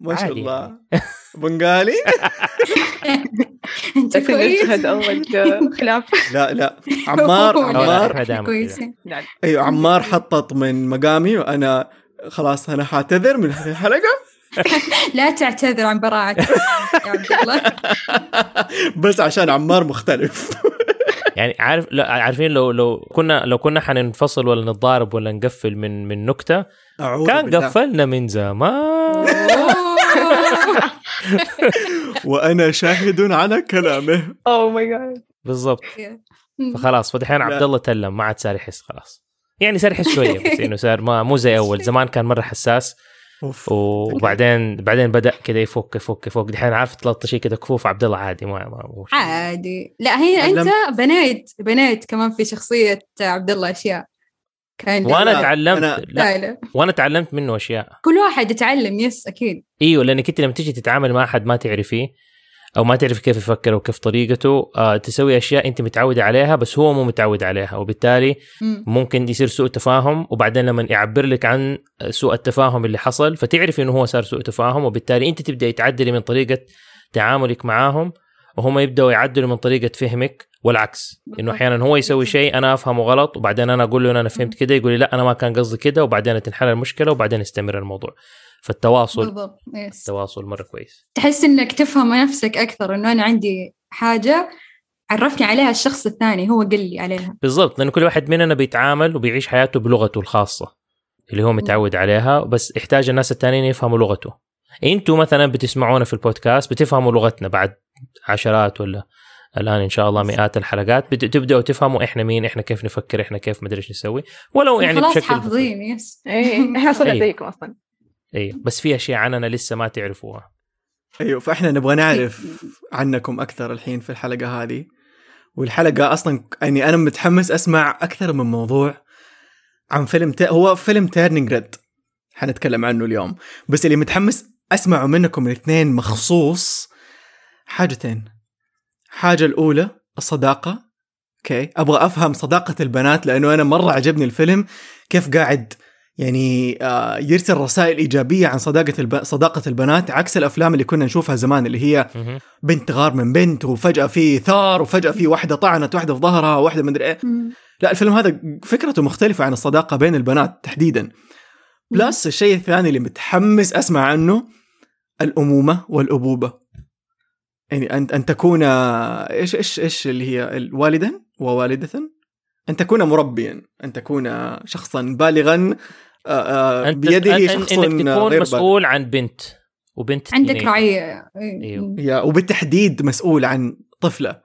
ما شاء الله. يعني. بنغالي؟ انت كويس. أول خلاف. لا لا. عمار عمار. كويسين لا أيوه عمار حطط من مقامي وأنا خلاص أنا حاعتذر من هذه الحلقة. لا تعتذر عن براعتك. يا عبد الله. بس عشان عمار مختلف. يعني عارف لا عارفين لو لو كنا لو كنا حننفصل ولا نتضارب ولا نقفل من من نكتة كان بالله. قفلنا من زمان. وأنا شاهد على كلامه. اوه ماي جاد بالضبط. فخلاص فدحين. عبد الله تلم ما عاد صار يحس خلاص. يعني صار يحس شوية بس إنه صار ما مو زي أول. زمان كان مرة حساس. أوف. وبعدين بعدين بدأ كذا يفك يفك يفك. دحين عارف تلطش شيء كذا كفوف عبد الله عادي ما ما. عادي. لا هي أنت بنيت بنيت كمان في شخصية عبد الله أشياء. كان وأنا لا، تعلمت أنا- لا. لا وأنا تعلمت منه أشياء. كل واحد يتعلم يس أكيد. إيوه لأنك أنت لما تيجي تتعامل مع أحد ما تعرفيه أو ما تعرف كيف يفكر وكيف طريقته آه تسوي أشياء أنت متعود عليها بس هو مو متعود عليها. وبالتالي مم. ممكن يصير سوء تفاهم وبعدين لما يعبر لك عن سوء التفاهم اللي حصل فتعرف إنه هو صار سوء تفاهم وبالتالي أنت تبدأ تعدلي من طريقة تعاملك معاهم وهم يبدأوا يعدلوا من طريقة فهمك والعكس إنه. أحيانا هو يسوي شيء أنا أفهمه غلط وبعدين أنا أقول له إن أنا فهمت كده يقول لي لا أنا ما كان قصدي كده وبعدين تنحل المشكلة وبعدين يستمر الموضوع. فالتواصل بالضبط يس التواصل مرة كويس. تحس إنك تفهم نفسك أكثر إنه أنا عندي حاجة عرفني عليها الشخص الثاني هو قال لي عليها. بالضبط لأنه كل واحد مننا بيتعامل وبيعيش حياته بلغته الخاصة اللي هو متعود عليها بس يحتاج الناس التانيين يفهموا لغته. إنتوا مثلا بتسمعونا في البودكاست بتفهموا لغتنا بعد عشرات ولا الآن إن شاء الله مئات الحلقات. بت- تبدأوا تفهموا إحنا مين إحنا كيف نفكر إحنا كيف مدري إيش نسوي. ولو يعني خلاص بشكل حافظين yes إيه إحنا صرنا أيوة. زيكم أصلا. اي بس في أشياء عننا لسه ما تعرفوها. أيوه فإحنا نبغى نعرف عنكم أكثر الحين في الحلقة هذه. والحلقة أصلا يعني أنا متحمس أسمع أكثر من موضوع عن فيلم ت... هو فيلم Turning Red حنتكلم عنه اليوم. بس اللي متحمس أسمعه منكم الاثنين مخصوص حاجتين. حاجة الأولى الصداقة. okay؟ أبغى أفهم صداقة البنات لأنه أنا مرة عجبني الفيلم كيف قاعد يعني آه، يرسل رسائل إيجابية عن صداقة الب... صداقة البنات عكس الأفلام اللي كنا نشوفها زمان اللي هي. بنت تغار من بنت وفجأة في ثار وفجأة في واحدة طعنت واحدة في ظهرها وواحدة مدري إيه. لا الفيلم هذا فكرته مختلفة عن الصداقة بين البنات تحديدا. plus الشيء الثاني اللي متحمس أسمع عنه الأمومة والأبوبة. يعني ان أن تكون إيش إيش إيش اللي هي الوالدا ووالدة أن تكون مربيا أن تكون شخصا بالغا آه، آه، بيده أن- شخص إنك تكون. مسؤول عن بنت وبنت عندك. رعية أيوه. يا وبالتحديد مسؤول عن طفلة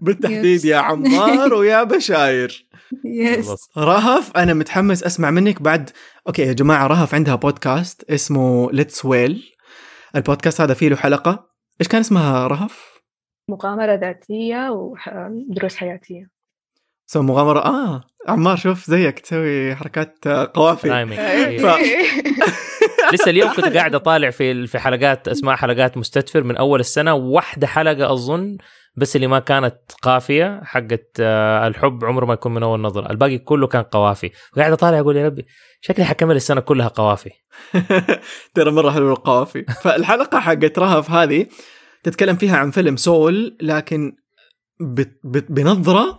بالتحديد. يا عمار ويا بشاير يس. رهف أنا متحمس أسمع منك بعد okay يا جماعة رهف عندها بودكاست اسمه Let's Well البودكاست هذا فيه له حلقة إيش كان اسمها رهف؟ مغامرة ذاتية ودروس حياتية. so مغامرة آه عمار شوف زيك تسوي حركات آه، قوافي. ف- لسه اليوم كنت قاعد أطالع في في حلقات أسماء حلقات مستدفر من أول السنة. واحدة حلقة أظن بس اللي ما كانت قافية حقت آه، الحب عمره ما يكون من أول نظرة. الباقي كله كان قوافي. وقاعد أطالع أقول يا ربي شكلي حكمل السنة كلها قوافي. ترى مرة حلو القوافي. فالحلقة حقت رهف هذه تتكلم فيها عن فيلم سول لكن بنظرة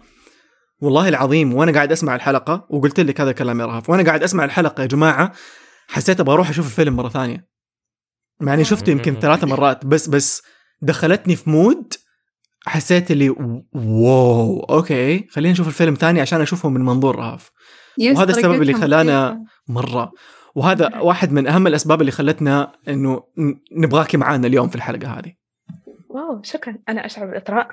والله العظيم وأنا قاعد أسمع الحلقة وقلت لك هذا الكلام يا رهف. وأنا قاعد أسمع الحلقة يا جماعة حسيت أبغى أروح أشوف الفيلم مرة ثانية. مع إني شفته يمكن ثلاث مرات بس بس دخلتني في مود حسيت اللي واو okay خلينا نشوف الفيلم ثاني عشان أشوفه من منظور رهف. وهذا السبب اللي خلانا-. مرة. وهذا واحد من أهم الأسباب اللي خلتنا إنه نبغاكي معانا اليوم في الحلقة هذه. واو شكرا. أنا أشعر بالإطراء.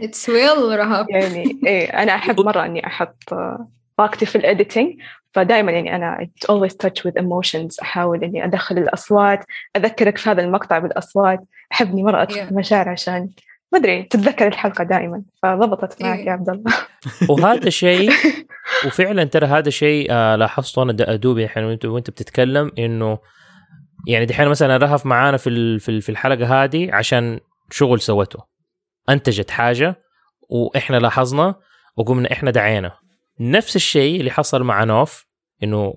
Let's Whale رهف يعني إيه أنا أحب مرة إني أحط آه، طاقتي في ال editing. فدائما يعني أنا it always touch with emotions. أحاول إني أدخل الأصوات أذكرك في هذا المقطع بالأصوات. أحب إني مرة أدخل Yeah. مشاعر عشان ما أدري تتذكر الحلقة دائما فضبطت معك إيه. يا عبد الله. وهذا شيء وفعلا ترى هذا شيء آه لاحظته أنا د- أدوبي الحين وانت وأنت بتتكلم إنه يعني دحين مثلا رهف معانا في ال- في ال- في الحلقة هذه عشان شغل سوته. أنتجت حاجة وإحنا لاحظنا وقمنا إحنا دعينا. نفس الشيء اللي حصل مع نوف إنه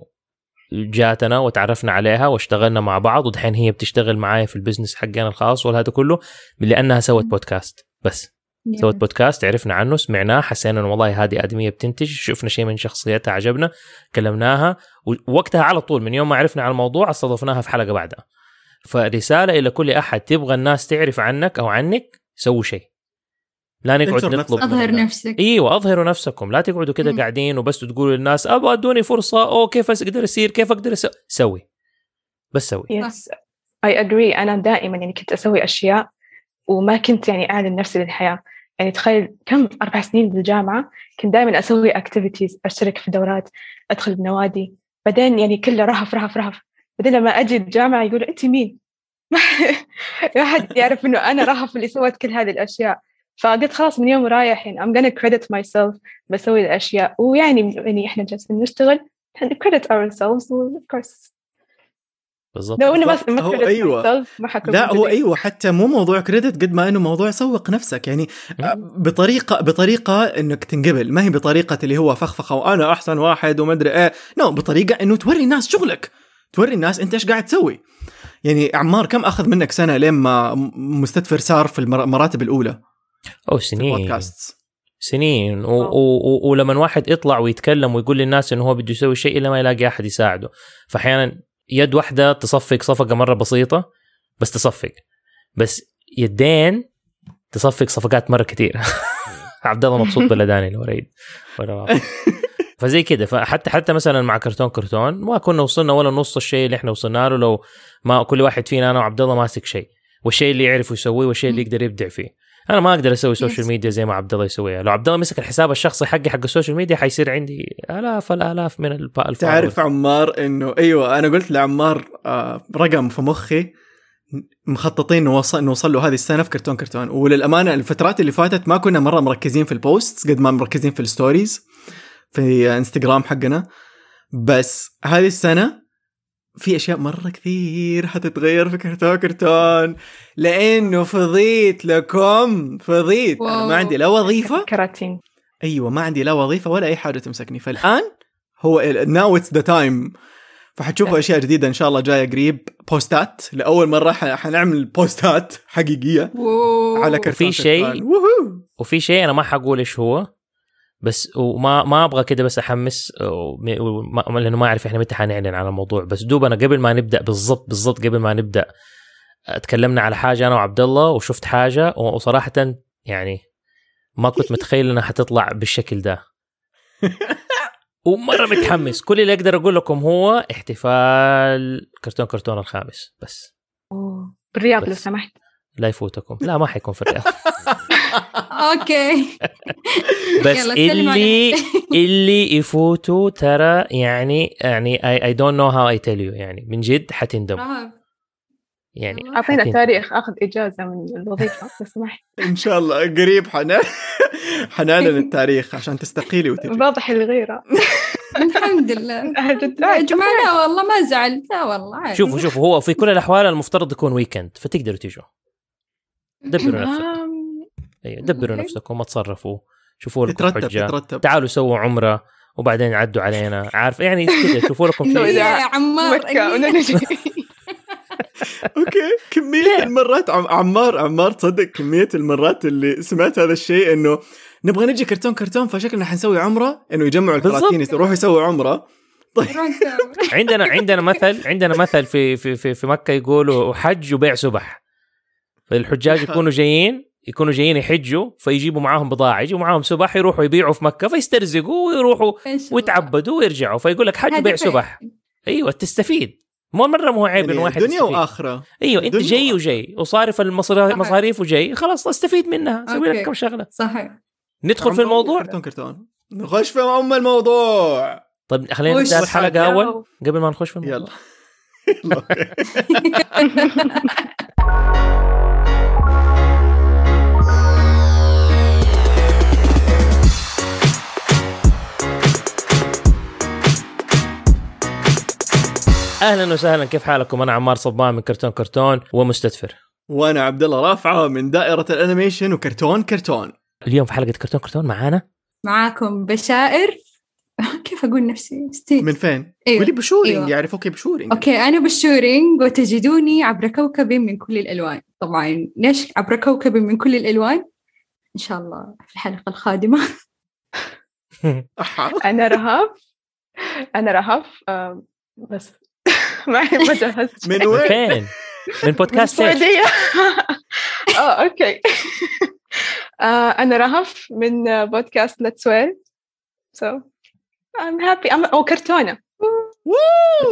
جاتنا وتعرفنا عليها واشتغلنا مع بعض ودحين هي بتشتغل معايا في البزنس حقنا الخاص وهذا كله لأنها سوت بودكاست بس. سوت بودكاست عرفنا عنه سمعناه حسينا إنه والله هذه آدمية بتنتج شفنا شيء من شخصيتها عجبنا كلمناها ووقتها على طول من يوم ما عرفنا على الموضوع استضفناها في حلقة بعدها. فرسالة إلى كل أحد تبغى الناس تعرف عنك أو عنك سووا شيء. لا نقعد نطلب أظهر. نفسك. إيوه أظهروا نفسكم. لا تقعدوا كده مم. قاعدين وبس تقولوا للناس أبغى أدوني فرصة. أو كيف أقدر اصير كيف أقدر أسوي سوي. بس سوي. yes I agree أنا دائما يعني كنت أسوي أشياء وما كنت يعني أعلن نفسي للحياة. يعني تخيل كم أربع سنين بالجامعة كنت دائما أسوي activities أشترك في دورات أدخل بنوادي. بعدين يعني كله رهف رهف رهف. بعدين لما أجي الجامعة يقولوا أنت مين؟ ما حد يعرف إنه أنا رهف اللي سوت كل هذه الأشياء. فقلت خلاص من يوم رايح يعني I'm gonna credit myself بسوي الأشياء. ويعني يعني إحنا جالسين نشتغل credit ourselves of course. بالضبط. لو اني ما هو myself ما حكون لا هو. أيوه حتى مو موضوع كريدت قد ما إنه موضوع سوق نفسك. يعني بطريقة بطريقة إنك تنقبل. ما هي بطريقة اللي هو فخفخة وأنا أحسن واحد وما أدري إيه. نو بطريقة إنه توري الناس شغلك. توري الناس أنت إيش قاعد تسوي. يعني عمار كم أخذ منك سنة لين ما مستدفر صار في المر- المراتب الأولى؟ أو سنين. البودكاست. سنين. و- و- و- ولما واحد يطلع ويتكلم ويقول للناس إنه هو بده يسوي شيء إلا ما يلاقي أحد يساعده. فأحيانا يد واحدة تصفق صفقة مرة بسيطة بس تصفق. بس يدين تصفق صفقات مرة كثير عبد الله مبسوط بالاداني اللي وريد ولا واضح. فزي كده. فحتى حتى مثلا مع كرتون كرتون ما كنا وصلنا ولا نص الشيء اللي إحنا وصلنا له لو ما كل واحد فينا أنا وعبد الله ماسك شيء. والشيء اللي يعرف يسويه والشيء اللي يقدر يبدع فيه. أنا ما أقدر أسوي social. media زي ما عبد الله يسويها. لو عبد الله مسك الحساب الشخصي حقي حق ال social media حيصير عندي آلاف الآلاف من ال followers. تعرف عمار انه أيوه أنا قلت لعمار آه رقم في مخي مخططين نوصل نوصل له هذه السنة في كرتون كرتون. وللأمانة الفترات اللي فاتت ما كنا مرة مركزين في ال posts قد ما مركزين في ال stories في انستغرام حقنا. بس هذه السنة في أشياء مرة كثير حتتغير في كرتون كرتون. لأنه فضيت لكم فضيت. أنا ما واو. عندي لا وظيفة. كراتين. أيوه ما عندي لا وظيفة ولا أي حاجة تمسكني. فالآن هو now it's the time فحتشوفوا أشياء جديدة إن شاء الله جاية قريب. بوستات. لأول مرة ح- حنعمل بوستات حقيقية. واو. على كرتون وفي شيء-. وفي شيء أنا ما حقول إيش هو. بس وما ما أبغى كده بس أحمس لأنه ما أعرف إحنا متى حنعلن على الموضوع. بس دوبنا قبل ما نبدأ بالضبط بالضبط قبل ما نبدأ تكلمنا على حاجة أنا وعبد الله وشفت حاجة وصراحة يعني ما كنت متخيل إنها حتطلع بالشكل ده. ومرة متحمس. كل اللي أقدر أقول لكم هو احتفال كرتون كرتون الخامس. بس. بالرياض لو. سمحت. لا يفوتكم. لا ما حيكون في الرياض. أوكي. بس اللي. اللي يفوتوا ترى يعني يعني I don't know how I tell you يعني من جد حتندم. يعني. أعطينا. تاريخ أخذ إجازة من الوظيفة لو سمحت. إن شاء الله قريب حن... حنعلن التاريخ عشان تستقيلي وتجي. واضح الغيره الحمد لله. يا جماعة لا والله ما زعل. لا والله عادي. شوفوا شوفوا هو في كل الأحوال المفترض يكون weekend فتقدروا تيجوا. دبروا نفسكم. أيوه دبروا. نفسكم تصرفوا. شوفوا لكم تترتب حجة. تترتب. تعالوا سووا عمرة وبعدين عدوا علينا. عارف؟ يعني كذا. شوفوا لكم شيء. يا عمار مكه أكيد. ونجي أوكي. كمية المرات عم... عمار عمار تصدق كمية المرات اللي سمعت هذا الشيء إنه نبغى نجي كرتون كرتون فشكلنا حنسوي عمرة إنه يجمعوا. الكراتين يروحوا يسووا عمرة. عندنا عندنا مثل عندنا مثل في في في, في مكة يقولوا حج وبيع سبح. فالحجاج يكونوا جايين يكونوا جايين يحجوا فيجيبوا معاهم بضاعة يجيبوا معاهم سبح يروحوا يبيعوا في مكة فيسترزقوا ويروحوا ويتعبدوا ويرجعوا. فيقول لك حج وبيع سبح أيوه تستفيد. مو مرة مو عيب يعني واحد دنيا يستفيد. وآخرة. أيوه أنت جاي وآخرة. وجاي وصارف المصاريف وجاي خلاص استفيد منها. سوي لك. كم شغلة. صحيح. ندخل في الموضوع. كرتون كرتون. نخش في ام الموضوع. طيب خلينا نبدأ الحلقة. أول. قبل ما نخش في الموضوع. يلا. أهلا وسهلا. كيف حالكم؟ أنا عمار صبان من كرتون كرتون ومستدفر. وأنا عبد الله رافعة من دائرة الأنيميشن وكرتون كرتون. اليوم في حلقة كرتون كرتون معانا؟ معاكم بشائر. كيف أقول نفسي؟ ستيج من فين؟ أيوة. قولي بشورينج. أيوة. يعرفوك بشورينج. أوكي أنا بالشورينج وتجدوني عبر كوكب من كل الألوان. طبعا ليش عبر كوكب من كل الألوان. إن شاء الله في الحلقة القادمة. أحا. أنا رهف. أنا رهف. بس ما ما جهزت من وين؟ فين؟ من بودكاست؟ السعودية. آه أوكي. آه، أنا رهف من بودكاست ليتس ويل سو happy. I'm... أو كرتونة.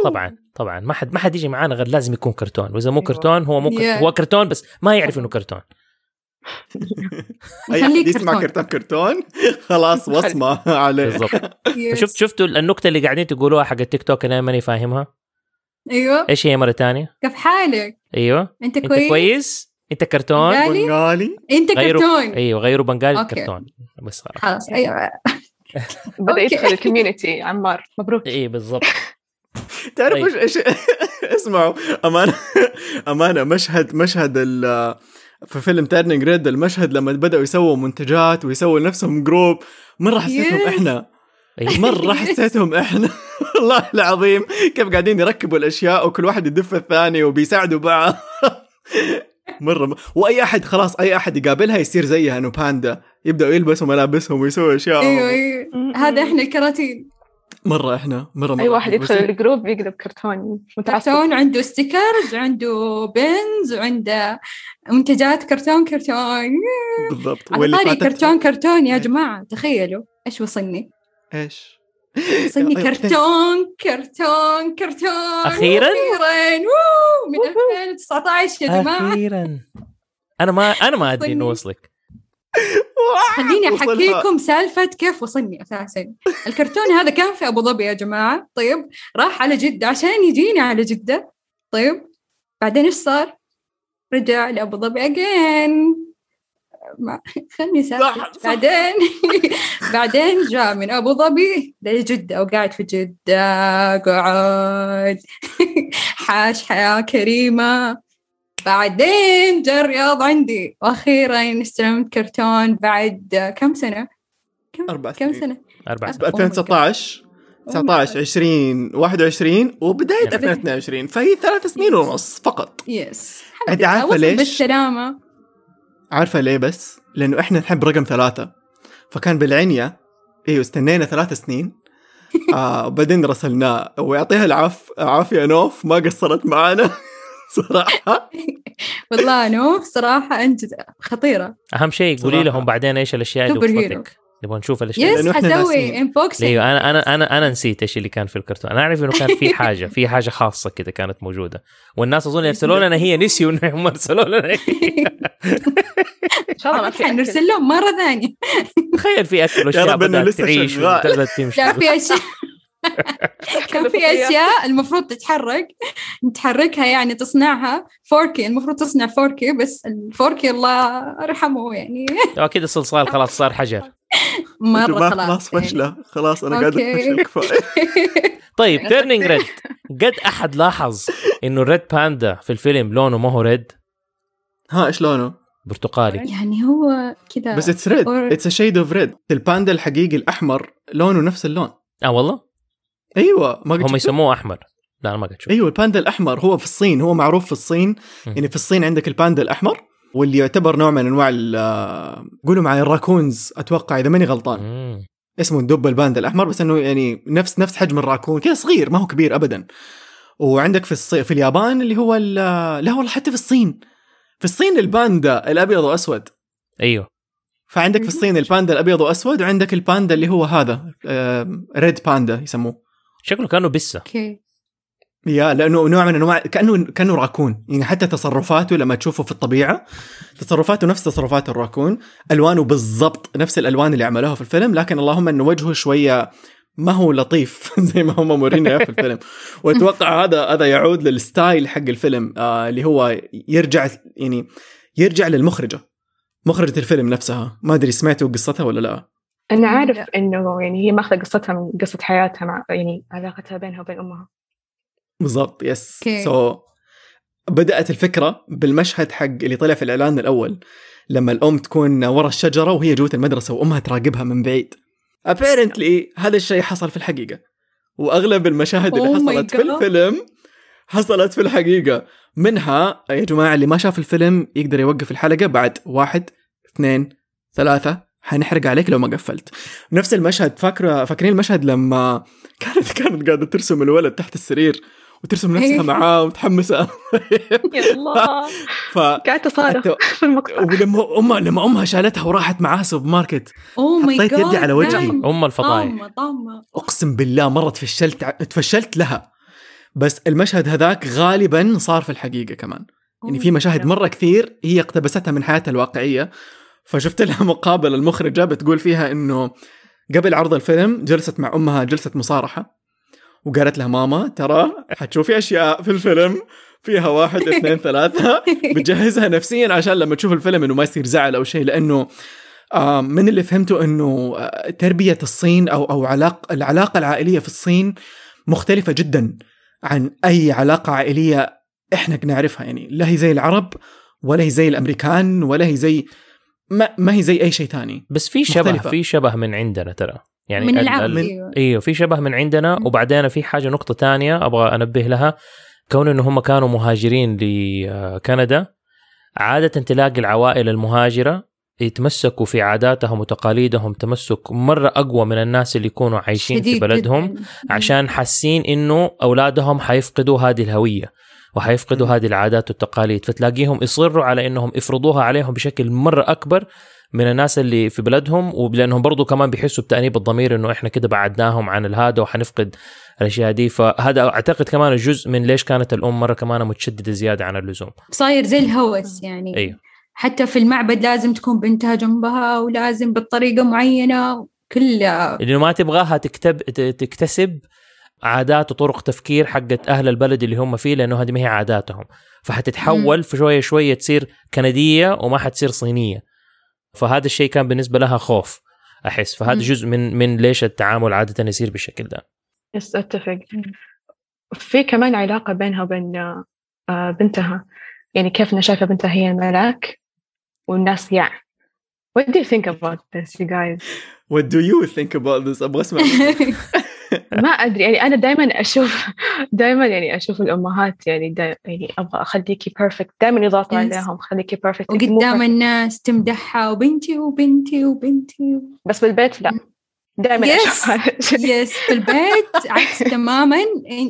طبعا طبعا. ما حد ما حد يجي معانا غير لازم يكون كرتون. وإذا مو أيوة. كرتون هو مو Yeah. هو كرتون بس ما يعرف إنه كرتون. أي نخليه يسمع كرتون. كرتون كرتون؟ خلاص وصمة عليه. بالضبط. شفت شفتوا النكتة اللي قاعدين تقولوها حق التيك توك؟ أنا ماني فاهمها. أيوه. إيش هي مرة ثانية كيف حالك؟ أيوه. أنت أنت كويس, كويس؟ أنت كرتون؟ بنغالي؟ بنغالي. أنت غيروا كرتون. أيوه غيروا بنغالي أوكي. كرتون بس خلاص. خلاص أيوه. okay. يدخل ال community عمار. مبروك. اي بالضبط. تعرف طيب. إيش إيش اسمعوا. أمانة أمانة مشهد مشهد ال في فيلم Turning Red المشهد لما بدأوا يسووا منتجات ويسووا لنفسهم group مرة حسيتهم. إحنا. أي. مرة حسيتهم إحنا. والله العظيم كيف قاعدين يركبوا الأشياء وكل واحد يدف الثاني وبيساعدوا بعض. مرة م... وأي أحد خلاص أي أحد يقابلها يصير زيها إنه باندا. يبدأوا يلبسوا ملابسهم ويسووا أشياء. أيوه أيوه. هذا إحنا الكراتين. مرة إحنا مرة مرة. أي واحد يدخل ال group يقلب كرتون كرتون عنده stickers عنده pins وعنده منتجات كرتون كرتون. بالضبط. على كرتون كرتون. يا. جماعة تخيلوا إيش وصلني. إيش وصلني أيوة. كرتون كرتون كرتون أخيراً؟ أخيراً ووو، من 2019 يا جماعة أخيرا أنا ما أنا ما أدري إنه. وصلك خليني. احكيكم سالفة كيف وصلني أساسا الكرتون هذا كان في أبو ظبي يا جماعة طيب راح على جدة عشان يجيني على جدة طيب بعدين إيش صار؟ رجع لأبو ظبي اجين ما خلني صح. بعدين بعدين جاء من أبو ظبي لجدة وقاعد في جدة قعد حاش حياة كريمة بعدين جاء الرياض عندي وأخيرا استلمت كرتون بعد كم سنة؟ كم أربع كم سنين. سنة؟ أربع Oh سنين my 2019 19 20 21 وبداية نعم. 2022 فهي ثلاث سنين ونص فقط يس أنت عارفة وصل ليش؟ بالسلامة عارفة ليه بس؟ لأنه إحنا نحب رقم ثلاثة. فكان بالعنية إيوه استنينا ثلاث سنين. آه بعدين رسلناه. ويعطيها العاف عافية نوف. ما قصرت معانا صراحة. والله نوف صراحة أنت خطيرة. أهم شيء قولي. لهم بعدين إيش الأشياء اللي. وصلتك نبغى نشوف الأشياء. yes حسوي ناسيين. unboxing أيوه أنا أنا أنا أنا نسيت إيش اللي كان في الكرتون. أنا أعرف إنه كان في حاجة في حاجة خاصة كذا كانت موجودة. والناس أظن يرسلوا لنا هي نسيوا انهم ارسلوا لنا هي. إن شاء الله ما. حنرسل لهم مرة ثانية. تخيل في اكل يا واشياء بدات تعيش. وبدات تمشي لا في أشياء. كان في أشياء المفروض تتحرك. تحركها يعني تصنعها. فوركي المفروض تصنع فوركي بس الفوركي الله يرحمه يعني. كذا الصلصال خلاص صار حجر. مرة خلاص. خلاص. فشلة. خلاص أنا قاعد. أفشل كفاية. طيب يا Turning. Red قد أحد لاحظ إنه ال red panda في الفيلم لونه ما هو red ها إيش لونه؟ برتقالي. يعني هو كذا بس it's red it's a shade of red الباندا الحقيقي الأحمر لونه نفس اللون. آه والله؟ أيوة ما قد هم؟ يسموه أحمر. لا أنا ما قد شفت أيوه الباندا الأحمر هو في الصين هو معروف في الصين. يعني في الصين عندك الباندا الأحمر واللي يعتبر نوع من أنواع ال- قولوا معي الراكونز أتوقع إذا ماني غلطان. مم. اسمه الدب الباندا الأحمر بس إنه يعني نفس نفس حجم الراكون كذا صغير ما هو كبير ابدا. وعندك في الصي... في اليابان اللي هو ال... لا والله حتى في الصين. في الصين الباندا الأبيض وأسود. أيوه. فعندك في الصين الباندا الأبيض وأسود وعندك الباندا اللي هو هذا red panda يسموه. شكله كأنه بسه okay. يا لأنه نوع من أنواع كأنه كأنه راكون. يعني حتى تصرفاته لما تشوفه في الطبيعة تصرفاته نفس تصرفات الراكون. ألوانه بالضبط نفس الألوان اللي عملوها في الفيلم لكن اللهم انه وجهه شوية ما هو لطيف زي ما هم مورينا في الفيلم. وأتوقع هذا هذا يعود لل style حق الفيلم آه اللي هو يرجع يعني يرجع للمخرجة. مخرجة الفيلم نفسها. ما أدري سمعتوا قصتها ولا لا؟ أنا عارف لا. إنه يعني هي ماخذة قصتها من قصة حياتها مع يعني علاقتها بينها وبين أمها. بالضبط yes. So so, بدأت الفكرة بالمشهد حق اللي طلع في الإعلان الأول لما الأم تكون ورا الشجرة وهي جوة المدرسة وأمها تراقبها من بعيد. Apparently هذا الشيء حصل في الحقيقة. وأغلب المشاهد اللي Oh حصلت في. الفيلم حصلت في الحقيقة. منها يا جماعة اللي ما شاف الفيلم يقدر يوقف الحلقة بعد واحد اثنين ثلاثة. حنحرق عليك لو ما قفلت. نفس المشهد فاكره فاكرين المشهد لما كانت كانت قاعدة ترسم الولد تحت السرير؟ وترسم نفسها معاه ومتحمسه يا الله. ف قاعدة أصارخ أنت- في المقطع. ولما امها لما أمها شالتها وراحت معاها سوبر ماركت حطيت يدي على وجهي. أم الفضايح. أقسم بالله مره تفشلت تفشلت لها. بس المشهد هذاك غالبا صار في الحقيقة كمان. يعني في مشاهد مرة كثير هي اقتبستها من حياتها الواقعية. فشفت لها مقابله المخرجة بتقول فيها إنه قبل عرض الفيلم جلست مع أمها جلسة مصارحة. وقالت لها ماما ترى حتشوفي أشياء في الفيلم فيها واحد اثنين ثلاثة بتجهزها نفسيا عشان لما تشوف الفيلم إنه ما يصير زعل أو شيء لأنه آه، من اللي فهمته إنه آه، تربية الصين أو أو علاقة العلاقة العائلية في الصين مختلفة جدا عن أي علاقة عائلية إحنا نعرفها. يعني لا هي زي العرب ولا هي زي الأمريكان ولا هي زي ما, ما هي زي أي شيء ثاني. بس في شبه. في شبه من عندنا ترى. يعني من ال- العرب ال- أيوه في شبه من عندنا. وبعدين في حاجة نقطة تانية أبغى أنبه لها كون إنه هم كانوا مهاجرين لكندا عادة تلاقي العوائل المهاجرة يتمسكوا في عاداتهم وتقاليدهم تمسك مرة أقوى من الناس اللي يكونوا عايشين في بلدهم جداً. عشان حاسين إنه أولادهم حيفقدوا هذه الهوية وحيفقدوا. هذه العادات والتقاليد فتلاقيهم يصروا على إنهم يفرضوها عليهم بشكل مرة أكبر من الناس اللي في بلدهم ولأنهم برضو كمان بيحسوا بتأنيب الضمير إنه إحنا كده بعدناهم عن الهذا وحنفقد الأشياء دي فهذا أعتقد كمان جزء من ليش كانت الام مرة كمان متشددة زيادة عن اللزوم. صاير زي الهوس يعني. أيوه حتى في المعبد لازم تكون بنتها جنبها ولازم بالطريقة معينة كلها لأنه ما تبغاها تكتب تكتسب عادات وطرق تفكير حقت أهل البلد اللي هم فيه لأنه هذه ما هي عاداتهم. فحتتحول في شوية شوية تصير كندية وما حتصير صينية. فهذا الشيء كان بالنسبة لها خوف أحس فهذا. جزء من من ليش التعامل عادة يصير بالشكل ده يس أتفق في كمان علاقة بينها وبين آه، بنتها يعني كيف أنا شايفة بنتها هي الملاك والناس يع What do you think about this you guys؟ What do you think about this أبغى أسمع. ما أدري يعني أنا دائما أشوف دائما يعني أشوف الأمهات يعني يعني أبغى أخليكي perfect دائما يضغطوا Yes. عليهم خليكي بيرفكت وقدام الناس تمدحها وبنتي وبنتي وبنتي. بس بالبيت لا دائما الشيء. يس في البيت عكس تماما.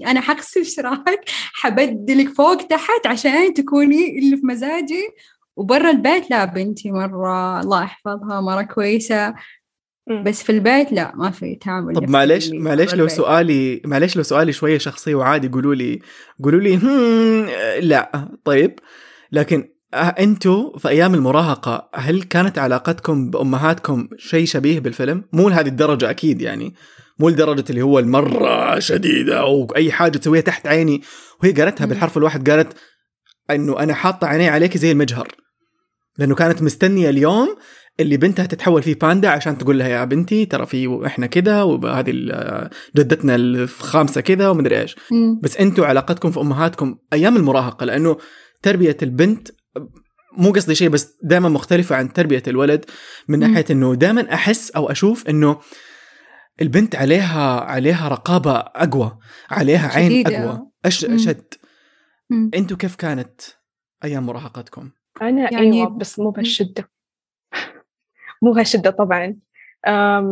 أنا حغسل شراك حبدلك فوق تحت عشان تكوني اللي في مزاجي. وبرا البيت لا بنتي مرة الله يحفظها مرة كويسة. بس في البيت لا ما في تعامل طب معليش اللي معليش لو. سؤالي معليش لو سؤالي شوية شخصي وعادي قولوا لي قولوا لي هم لا طيب لكن أه، أنتوا في أيام المراهقة هل كانت علاقتكم بأمهاتكم شيء شبيه بالفيلم؟ مو لهذه الدرجة أكيد يعني مو لدرجة اللي هو المرة شديدة أو أي حاجة تسويها تحت عيني وهي قالتها. بالحرف الواحد قالت إنه أنا حاطة عيني عليك زي المجهر لأنه كانت مستنية اليوم اللي بنتها تتحول فيه باندا عشان تقول لها يا بنتي ترى في إحنا كذا وهذه جدتنا الخامسة كذا ومدري إيش. بس أنتوا علاقتكم في أمهاتكم أيام المراهقة لأنه تربية البنت مو قصدي شيء بس دائما مختلفة عن تربية الولد من. ناحية إنه دائما أحس أو أشوف إنه البنت عليها عليها رقابة أقوى عليها عين شديدة. أقوى أش مم. أشد. أنتوا كيف كانت أيام مراهقتكم أنا يعني- أيوة بس مو بهالشدة مو بهالشدة طبعا.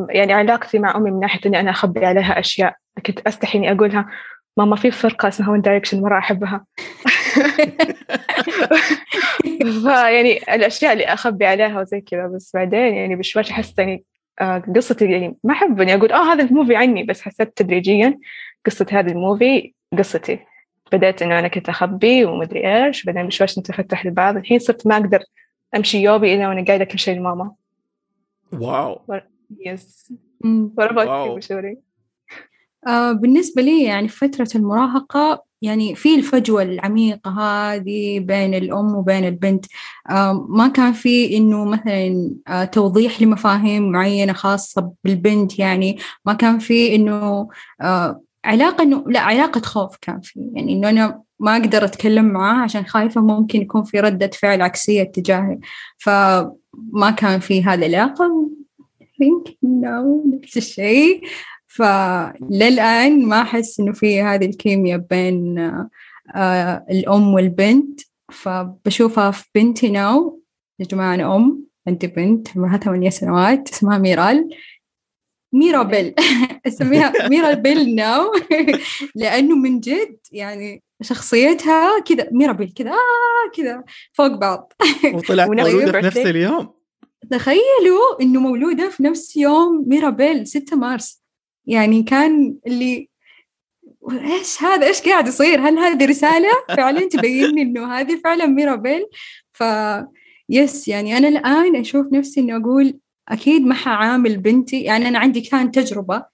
يعني علاقتي مع أمي من ناحية إني أنا أخبي عليها أشياء. كنت أستحي إني أقولها ماما في فرقة اسمها ون دايركشن مرة أحبها. فيعني الأشياء اللي أخبي عليها وزي كذا. بس بعدين يعني بشويش أحس يعني آه، قصتي يعني ما أحب إني أقول آه هذا ال movie عني. بس حسيت تدريجيا قصة هذا ال movie قصتي. بدأت إنه أنا كنت أخبي ومدري إيش. بعدين بشويش نتفتح لبعض. الحين صرت ما أقدر أمشي يوبي إلا وأنا قايلة كل شيء لماما. واو. Yes what about you آه بالنسبة لي يعني في فترة المراهقة يعني في الفجوة العميقة هذه بين الأم وبين البنت آه ما كان في إنه مثلا آه توضيح لمفاهيم معينة خاصة بالبنت يعني ما كان في إنه علاقة إنه لا علاقة خوف كان في يعني إنه أنا ما أقدر أتكلم معاه عشان خايفة ممكن يكون في ردة فعل عكسية تجاهي. فما كان في العلاقة. Think no نفس الشيء. فللآن ما أحس إنه في هذه الكيمياء بين آه الأم والبنت. فبشوفها في بنتي now يا جماعة أنا أم عندي بنت عمرها ثمانية سنوات اسمها ميرال. ميرا بيل أسميها ميرا بيل now لأنه من جد يعني شخصيتها كذا ميرا بيل كذا آه كذا فوق بعض. وطلعت مولودة في. نفس اليوم. تخيلوا إنه مولودة في نفس يوم ميرابيل 6 مارس. يعني كان اللي إيش هذا؟ إيش قاعد يصير؟ هل هذه رسالة؟ فعلا تبين لي إنه هذه فعلا ميرابيل ف يس يعني أنا الآن أشوف نفسي انه أقول أكيد ما حعامل بنتي يعني أنا عندي كان تجربة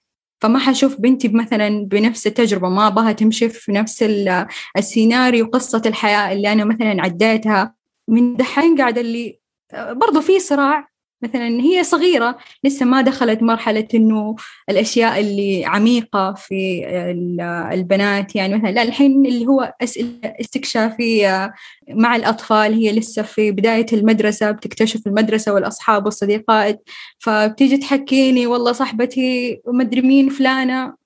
فما حشوف بنتي مثلا بنفس التجربة ما أبغاها تمشي في نفس ال- السيناريو قصة الحياة اللي أنا مثلا عديتها. من دحين قاعدة اللي برضو في صراع مثلا هي صغيرة لسه ما دخلت مرحلة إنه الأشياء اللي عميقة في ال- البنات يعني مثلا لا الحين اللي هو أسئلة استكشافية مع الأطفال هي لسه في بداية المدرسة بتكتشف المدرسة والأصحاب والصديقات فبتيجي تحكيني والله صاحبتي ومدري مين فلانة.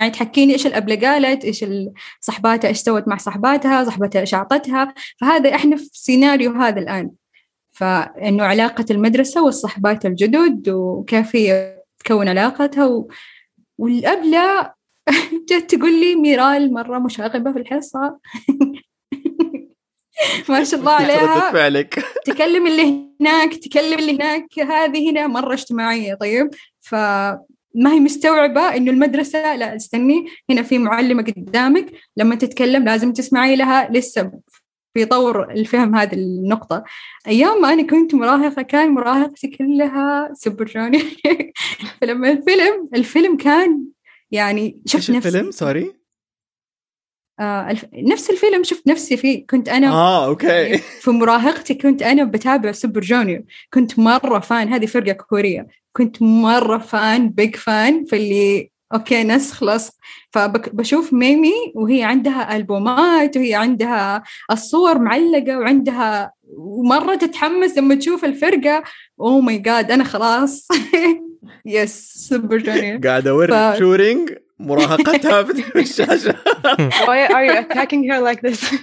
يعني تحكيني إيش الابله قالت إيش صاحباتها إيش سوت مع صاحباتها صاحبتها إيش أعطتها. فهذا إحنا في سيناريو هذا الآن. فإنه علاقة المدرسة والصحبات الجدد وكيف هي تكون علاقتها و... والأبلة جت تقول لي ميرال مرة مشاغبة في الحصة. ما شاء الله عليها. فعلك تكلم اللي هناك تكلم اللي هناك. هذه هنا مرة اجتماعية. طيب فما هي مستوعبة إنه المدرسة لا استني هنا في معلمة قدامك. لما تتكلم لازم تسمعي لها لسه. في طور الفهم هذه النقطة. أيام ما أنا كنت مراهقة كان مراهقتي كلها سوبر جونيور فلما الفيلم الفيلم كان يعني شفت نفسي الفيلم؟ Sorry. آه الف... نفس الفيلم شفت نفسي فيه. كنت أنا آه okay. في مراهقتي كنت أنا بتابع سوبر جونيور كنت مرة fan هذه فرقة كورية. كنت مرة fan big fan في اللي okay نسخ لصق فبشوف ميمي وهي عندها ألبومات وهي عندها الصور معلقة وعندها ومرة تتحمس لما تشوف الفرقة. Oh my God أنا خلاص. Yes سوبر جونيور قاعد اوري ف- showing مراهقتها في الشاشه Why are you attacking her like this?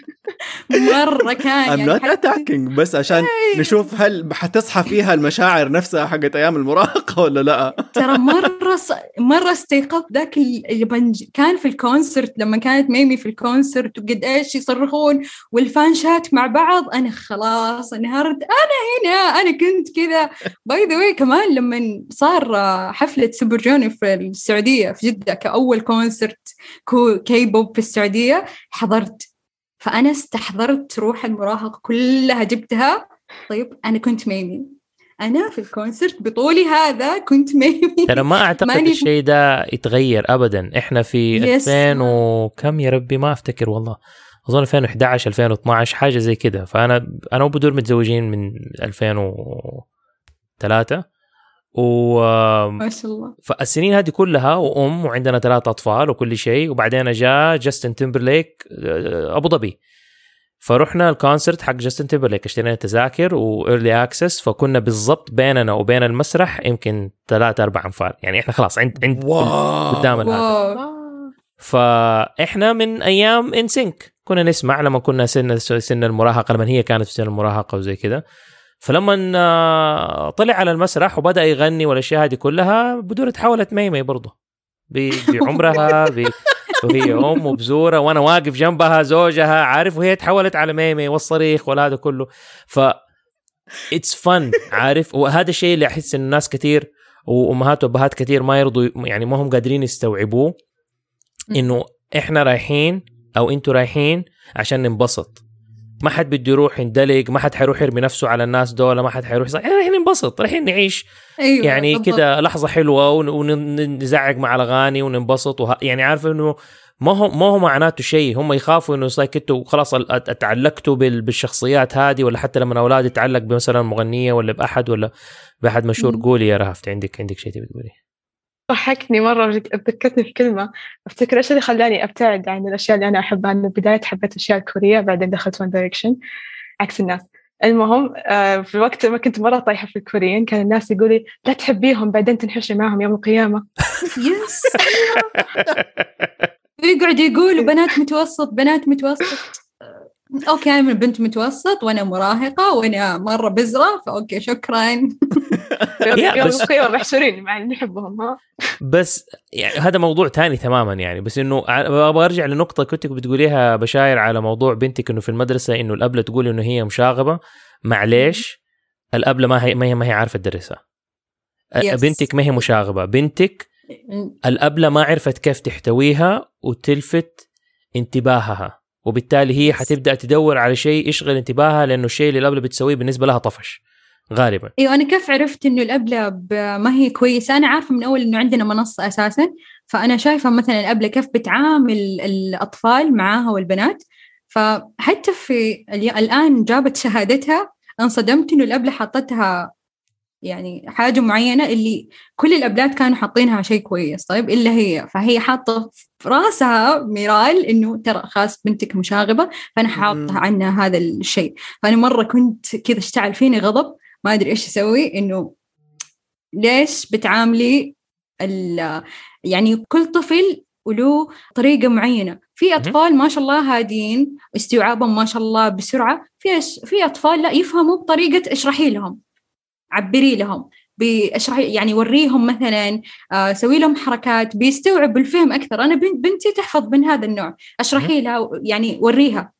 مرة كان I'm يعني not حتى- attacking بس عشان نشوف هل حتصحى فيها المشاعر نفسها حقت أيام المراهقة ولا لا. ترى مرة ص... مرة استيقظت ذاك ال- اللي بنج... كان في ال concert لما كانت ميمي في الكونسرت وقد إيش يصرخون وال fanchants مع بعض أنا خلاص انهارت أنا هنا أنا كنت كذا. By the way كمان لما صار حفلة سوبر جونيور في السعودية في جدة كأول concert كو... كي بوب في السعودية حضرت. فأنا استحضرت روح المراهقة كلها جبتها. طيب أنا كنت ميمي. أنا في ال concert بطولي هذا كنت ميمي. ترى ما أعتقد الشيء ده يتغير ابدا. إحنا في Yes. 2000 وكم يا ربي؟ ما أفتكر والله. أظن 2011 2012 حاجة زي كده. فانا أنا وبدور متزوجين من 2003 و ما شاء الله. فالسنين هذه كلها وأم وعندنا ثلاث أطفال وكل شيء وبعدين جاء جاستن تيمبرليك آه، أبو ظبي. فرحنا ال concert حق جاستن تيمبرليك اشترينا تذاكر و early access فكنا بالضبط بيننا وبين المسرح يمكن ثلاثة أربع أنفار. يعني إحنا خلاص عند عند wow. قدام هذا واو. فإحنا من أيام ان سينك كنا نسمع لما كنا سن سن المراهقة لما هي كانت في سن المراهقة وزي كذا. فلما طلع على المسرح وبدأ يغني والأشياء هذه كلها بدور تحولت ميمي برضه. بعمرها ب... وهي أم وبزورة وأنا واقف جنبها زوجها عارف؟ وهي تحولت على ميمي والصريخ وهذا كله. ف اتس فن عارف؟ وهذا الشيء اللي أحس إن الناس كثير وأمهات وأبهات كثير ما يرضوا يعني ما هم قادرين يستوعبوه إنه إحنا رايحين أو أنتوا رايحين عشان ننبسط. ما حد بده يروح يندلق ما حد حيروح يرمي نفسه على الناس دول ما حد حيروح إحنا رايحين ننبسط رايحين نعيش. أيوه يعني. كده لحظة حلوة ون- ونزعق مع الأغاني وننبسط. وه... يعني عارف إنه ما هو ما هو معناته شيء. هم يخافوا إنه زي كنتوا خلاص أتعلقتوا بال- بالشخصيات هذه ولا حتى لما الاولاد يتعلق بمثلا مغنية ولا بأحد ولا بأحد مشهور. قولي يا رهفت عندك عندك شيء تبي تقولي ضحكني مرة ذكرتني في كلمة. أفتكر إيش اللي خلاني أبتعد عن الأشياء اللي أنا أحبها. أنا بداية حبيت الأشياء الكورية بعدين دخلت ون دايركشن عكس الناس. المهم آه، في وقت ما كنت مرة طايحة في الكوريين كان الناس يقولوا لي لا تحبيهم بعدين تنحشي معهم يوم القيامة. yes ويقعد يقول بنات متوسط بنات متوسط. okay أنا بنت متوسط وأنا مراهقة وأنا مرة بزرة ف okay شكرا. يوم القيامة محشورين مع اللي نحبهم ها بس يعني هذا موضوع تاني تماما يعني. بس إنه أبغى أرجع لنقطة كنت بتقوليها بشاير على موضوع بنتك إنه في المدرسة إنه الابله تقول إنه هي مشاغبة. معليش الابله ما هي ما هي, ما هي عارفة تدرسها. بنتك ما هي مشاغبة. بنتك الأبلة ما عرفت كيف تحتويها وتلفت انتباهها. وبالتالي هي حتبدأ تدور على شيء يشغل انتباهها لأنه الشيء اللي الأبلة بتسويه بالنسبة لها طفش غالبا. أيوه أنا كيف عرفت إنه الابله ما هي كويسه أنا عارفة من أول إنه عندنا منصة أساسا فأنا شايفة مثلا الابله كيف بتعامل الأطفال معاها والبنات. فحتى في الآن جابت شهادتها انصدمت إنه الابله حطتها يعني حاجة معينة اللي كل الأبلات كانوا حاطينها شيء كويس طيب؟ إلا هي. فهي حاطة في راسها ميرال إنه ترى خلاص بنتك مشاغبة فأنا حاطة. عنها هذا الشيء. فأنا مرة كنت كذا اشتعل فيني غضب ما أدري إيش أسوي إنه ليش بتعاملي ال- يعني كل طفل وله طريقة معينة. في أطفال ما شاء الله هادين استيعابهم ما شاء الله بسرعة. في في أطفال لا يفهموا بطريقة اشرحي لهم. عبري لهم باشرحي يعني وريهم مثلا آه، سوي لهم حركات بيستوعب الفهم أكثر. أنا بن- بنتي تحفظ من هذا النوع. أشرحي لها يعني وريها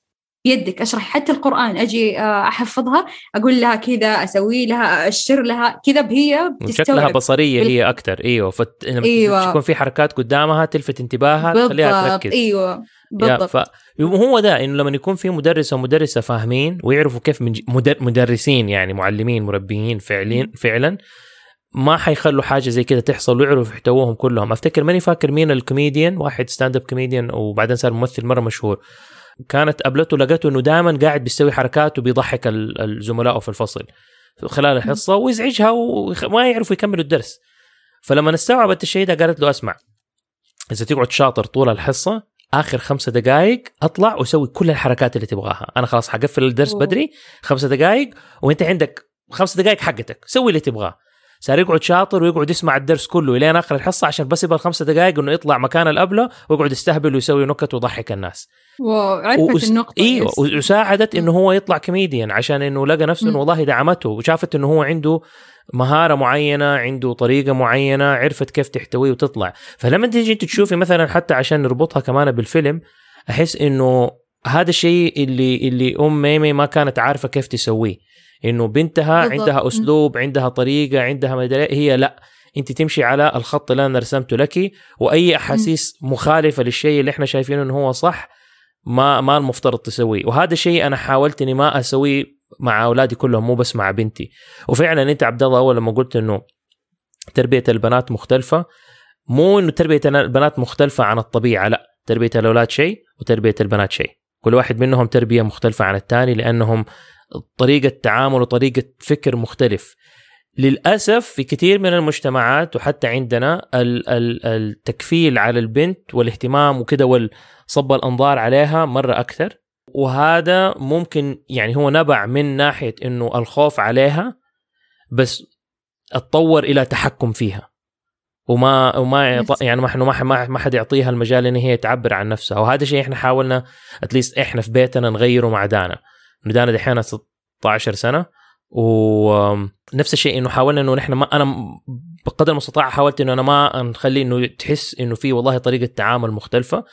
بيدك. أشرح حتى القرآن. أجي آه، أحفظها أقول لها كذا أسوي لها أشر لها كذا هي شكلها بصرية بال- هي أكثر. إيوه فت... لما أيوة. تكون في حركات قدامها تلفت انتباهها تخليها تركز. إيوه. بالضبط. هو ده إنه لما يكون في مدرس ومدرسه فاهمين ويعرفوا كيف من. مدرسين يعني معلمين مربيين فعليا فعلا ما حيخلوا حاجة زي كده تحصل ويعرفوا يحتووهم كلهم أفتكر ماني فاكر مين الكوميديان واحد stand-up comedian وبعدين صار ممثل مرة مشهور كانت قابلته لقيته إنه دائما قاعد بيسوي حركات وبيضحك ال- الزملاء في الفصل خلال الحصة ويزعجها وما يعرفوا يكملوا الدرس فلما استوعبت الشيء ده قالت له أسمع إذا تقعد شاطر طول الحصة آخر خمسة دقائق أطلع وأسوي كل الحركات اللي تبغاها. أنا خلاص حقفل الدرس أوه. بدري خمسة دقائق وأنت عندك خمسة دقائق حقتك. سوي اللي تبغاه. صار يقعد شاطر ويقعد يسمع الدرس كله إلين آخر الحصة عشان بس يبغى الخمسة دقائق إنه يطلع مكان الأبلة ويقعد يستهبل ويسوي نكت ويضحك الناس وعرفت وأس- النقطة أيوه. وساعدت إنه هو يطلع كوميديان عشان إنه لقى نفسه إنه. والله دعمته وشافت إنه هو عنده مهارة معينة عنده طريقة معينة عرفت كيف تحتويه وتطلع فلما تيجي أنت تشوفي مثلا حتى عشان نربطها كمان بالفيلم أحس إنه هذا الشيء اللي اللي أم ميمي ما كانت عارفة كيف تسويه إنه بنتها بالضبط. عندها. أسلوب عندها طريقة عندها مدري هي لا. أنت تمشي على الخط اللي أنا رسمته لك وأي أحاسيس مخالفة للشيء اللي إحنا شايفينه إنه هو صح ما ما المفترض تسويه. وهذا شيء أنا حاولت إني ما أسويه مع أولادي كلهم مو بس مع بنتي. وفعلا أنت عبد الله أول لما قلت إنه تربية البنات مختلفة مو إنه تربية البنات مختلفة عن الطبيعة لا. تربية الأولاد شيء وتربية البنات شيء. كل واحد منهم تربية مختلفة عن الثاني لأنهم طريقة تعامل وطريقة فكر مختلف. للأسف في كثير من المجتمعات وحتى عندنا ال- ال- التكفيل على البنت والاهتمام وكده والصب الأنظار عليها مرة أكثر. وهذا ممكن يعني هو نبع من ناحية إنه الخوف عليها بس أتطور إلى تحكم فيها. وما وما يعني ما إحنا ما ما ما حد يعطيها المجال إن هي تعبر عن نفسها. وهذا شيء إحنا حاولنا اتليست إحنا في بيتنا نغيره مع دانا. دانا دحين 16 سنة ونفس الشيء إنه حاولنا إنه نحن ما أنا بقدر المستطاع حاولت إنه أنا ما نخلي إنه تحس إنه في والله طريقة تعامل مختلفة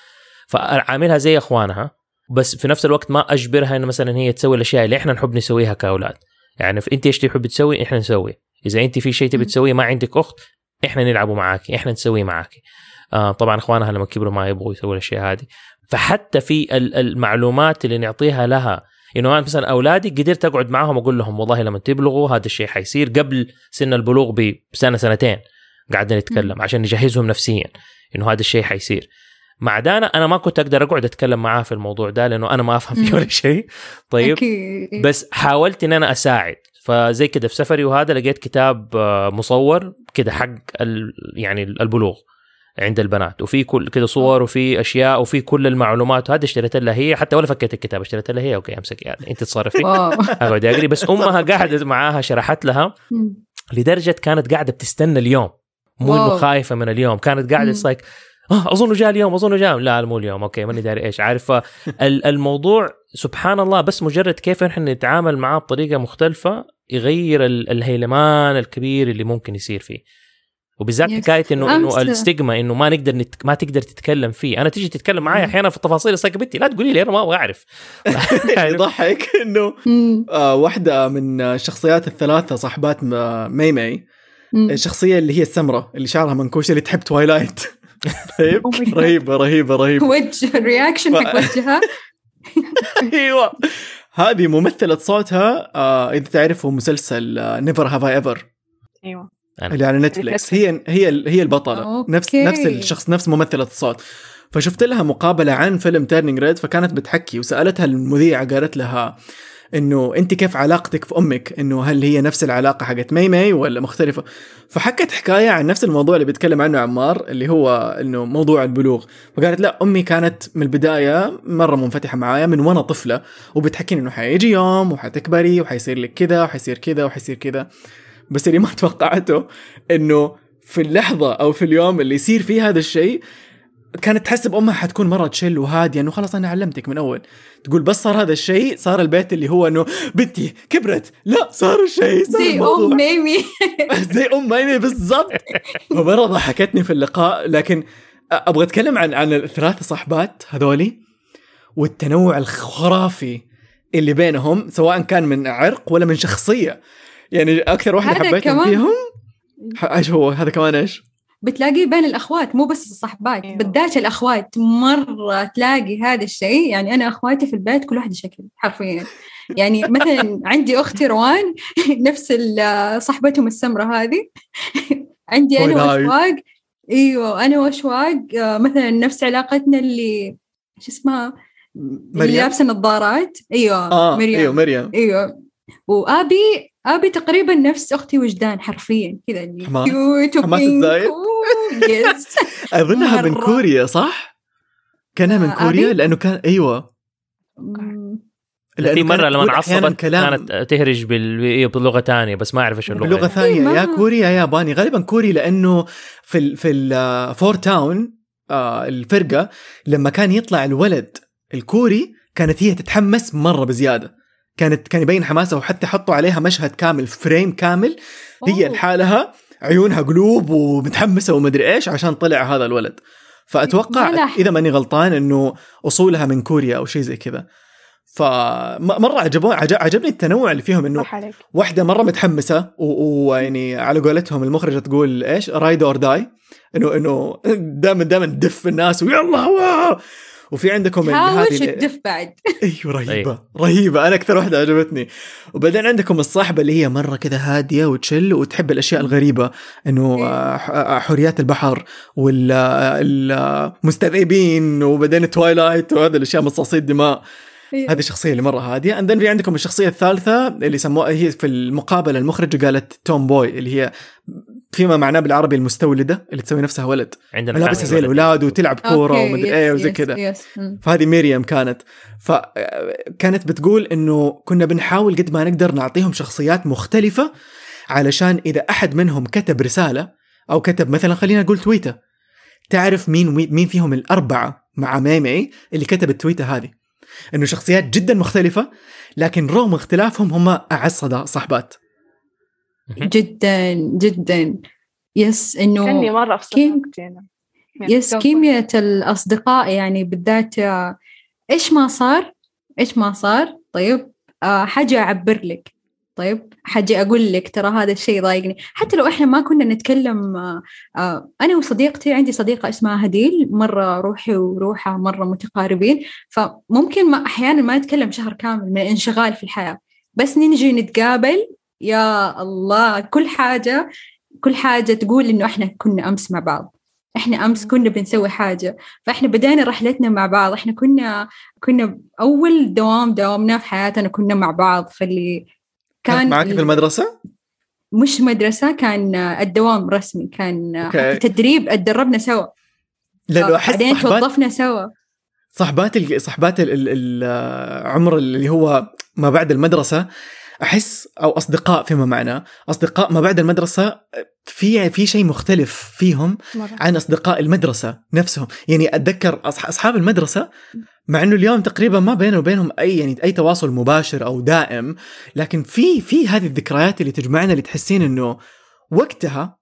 فعاملها زي إخوانها بس في نفس الوقت ما أجبرها إنه مثلا هي تسوي الأشياء اللي إحنا نحب نسويها كأولاد. يعني أنت إيش تحب تسوي؟ إحنا نسوي. إذا أنت في شيء تبي. تسويه ما عندك أخت إحنا نلعبوا معاك إحنا نسويه معاك آه طبعا إخوانها لما كبروا ما يبغوا يسووا الأشياء هذه. فحتى في ال- المعلومات اللي نعطيها لها انه أنا مثلا أولادي قدرت أقعد معاهم واقول لهم والله لما تبلغوا هذا الشيء حيصير قبل سن البلوغ بسنة سنتين قعدنا نتكلم عشان نجهزهم نفسيا. انه هذا الشيء حيصير. مع دانا أنا ما كنت أقدر أقعد أتكلم معاه في الموضوع ده لأنه أنا ما أفهم فيه. ولا شيء. طيب. أكيد بس حاولت إن أنا أساعد. فزي كده في سفري وهذا لقيت كتاب آه، مصور كده حق يعني البلوغ. عند البنات وفي كل كذا صور وفي أشياء وفي كل المعلومات. وهذا اشتريت لها هي حتى ولا فكيت الكتاب اشتريت لها هي. okay أمسك. يعني أنت تصرفي. أقعد أقري. بس أمها قعدت معاها شرحت لها. لدرجة كانت قاعدة بتستنى اليوم. مو انه. خايفه من اليوم. كانت قاعدة. like آه اظنه جاء اليوم اظنه جاء. لا مو اليوم. okay ماني داري إيش. عارفة ال- الموضوع سبحان الله بس مجرد كيف إحنا نتعامل معاه بطريقة مختلفة يغير ال- الهيلمان الكبير اللي ممكن يصير فيه. وبالذات. حكاية انه إنه ال stigma إنه ما نقدر نت... ما تقدر تتكلم فيه. أنا تيجي تتكلم معي مم. أحيانا في التفاصيل الصيك بنتي لا تقولي لي أنا ما أبغى أعرف. يضحك إنه مم. آه واحدة من الشخصيات الثلاثة صاحبات مي مي. مم. الشخصية اللي هي السمراء اللي شعرها منكوش اللي تحب Twilight رهيب Oh. رهيبة رهيبة رهيبة. وجه ال reaction حق وجهها. أيوه. هذه ممثلة صوتها آه إذا تعرفوا مسلسل Never Have I Ever أيوه. اللي على Netflix هي هي هي البطلة. okay. نفس نفس الشخص نفس ممثله الصوت فشفت لها مقابلة عن فيلم Turning Red فكانت بتحكي وسألتها المذيعة قالت لها إنه أنت كيف علاقتك في أمك؟ إنه هل هي نفس العلاقة حقت مي مي ولا مختلفة؟ فحكت حكاية عن نفس الموضوع اللي بيتكلم عنه عمار اللي هو إنه موضوع البلوغ. فقالت لا أمي كانت من البداية مرة منفتحة معايا من وأنا طفلة وبتحكيني إنه حيجي يوم وحتكبري وحيصير لك كذا وحيصير كذا وحيصير كذا. بس اللي ما توقعته إنه في اللحظة أو في اليوم اللي يصير فيه هذا الشيء كانت تحسب امها حتكون مرة تشل وهادية إنه خلاص أنا علمتك من أول. تقول بس صار هذا الشيء صار البيت اللي هو إنه بنتي كبرت. لا صار الشيء صار زي أم ميمي. زي أم ميمي بالضبط. فمره ضحكتني في اللقاء لكن أبغى أتكلم عن عن الثلاثة صاحبات هذولي والتنوع الخرافي اللي بينهم سواء كان من عرق ولا من شخصية. يعني أكثر واحدة حبيتهم كمان- فيهم؟ ح- إيش هو هذا كمان إيش؟ بتلاقيه بين الأخوات مو بس الصحبات أيوه. بالذات الأخوات. مرة تلاقي هذا الشيء يعني أنا أخواتي في البيت كل واحدة شكل حرفيا. يعني مثلا عندي أختي روان نفس ال- صاحبتهم السمراء هذه. عندي أنا. وأشواق. إيوه أنا وأشواق. آه، مثلا نفس علاقتنا اللي شو اسمها؟ اللي مريم؟ لابسة نظارات. إيوه آه مريم. إيوه مريم. إيوه. وأبي ابي تقريبا نفس أختي وجدان حرفيا كذا؟ cute حماس و pink yes أظنها من. كوريا صح؟ كانها من آه، كوريا أبي؟ لأنه كان أيوه في مرة لما تقول أحياناً عصبت كانت تهرج بال... إيه، بلغة ثانية بس ما أعرف إيش اللغة بلغة يعني. ثانية ما- يا كوري يا ياباني غالبا كوري لأنه في ال في ال Four Town آه الفرقة لما كان يطلع الولد الكوري كانت هي تتحمس مرة بزيادة كانت كان يبين حماسها وحتى حطوا عليها مشهد كامل frame كامل هي. لحالها عيونها قلوب ومتحمسة ومدري إيش عشان طلع هذا الولد. فأتوقع. إذا ماني غلطان إنه أصولها من كوريا أو شيء زي كذا. فمره عجبوني عجب عجبني التنوع اللي فيهم إنه واحدة مرة متحمسة ويعني على قولتهم المخرجة تقول إيش ride or die انه إنه دائما دائما تدف الناس ويلا وفي عندكم ال- تهاوش هذه وتدف بعد؟ أيوه رهيبة. رهيبة. أنا أكثر واحدة عجبتني. وبعدين عندكم الصاحبة اللي هي مرة كذا هادية وتشل وتحب الأشياء الغريبة إنه إيه. آه، ح- آه، حوريات البحر والمستذئبين وبعدين Twilight وهذه الأشياء مصاصي الدماء هذه الشخصيه اللي مرة هادية. and في عندكم الشخصية الثالثة اللي سموها هي في المقابلة المخرجة قالت tomboy اللي هي فيما معناه بالعربي المستولدة اللي تسوي نفسها ولد. عندنا ملابسها زي. الأولاد وتلعب كورة ومدري إيه وزي كذا. فهذه ميريام كانت. فكانت بتقول إنه كنا بنحاول قد ما نقدر نعطيهم شخصيات مختلفة علشان إذا أحد منهم كتب رسالة أو كتب مثلا خلينا نقول تويتة تعرف مين مين فيهم الأربعة مع ميمي اللي كتب التويتة هذه. إنه شخصيات جدا مختلفة لكن رغم اختلافهم هم أعز صدا- صحبات جدا جدا. yes كاني انه مرة في كيم- yes كيمياء الأصدقاء يعني بالذات آه، إيش ما صار؟ إيش ما صار؟ طيب آه، حاجة أعبر لك. طيب حاجة أقول لك ترى هذا الشيء ضايقني حتى لو إحنا ما كنا نتكلم آه، آه، أنا وصديقتي عندي صديقة اسمها هديل مرة روحي وروحها مرة متقاربين. فممكن ما أحيانا ما نتكلم شهر كامل من الانشغال في الحياة. بس نجي نتقابل يا الله كل حاجة كل حاجة تقول إنه إحنا كنا أمس مع بعض. إحنا أمس كنا بنسوي حاجة. فإحنا بدأنا رحلتنا مع بعض. إحنا كنا كنا أول دوام داومناه في حياتنا كنا مع بعض. فاللي كان معك في المدرسة؟ مش مدرسة كان الدوام رسمي. كان تدريب اتدربنا سوا. لأنه أحس بعدين صحبات توظفنا سوا. صحبات ال- صحبات ال- ال- العمر اللي هو ما بعد المدرسة أحس أو أصدقاء فيما معناه أصدقاء ما بعد المدرسة في في شيء مختلف فيهم مرة. عن أصدقاء المدرسة نفسهم يعني أتذكر أصحاب المدرسة مع إنه اليوم تقريبا ما بينه وبينهم أي يعني أي تواصل مباشر أو دائم لكن في في هذه الذكريات اللي تجمعنا اللي تحسين إنه وقتها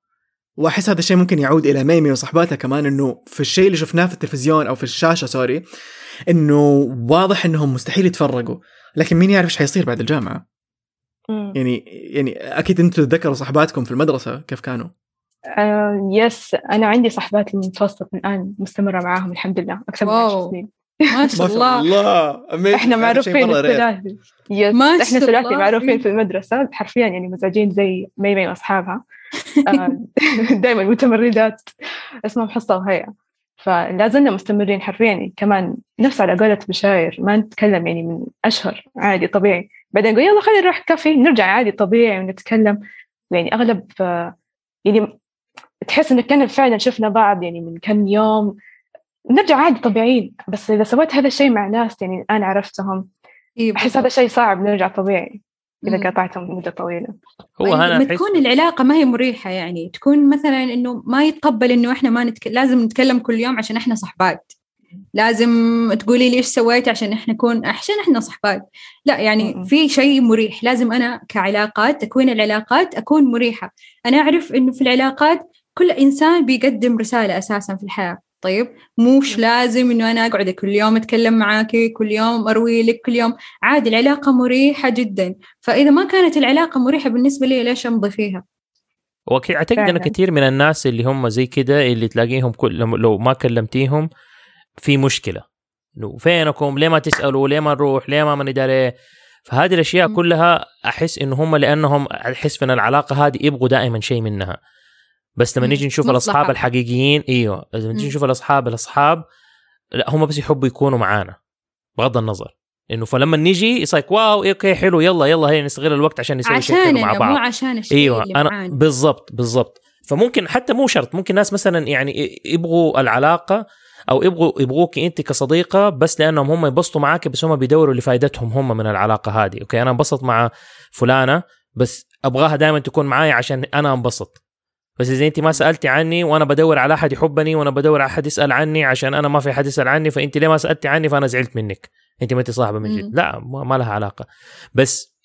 وأحس هذا الشيء ممكن يعود إلى ميمي وصحباتها كمان إنه في الشيء اللي شفناه في التلفزيون أو في الشاشة sorry إنه واضح إنهم مستحيل يتفرقوا لكن مين يعرف إيش حيصير بعد الجامعة. يعني يعني أكيد أنتم تتذكروا صحباتكم في المدرسة كيف كانوا؟ آه، yes أنا عندي صحبات المتوسط الآن مستمرة معاهم الحمد لله أكثر من wow. عشر سنين. ما شاء الله. الله. إحنا شيء معروفين. الثلاثي. يس ما إحنا ثلاثي. معروفين في المدرسة حرفيا يعني مزعجين زي ميمي وأصحابها. دائما متمردات. اسمهم حصة وهيئة. فلا زلنا مستمرين حرفيا. يعني كمان نفس على قولة بشاير ما نتكلم يعني من أشهر عادي طبيعي. بعدين نقول يلا خلينا نروح كافي نرجع عادي طبيعي ونتكلم. يعني أغلب آه، يعني تحس إنه كان فعلا شفنا بعض يعني من كم يوم. نرجع عادي طبيعيين. بس إذا سويت هذا الشيء مع ناس يعني أنا عرفتهم إيه، أحس هذا شيء صعب نرجع طبيعي. إذا مم. قطعتهم مدة طويلة. هو أنا لما احس تكون العلاقة ما هي مريحة يعني تكون مثلا إنه ما يتقبل إنه إحنا ما نتك... لازم نتكلم كل يوم عشان إحنا صحبات. لازم تقولي لي إيش سويت عشان إحنا نكون عشان إحنا صحبات. لا يعني م-م. في شيء مريح. لازم أنا كعلاقات تكوين العلاقات أكون مريحة. أنا أعرف إنه في العلاقات كل إنسان بيقدم رسالة أساسا في الحياة. طيب مش لازم إنه أنا أقعد كل يوم أتكلم معاكي كل يوم أروي لك كل يوم عادي العلاقة مريحة جدا فإذا ما كانت العلاقة مريحة بالنسبة لي ليش أمضي فيها؟ واكيد أعتقد إن فعلاً. كثير من الناس اللي هم زي كده اللي تلاقيهم كل لو- ما كلمتيهم في مشكلة فينكم ليه ما تسألوا ليه ما نروح ليه ما ما ندري إيه؟ فهذه الأشياء. كلها أحس إنه هم لأنهم أحس إن العلاقة هذه يبغوا دائما شيء منها بس لما. نيجي نشوف مصلحة. الأصحاب الحقيقيين إيوه لما نيجي. نشوف الأصحاب الأصحاب لا هم بس يحبوا يكونوا معانا بغض النظر إنه فلما نيجي يصير كواو okay حلو يلا يلا هي نستغل الوقت عشان نسوي شيء حلو مع بعض مو عشان الشيء إيوه اللي أنا بالضبط بالضبط فممكن حتى مو شرط ممكن ناس مثلا يعني يبغوا العلاقة أو يبغوا يبغوك أنت كصديقة بس لأنهم هم ينبسطوا معاك بس هم بيدوروا لفائدتهم هم من العلاقة هذه أوكي أنا انبسط مع فلانة بس أبغاها دائما تكون معي عشان أنا انبسط بس إذا أنت ما سألتي عني وأنا بدور على أحد يحبني وأنا بدور على أحد يسأل عني عشان أنا ما في حد يسأل عني فأنت ليه ما سألتي عني؟ فأنا زعلت منك. أنت ما أنت صاحبة من. جد. لا ما لها علاقة. بس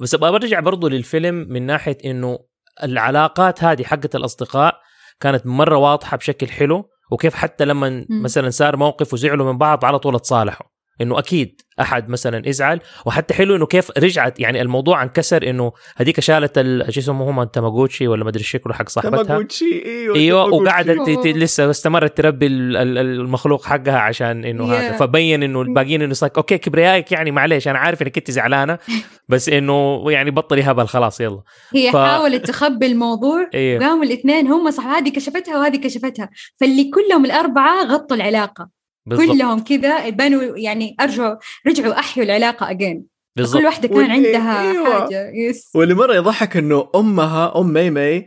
بس أبغى برجع برضو للفيلم من ناحية إنه العلاقات هذه حقت الأصدقاء كانت مرة واضحة بشكل حلو وكيف حتى لما. مثلا صار موقف وزعلوا من بعض على طول اتصالحوا. إنه أكيد أحد مثلا ازعل وحتى حلو إنه كيف رجعت يعني الموضوع انكسر إنه هذيك شالت ال- شو اسمه هم تاماغوتشي ولا ما أدري شكله حق صاحبتها تاماغوتشي إيوه إيوه. وقعدت ت- ت- أوه. لسه استمرت تربي ال- ال- المخلوق حقها عشان إنه Yeah. هذا فبين إنه الباقيين إنه صار أوكي كبريائك يعني معليش أنا عارف إنك انت زعلانة بس إنه يعني بطلي هبل خلاص يلا هي ف- حاولت تخبي الموضوع أيوه قاموا الاثنين هم صح هذه كشفتها وهذه كشفتها فاللي كلهم الأربعة غطوا العلاقة بالضبط. كلهم كذا بنوا يعني أرجعوا رجعوا أحيوا العلاقة أجين بالضبط. كل واحدة كان واللي- عندها أيوة. حاجة. يس واللي مرة يضحك إنه أمها أم ميمي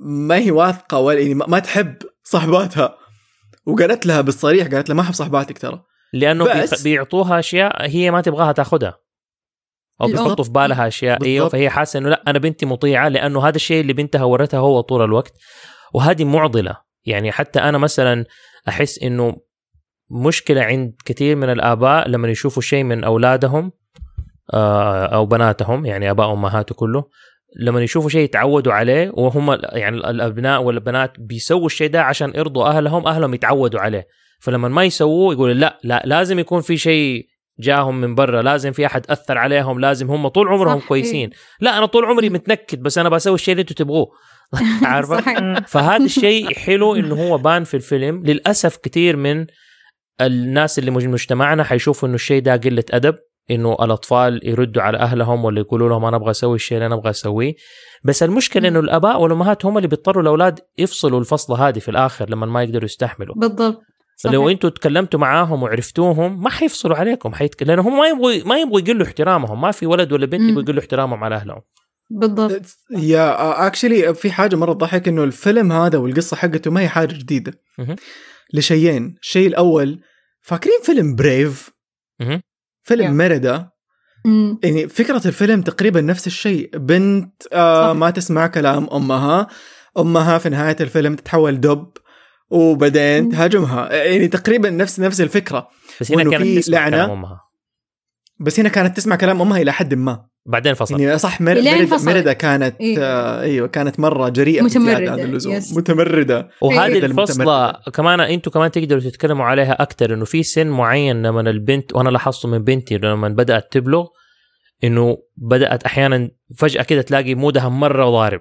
ما هي واثقة ولا يعني ما ما تحب صحباتها وقالت لها بالصريح قالت لها ما أحب صحباتك ترى. لأنه بس- بيعطوها أشياء هي ما تبغاها تاخذها أو. بيحطوا في بالها أشياء. أيوه. فهي حاسة إنه لأ أنا بنتي مطيعة لأنه هذا الشيء اللي بنتها ورتها هو طول الوقت. وهذه معضلة. يعني حتى أنا مثلا أحس إنه مشكلة عند كثير من الآباء لما يشوفوا شيء من أولادهم آه، أو بناتهم يعني آباء وامهات كله لما يشوفوا شيء يتعودوا عليه وهم يعني الأبناء والبنات بيسووا الشيء ده عشان يرضوا أهلهم أهلهم يتعودوا عليه. فلما ما يسووه يقولوا لا لا لازم يكون في شيء جاهم من برا لازم في أحد أثر عليهم لازم هم طول عمرهم صح، كويسين. لا أنا طول عمري. متنكد بس أنا بسوي الشيء اللي أنتم تبغوه. عارفة. فهذا الشيء حلو إنه هو بان في الفيلم. للأسف كثير من الناس اللي من مجتمعنا حيشوفوا إنه الشيء ده قلة أدب إنه الأطفال يردوا على أهلهم ولا يقولوا لهم أنا أبغى أسوي الشيء اللي أنا أبغى أسويه. بس المشكلة إنه الآباء والأمهات هم اللي بيضطروا الأولاد يفصلوا الفصله هذه في الآخر لما ما يقدروا يستحملوا. بالضبط لو صحيح. أنتوا تكلمتوا معاهم وعرفتوهم ما حيفصلوا عليكم حيتك... لانهم ما يبغوا ما يبغوا يقلوا احترامهم ما في ولد ولا بنت. يبغوا يقلوا احترامهم على أهلهم. بالضبط. يا actually في حاجة مرة تضحك إنه الفيلم هذا والقصة حقته ما هي حاجة جديدة. لشيئين. الشيء الأول فاكرين فيلم Brave. فيلم. ميريدا. يعني فكرة الفيلم تقريبا نفس الشيء بنت آه. ما تسمع كلام أمها أمها في نهاية الفيلم تتحول دب وبعدين. تهاجمها يعني تقريبا نفس نفس الفكرة بس هنا كانت تسمع لعنة. كلام أمها بس هنا كانت تسمع كلام أمها إلى حد ما بعدين فصل يعني صح فصلت. ميريدا كانت إيه. آه أيوه كانت مرة جريئة متمردة، بزيادة عن اللزوم يس. متمردة وهذه الفصلة المتمردة. كمان أنتم كمان تقدروا تتكلموا عليها أكثر إنه في سن معين لما البنت وأنا لاحظته من بنتي لما بدأت تبلغ إنه بدأت أحيانا فجأة كده تلاقي مودها مرة ضارب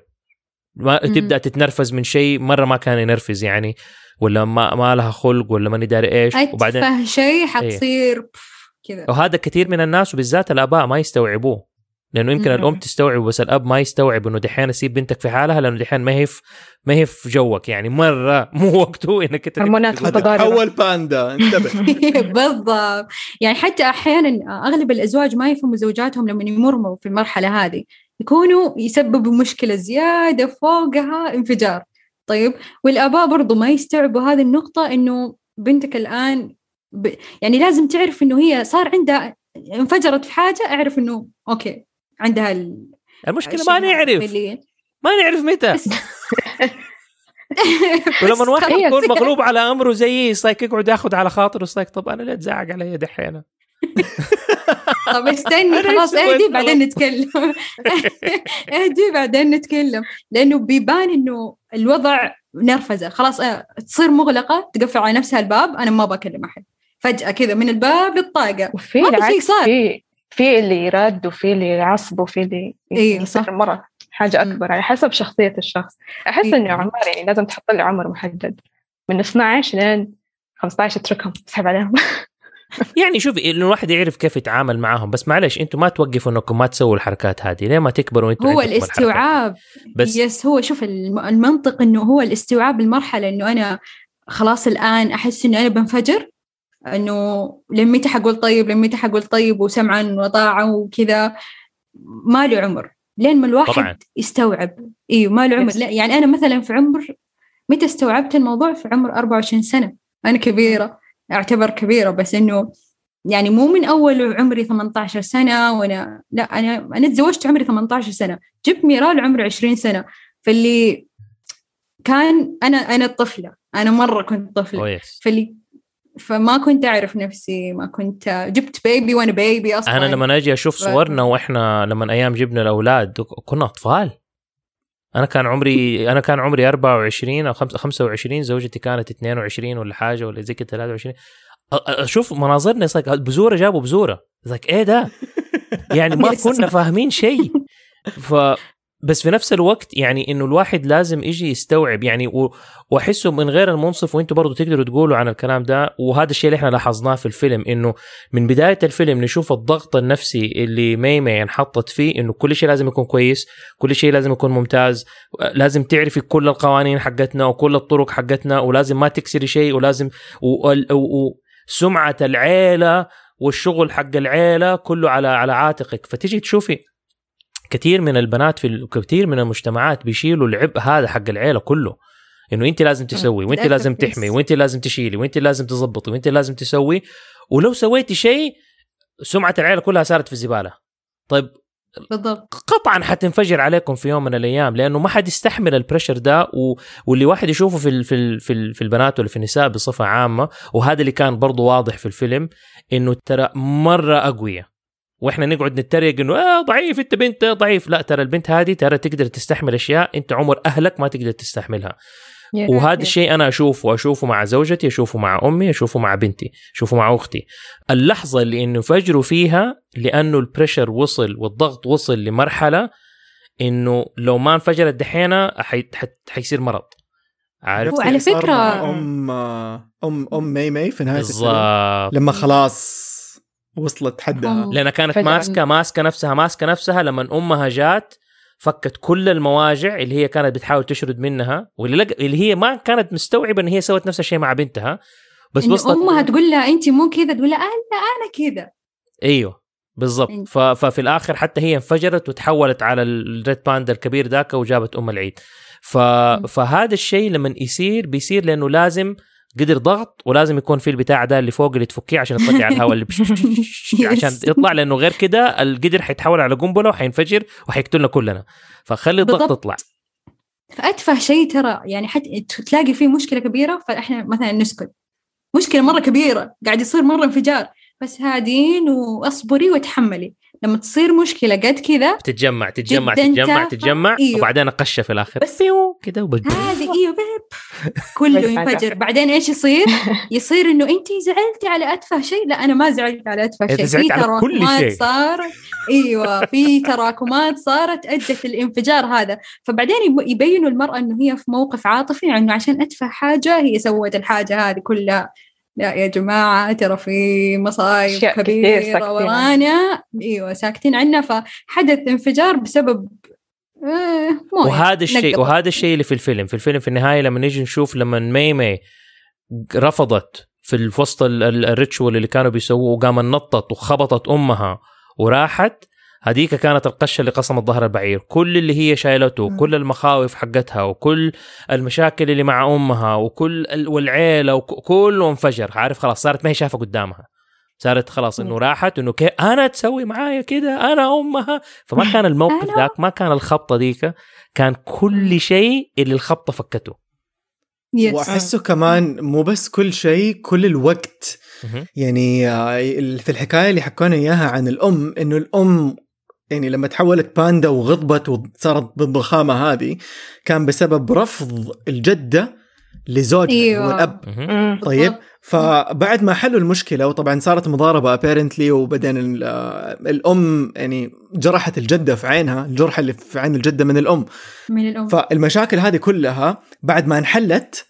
ما. تبدأ تتنرفز من شيء مرة ما كان ينرفز يعني ولا ما ما لها خلق ولا ماني داري إيش وبعدين شيء حتصير بف كذا وهذا كثير من الناس وبالذات الآباء ما يستوعبوه لأنه يمكن. الأم تستوعب بس الأب ما يستوعب إنه دحين اسيب بنتك في حالها لأنه دحين ما هي في ما هي في جوك. يعني مرة مو وقته إنك انت هرمونات متضاربة. حتتحول باندا. انتبه. بالضبط. يعني حتى أحيانا أغلب الأزواج ما يفهموا زوجاتهم لما يمروا في المرحلة هذه. يكونوا يسببوا مشكلة زيادة فوقها انفجار. طيب والآباء برضو ما يستوعبوا هذه النقطة إنه بنتك الآن ب... يعني لازم تعرف إنه هي صار عندها انفجرت في حاجة أعرف إنه أوكي. عندها ال... المشكلة ما نعرف اللي- ما نعرف متى. ولما واحد يكون. مغلوب على أمره زيي صايك يقعد ياخذ على خاطره صايك طب أنا ليه تزعق علي دحين. طب استني خلاص اهدي بعدين؟ نتكلم. اهدي بعدين نتكلم. لأنه بيبان إنه الوضع نرفزة. خلاص آه، تصير مغلقة تقفل على نفسها الباب أنا ما بكلم أحد. فجأة كذا من الباب للطاقة. وفي ما في شيء صار. في في اللي يرد وفي اللي يعصب وفي اللي إيه، يصير صح. مرة حاجة مم. أكبر على حسب شخصية الشخص أحس إيه. إنه عمر يعني لازم تحط لي عمر محدد من 12 لين 15 اتركهم اسحب عليهم يعني شوف إنه الواحد يعرف كيف يتعامل معاهم بس معلش أنتم ما توقفوا إنكم ما تسووا الحركات هذه ليه ما تكبروا أنتم هو؟ الاستيعاب بس يس هو شوف الم- المنطق إنه هو الاستيعاب المرحلة إنه أنا خلاص الآن أحس إنه أنا بنفجر إنه لمتى حقول طيب لمتى حقول طيب وسمعا وطاعة وكذا. ما له عمر. لين ما الواحد طبعاً. يستوعب. أيوه ما له عمر. لا يعني أنا مثلا في عمر متى استوعبت الموضوع؟ في عمر 24 سنة. أنا كبيرة أعتبر كبيرة بس إنه يعني مو من أول عمري 18 سنة وأنا لا أنا أنا تزوجت عمري 18 سنة. جبت ميرال عمري 20 سنة. فاللي كان أنا أنا الطفله أنا مرة كنت طفلة. كويس فاللي فما كنت أعرف نفسي ما كنت جبت بيبي وأنا بيبي أصلا. أنا لما أجي أشوف ف- صورنا وإحنا لما أيام جبنا الأولاد كنا أطفال. أنا كان عمري أنا كان عمري 24 أو 25 زوجتي كانت 22 ولا حاجة ولا زي كده 23 أ- أ- أشوف مناظرنا بزورة جابوا بزورة. زك إيه ده؟ يعني ما. كنا فاهمين شيء. ف بس في نفس الوقت يعني إنه الواحد لازم يجي يستوعب يعني. وأحسه من غير المنصف وأنتم برضو تقدروا تقولوا عن الكلام ده وهذا الشيء اللي إحنا لاحظناه في الفيلم إنه من بداية الفيلم نشوف الضغط النفسي اللي ميمي انحطت فيه إنه كل شيء لازم يكون كويس كل شيء لازم يكون ممتاز لازم تعرفي كل القوانين حقتنا وكل الطرق حقتنا ولازم ما تكسري شيء ولازم و... و... و... سمعة العيلة والشغل حق العيلة كله على على عاتقك فتيجي تشوفي كثير من البنات في ال- كثير من المجتمعات بيشيلوا العبء هذا حق العيلة كله. إنه انت لازم تسوي وانت لازم. تحمي وانت لازم تشيلي وانت لازم تظبطي وانت لازم تسوي. ولو سويتي شيء سمعة العيلة كلها صارت في الزبالة. طيب بالضبط. قطعا حتنفجر عليكم في يوم من الأيام لأنه ما حد يستحمل ال pressure ده و... واللي واحد يشوفه في ال... في ال... في, ال... في البنات ولا في النساء بصفة عامة وهذا اللي كان برضو واضح في الفيلم إنه ترى مرة أقوياء. وإحنا نقعد نتريق إنه آه ضعيف انت بنت ضعيف. لا ترى البنت هذه ترى تقدر تستحمل أشياء انت عمر أهلك ما تقدر تستحملها. وهذا الشيء أنا أشوفه أشوفه مع زوجتي أشوفه مع أمي أشوفه مع بنتي أشوفه مع أختي. اللحظة اللي إنه فجروا فيها لأنه البريشر وصل والضغط وصل لمرحلة إنه لو ما انفجرت دحينة حي... حت- حيصير مرض. عارف هو على اللي صار فكرة- مع أم أم أم مي مي في نهاية بالضبط. لما خلاص وصلت حدها لأنها كانت. ماسكه ماسكة نفسها ماسكة نفسها لما أمها جات فكت كل المواجع اللي هي كانت بتحاول تشرد منها واللي لق... اللي هي ما كانت مستوعبة إن هي سوت نفس الشيء مع بنتها بس إنه وصلت أمها تقول لها أنت مو كذا تقول لها لا أنا كذا أيوه بالضبط. ف... ففي الآخر حتى هي انفجرت وتحولت على الريد باندا الكبير ذاك وجابت أم العيد ف... فهذا الشيء لما يصير بيصير لأنه لازم قدر ضغط ولازم يكون في البتاع ده اللي فوق اللي تفكيه عشان تطلع الهواء اللي بش- عشان يطلع لأنه غير كده القدر حيتحول على قنبلة وحينفجر وحيقتلنا كلنا. فخلي الضغط. يطلع. فأتفه شيء ترى يعني حتى تلاقي فيه مشكلة كبيرة فإحنا مثلا نسكت. مشكلة مرة كبيرة قاعد يصير مرة انفجار. بس هادين وأصبري وتحملي. لما تصير مشكلة قد كذا تتجمع تتجمع تتجمع. تتجمع أيوه. وبعدين اقشه في الآخر بس- كده وبس هذه إيوه بيب كله. ينفجر بعدين إيش يصير؟ يصير إنه انت زعلتي على اتفه شيء لا أنا ما زعلت على اتفه شيء زعلت على كل تراكمات شيء. صارت إيوه في تراكمات صارت أدت الانفجار هذا فبعدين يب- يبينوا المرأة إنه هي في موقف عاطفي انه عشان اتفه حاجة هي سوت الحاجة هذه كلها لا يا جماعة ترى في مصايب كبيرة ورانا أيوه ساكتين عنها فحدث انفجار بسبب آه. وهذا الشيء. وهذا الشيء اللي في الفيلم في الفيلم في النهاية لما نيجي نشوف لما مي مي رفضت في وسط ال- ال- ال ritual اللي كانوا بيسووه وقام نطت وخبطت أمها وراحت هذيك كانت القشة اللي قسمت ظهر البعير. كل اللي هي شايلته مم. كل المخاوف حقتها وكل المشاكل اللي مع أمها وكل ال- والعيلة وكله انفجر. عارف؟ خلاص صارت ما هي شايفة قدامها. صارت خلاص إنه. راحت إنه كيف أنا تسوي معايا كده؟ أنا أمها؟ فما كان الموقف ذاك ما كان الخبطة ديك كان كل شيء اللي الخبطة فكته. يس. وأحسه كمان مو بس كل شيء كل الوقت. يعني آه، في الحكاية اللي حكونا إياها عن الأم إنه الأم يعني لما تحولت باندا وغضبت وصارت بالضخامه هذه كان بسبب رفض الجدة لزوجها أيوة. هو الأب مهم. مم. طيب. فبعد ما حلوا المشكلة وطبعا صارت مضاربة ابيرنتلي وبعدين ال- الأم يعني جرحت الجدة في عينها الجرح اللي في عين الجدة من الأم من الأم فالمشاكل هذه كلها بعد ما انحلت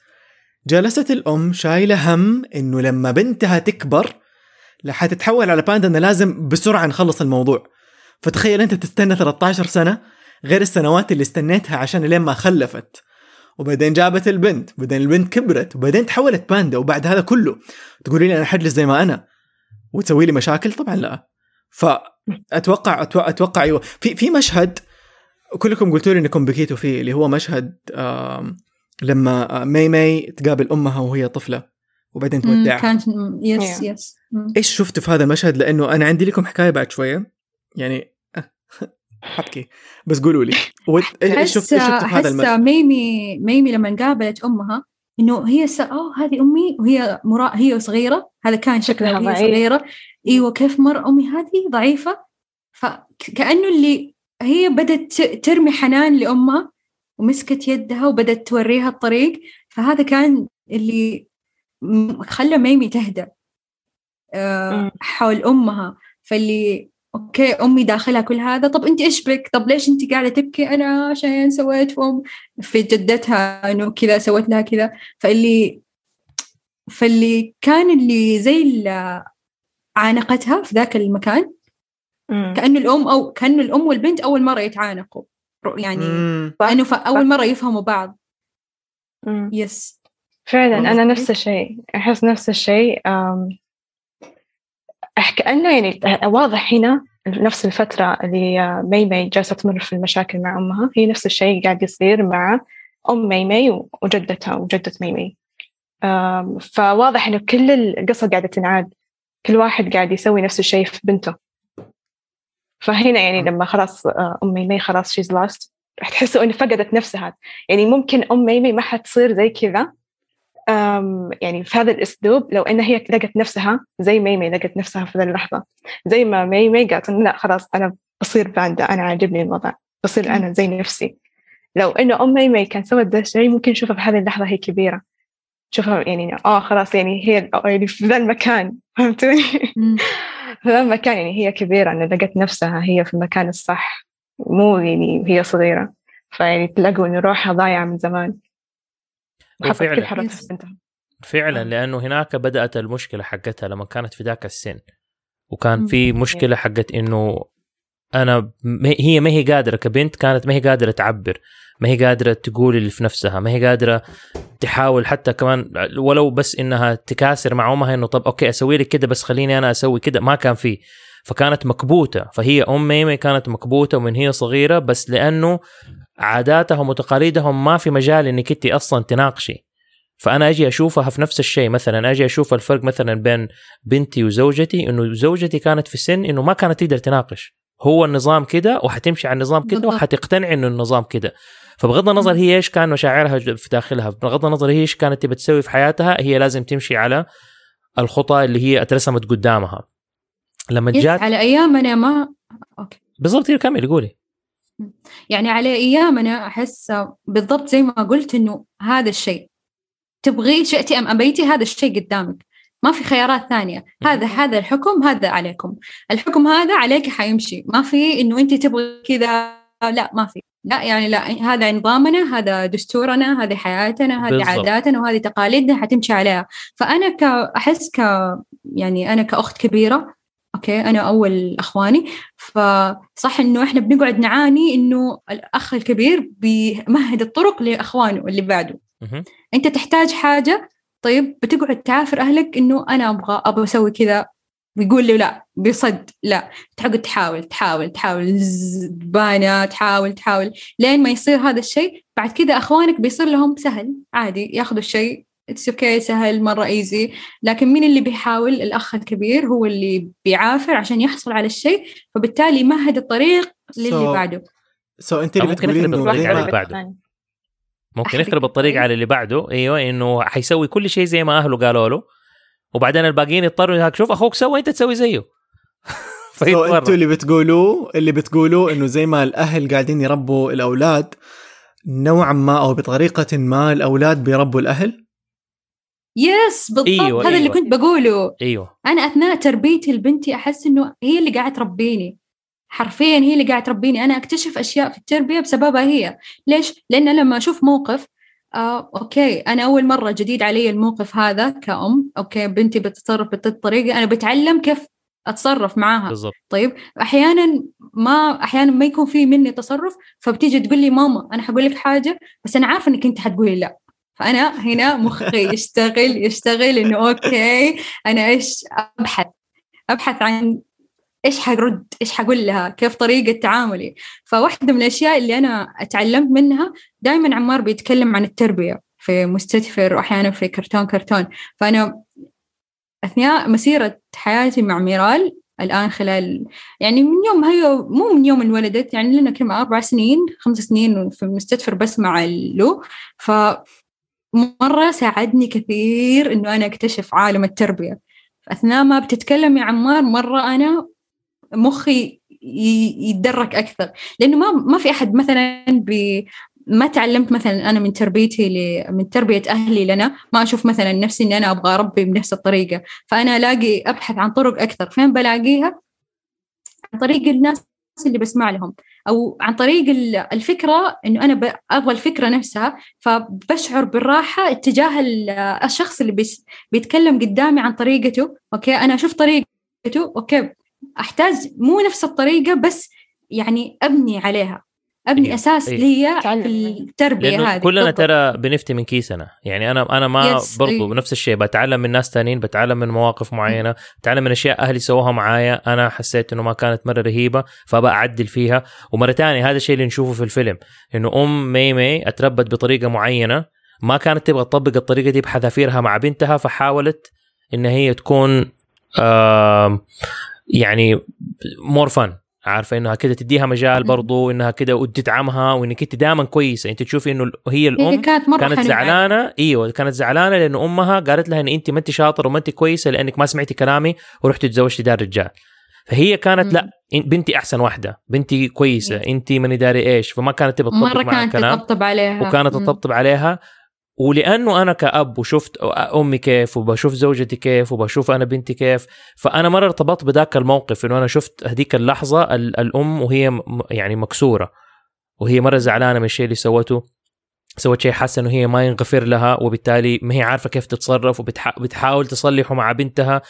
جلست الأم شايلة هم إنه لما بنتها تكبر حتتحول على باندا إنه لازم بسرعة نخلص الموضوع فتخيل أنت تستنى 13 سنة غير السنوات اللي استنيتها عشان لين ما خلفت. وبعدين جابت البنت بعدين البنت كبرت وبعدين تحولت باندا وبعد هذا كله تقولي لي أنا حجلس زي ما أنا وتسوي لي مشاكل؟ طبعا لا. فأتوقع أتوقع, أتوقع أيوه. في في مشهد كلكم قلتوا لي إنكم بكيتوا فيه اللي هو مشهد لما آه، مي مي تقابل أمها وهي طفلة وبعدين تودعها. كان yes Yeah. yes. إيش شفتوا في هذا المشهد؟ لأنه أنا عندي لكم حكاية بعد شوية. يعني حبكي بس قولوا لي ود- إيش شفت إيش شفتوا في هذا احس المشهد؟ ميمي ميمي لما قابلت أمها إنه هي س... اوه هذه أمي وهي مرا... هي صغيرة هذا كان شكلها وهي ضعيف. صغيرة. إيوه كيف مر أمي هذه؟ ضعيفة. فكانه اللي هي بدت ترمي حنان لأمها ومسكت يدها وبدت توريها الطريق. فهذا كان اللي خلى ميمي تهدى آه،. حول أمها. فاللي okay أمي داخلها كل هذا. طب انت إيش بك؟ طب ليش انت قاعدة تبكي؟ أنا عشان سويت في أم في جدتها إنه كذا سويت لها كذا. فاللي فاللي كان اللي زي اللي عانقتها في ذاك المكان مم. كانه الأم أو كانه الأم والبنت أول مرة يتعانقوا. يعني. كانه أول مرة يفهموا بعض. مم. yes فعلا صحيح. نفس الشيء. أحس نفس الشيء. كأنه يعني واضح هنا نفس الفترة اللي مي مي جالسة تمر في المشاكل مع أمها. هي نفس الشيء قاعد يصير مع أم مي مي وجدتها وجدة مي مي. فواضح إنه كل القصة قاعدة تنعاد. كل واحد قاعد يسوي نفس الشيء في بنته. فهنا يعني لما خلاص آه، أم مي مي خلاص she's lost راح تحسوا إنه فقدت نفسها. يعني ممكن أم مي مي ما حتصير زي كذا يعني في هذا الأسلوب لو إن هي لقت نفسها زي ميمي لقت نفسها في ذا اللحظة. زي ما ميمي قالت لا خلاص أنا بصير باندا أنا عاجبني الوضع بصير أنا زي نفسي. لو إنه أم ميمي كان سوت ذا الشيء ممكن نشوفها في هذه اللحظة هي كبيرة. شوفها يعني آه خلاص يعني هي يعني في ذا المكان فهمتوني. في ذا المكان يعني هي كبيرة إنه لقت نفسها هي في المكان الصح مو يعني هي صغيرة. فيعني تلاقوا إنه روحها ضايعة من زمان. كل وفعلا. في بنتها فعلا آه. لأنه هناك بدأت المشكلة حقتها لما كانت في ذاك السن وكان. في مشكلة حقت إنه أنا هي ما هي قادرة كبنت كانت ما هي قادرة تعبر ما هي قادرة تقول اللي في نفسها ما هي قادرة تحاول حتى كمان ولو بس إنها تكاسر مع أمها إنه طب أوكي أسوي لك كده بس خليني أنا أسوي كده ما كان فيه فكانت مكبوتة فهي أم ميمي كانت مكبوتة ومن هي صغيرة بس لأنه عاداتهم وتقاليدهم ما في مجال انك انت أصلا تناقشي. فأنا أجي أشوفها في نفس الشيء مثلا أجي أشوف الفرق مثلا بين بنتي وزوجتي إنه زوجتي كانت في سن إنه ما كانت تقدر تناقش. هو النظام كده وحتمشي على النظام كده. وحتقتنع إنه النظام كده. فبغض النظر هي إيش كان مشاعرها في داخلها بغض النظر هي إيش كانت تبي تسوي في حياتها هي لازم تمشي على الخطى اللي هي اترسمت قدامها. لما جات على أيامنا ما أوكي. بالضبط هي كمل قولي. يعني على أيامنا أحس بالضبط زي ما قلت إنه هذا الشيء. تبغي شئتي أم ابيتي هذا الشيء قدامك. ما في خيارات ثانية. هذا هذا الحكم هذا عليكم. الحكم هذا عليك حيمشي. ما في إنه أنت تبغي كذا لا ما في. لا يعني لا هذا نظامنا هذا دستورنا هذه حياتنا هذه. عاداتنا وهذه تقاليدنا حتمشي عليها. فأنا ك أحس ك يعني أنا كأخت كبيرة أوكي؟ أنا أول أخواني. فصح إنه إحنا بنقعد نعاني إنه الأخ الكبير بيمهد الطرق لأخوانه اللي بعده. أنت تحتاج حاجة؟ طيب بتقعد تعافر أهلك إنه أنا أبغى أبغى أسوي كذا. بيقول له لا بيصد لا. تقعد تحاول تحاول تحاول. زز، بانا تحاول تحاول. لين ما يصير هذا الشيء بعد كذا أخوانك بيصير لهم سهل. عادي ياخذوا الشيء it's okay سهل مرة easy لكن مين اللي بيحاول؟ الأخ الكبير هو اللي بيعافر عشان يحصل على الشيء فبالتالي يمهد الطريق للي So- بعده. so أنت أو اللي ممكن إنه الطريق على ما- اللي بعده. ممكن أحرق يخرب الطريق. على اللي بعده. أيوه إنه حيسوي كل شيء زي ما أهله قالوا له. وبعدين الباقيين يضطروا شوف أخوك سوى أنت تسوي زيه. so أنتوا فيتورط. اللي بتقولوه اللي بتقولوه إنه زي ما الأهل قاعدين يربوا الأولاد نوعا ما أو بطريقة ما الأولاد بيربوا الأهل؟ yes بالضبط أيوة، هذا اللي أيوة. كنت بقوله. أيوه. أنا أثناء تربيتي لبنتي أحس إنه هي اللي قاعدة تربيني. حرفيا هي اللي قاعدة تربيني. أنا أكتشف أشياء في التربية بسببها هي. ليش؟ لأن لما أشوف موقف آه، okay أنا أول مرة جديد علي الموقف هذا كأم okay بنتي بتتصرف بهالطريقه أنا بتعلم كيف أتصرف معاها. بالضبط. طيب أحيانا ما أحيانا ما يكون في مني تصرف فبتيجي تقول لي ماما أنا حقول لك حاجة بس أنا عارفة إنك أنت حتقولي لا. فأنا هنا مخي يشتغل يشتغل إنه okay أنا إيش أبحث؟ أبحث عن إيش حرد إيش حقول لها؟ كيف طريقة تعاملي؟ فواحدة من الأشياء اللي أنا أتعلمت منها دائما عمار بيتكلم عن التربية في مستدفر واحيانا في كرتون كرتون. فأنا أثناء مسيرة حياتي مع ميرال الآن خلال يعني من يوم هي مو من يوم انولدت يعني لنا كم أربع سنين خمس سنين في المستدفر بسمع له ف مرة ساعدني كثير إنه أنا أكتشف عالم التربية. أثناء ما بتتكلم يا عمار مرة أنا مخي يتدرك أكثر. لأنه ما ما في أحد مثلا ب ما تعلمت مثلا أنا من تربيتي ل... من تربية أهلي لنا ما أشوف مثلا نفسي إني أنا أبغى أربي بنفس الطريقة. فأنا ألاقي أبحث عن طرق أكثر. فين بلاقيها؟ عن طريق الناس اللي بسمع لهم. أو عن طريق ال- الفكرة إنه أنا ب- أبغى الفكرة نفسها فبشعر بالراحة اتجاه ال- الشخص اللي بيتكلم قدامي عن طريقته. okay أنا أشوف طريقته أوكي أحتاج مو نفس الطريقة بس يعني أبني عليها. أبني أيوة، أساس أيوة. لي تعلم. في لأنه هذه. كلنا بالضبط. ترى بنفتي من كيسنا يعني أنا أنا ما Yes، برضو أيوة. نفس الشيء. بتعلم من ناس تانيين بتعلم من مواقف معينة بتعلم من أشياء أهلي سووها معايا. أنا حسيت إنه ما كانت مرة رهيبة فأبى أعدل فيها. ومرة ثانية هذا الشيء اللي نشوفه في الفيلم إنه أم مي مي أتربت بطريقة معينة ما كانت تبغى تطبق الطريقة دي بحذافيرها مع بنتها فحاولت إن هي تكون آم، يعني مور فن عارفة إنها كده تديها مجال. برضو إنها كده وتدعمها وانك انت دائما كويسة أنت تشوفي إنه هي هي الأم كانت مرة كانت حنينة. زعلانة إيوه كانت زعلانة لأنه أمها قالت لها إن أنت ما أنت شاطر وما أنت كويسة لأنك ما سمعتي كلامي ورحتي تزوجتي دار رجال فهي كانت مم. لا بنتي أحسن واحدة بنتي كويسة إيه. انت ماني داري إيش فما كانت مرة تطبق معها كانت تطبطب عليها وكانت. تطبطب عليها ولأنه أنا كأب وشفت أمي كيف وبشوف زوجتي كيف وبشوف أنا بنتي كيف فأنا مرة ارتبطت بذاك الموقف إنه أنا شفت هذيك اللحظة ال- الأم وهي يعني مكسورة وهي مرة زعلانة من الشيء اللي سوته سوت شيء حاسه انه هي ما ينغفر لها وبالتالي ما هي عارفة كيف تتصرف وبتحاول تصلحه مع بنتها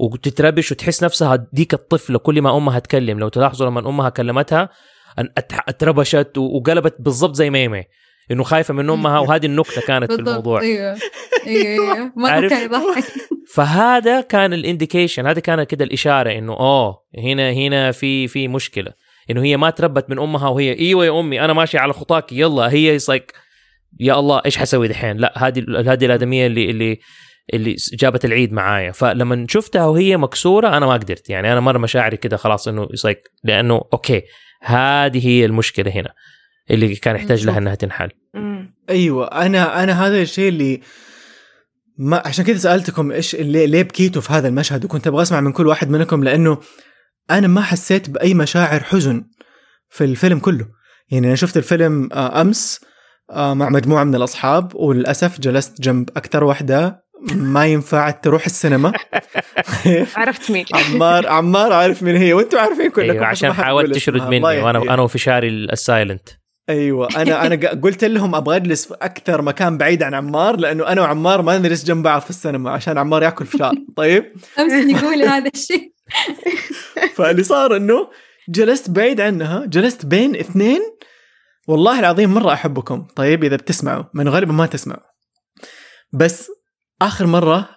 وتتربش وتحس نفسها ديك الطفلة كل ما أمها تكلم لو تلاحظوا لما أمها كلمتها اتربشت وقلبت بالضبط زي ميمي إنه خايفة من أمها وهذه النكتة كانت في الموضوع. أيوه. أيوه مرة عارف؟ كان يضحك. فهذا كان ال indication هذا كان كده الإشارة إنه اوه هنا هنا في في مشكلة. إنه هي ما تربت من أمها وهي إيوه يا أمي أنا ماشي على خطاك يلا. هي like يا الله إيش حسوي دحين؟ لا هذه هذه الآدمية اللي اللي اللي جابت العيد معايا. فلما شفتها وهي مكسورة أنا ما قدرت. يعني أنا مرة مشاعري كده خلاص إنه like لأنه okay هذه هي المشكلة هنا. اللي كان يحتاج لها إنها تنحل. أيوه أنا أنا هذا الشيء اللي ما عشان كذا سألتكم إيش ليه, ليه بكيتوا في هذا المشهد؟ وكنت أبغى أسمع من كل واحد منكم لأنه أنا ما حسيت بأي مشاعر حزن في الفيلم كله. يعني أنا شفت الفيلم آه، أمس آه، مع مجموعة من الأصحاب وللأسف جلست جنب أكثر واحدة ما ينفع تروح السينما. عرفت مين عمار عمار عارف مين هي وأنتم عارفين كلكم أيوة عشان حاولت تشرد. مني وأنا. أنا وفشاري السايلنت. أيوه أنا أنا قلت لهم أبغى أجلس في أكثر مكان بعيد عن عمار لأنه أنا وعمار ما نجلس جنب بعض في السينما عشان عمار يأكل فشار. طيب؟ أمس يقول هذا الشيء. فاللي صار إنه جلست بعيد عنها جلست بين اثنين. والله العظيم مرة أحبكم. طيب إذا بتسمعوا من غالبا ما تسمعوا. بس آخر مرة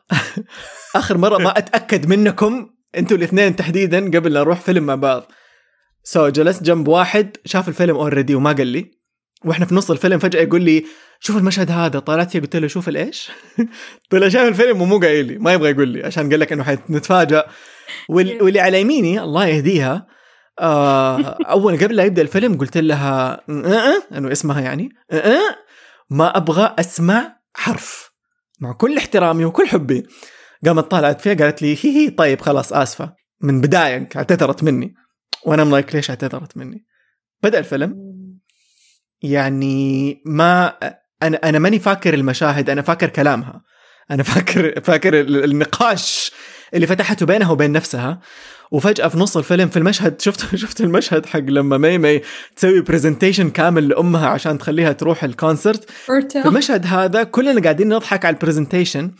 آخر مرة ما أتأكد منكم أنتوا الاثنين تحديدا قبل لا نروح فيلم مع بعض. so جلست جنب واحد شاف الفيلم already وما قال لي. وإحنا في نص الفيلم فجأة يقول لي شوف المشهد هذا طلعت فيه؟ قلت له شوف الإيش؟ طلع شاف الفيلم ومو قايل لي. ما يبغى يقول لي عشان قال لك إنه حنتفاجئ وال- واللي على يميني الله يهديها آه أول قبل لا يبدأ الفيلم قلت لها أه أه إنه اسمها يعني أه ما أبغى أسمع حرف مع كل احترامي وكل حبي. قامت طالعت فيها قالت لي هي هي طيب خلاص آسفة. من بداية اعتذرت مني. وأنا I'm like ليش اعتذرت مني؟ بدأ الفيلم. يعني ما أنا أنا ماني فاكر المشاهد أنا فاكر كلامها. أنا فاكر فاكر ال- النقاش اللي فتحته بينها وبين نفسها. وفجأة في نص الفيلم في المشهد شفت شفت المشهد حق لما مي مي تسوي presentation كامل لأمها عشان تخليها تروح ال concert في المشهد هذا كلنا قاعدين نضحك على ال presentation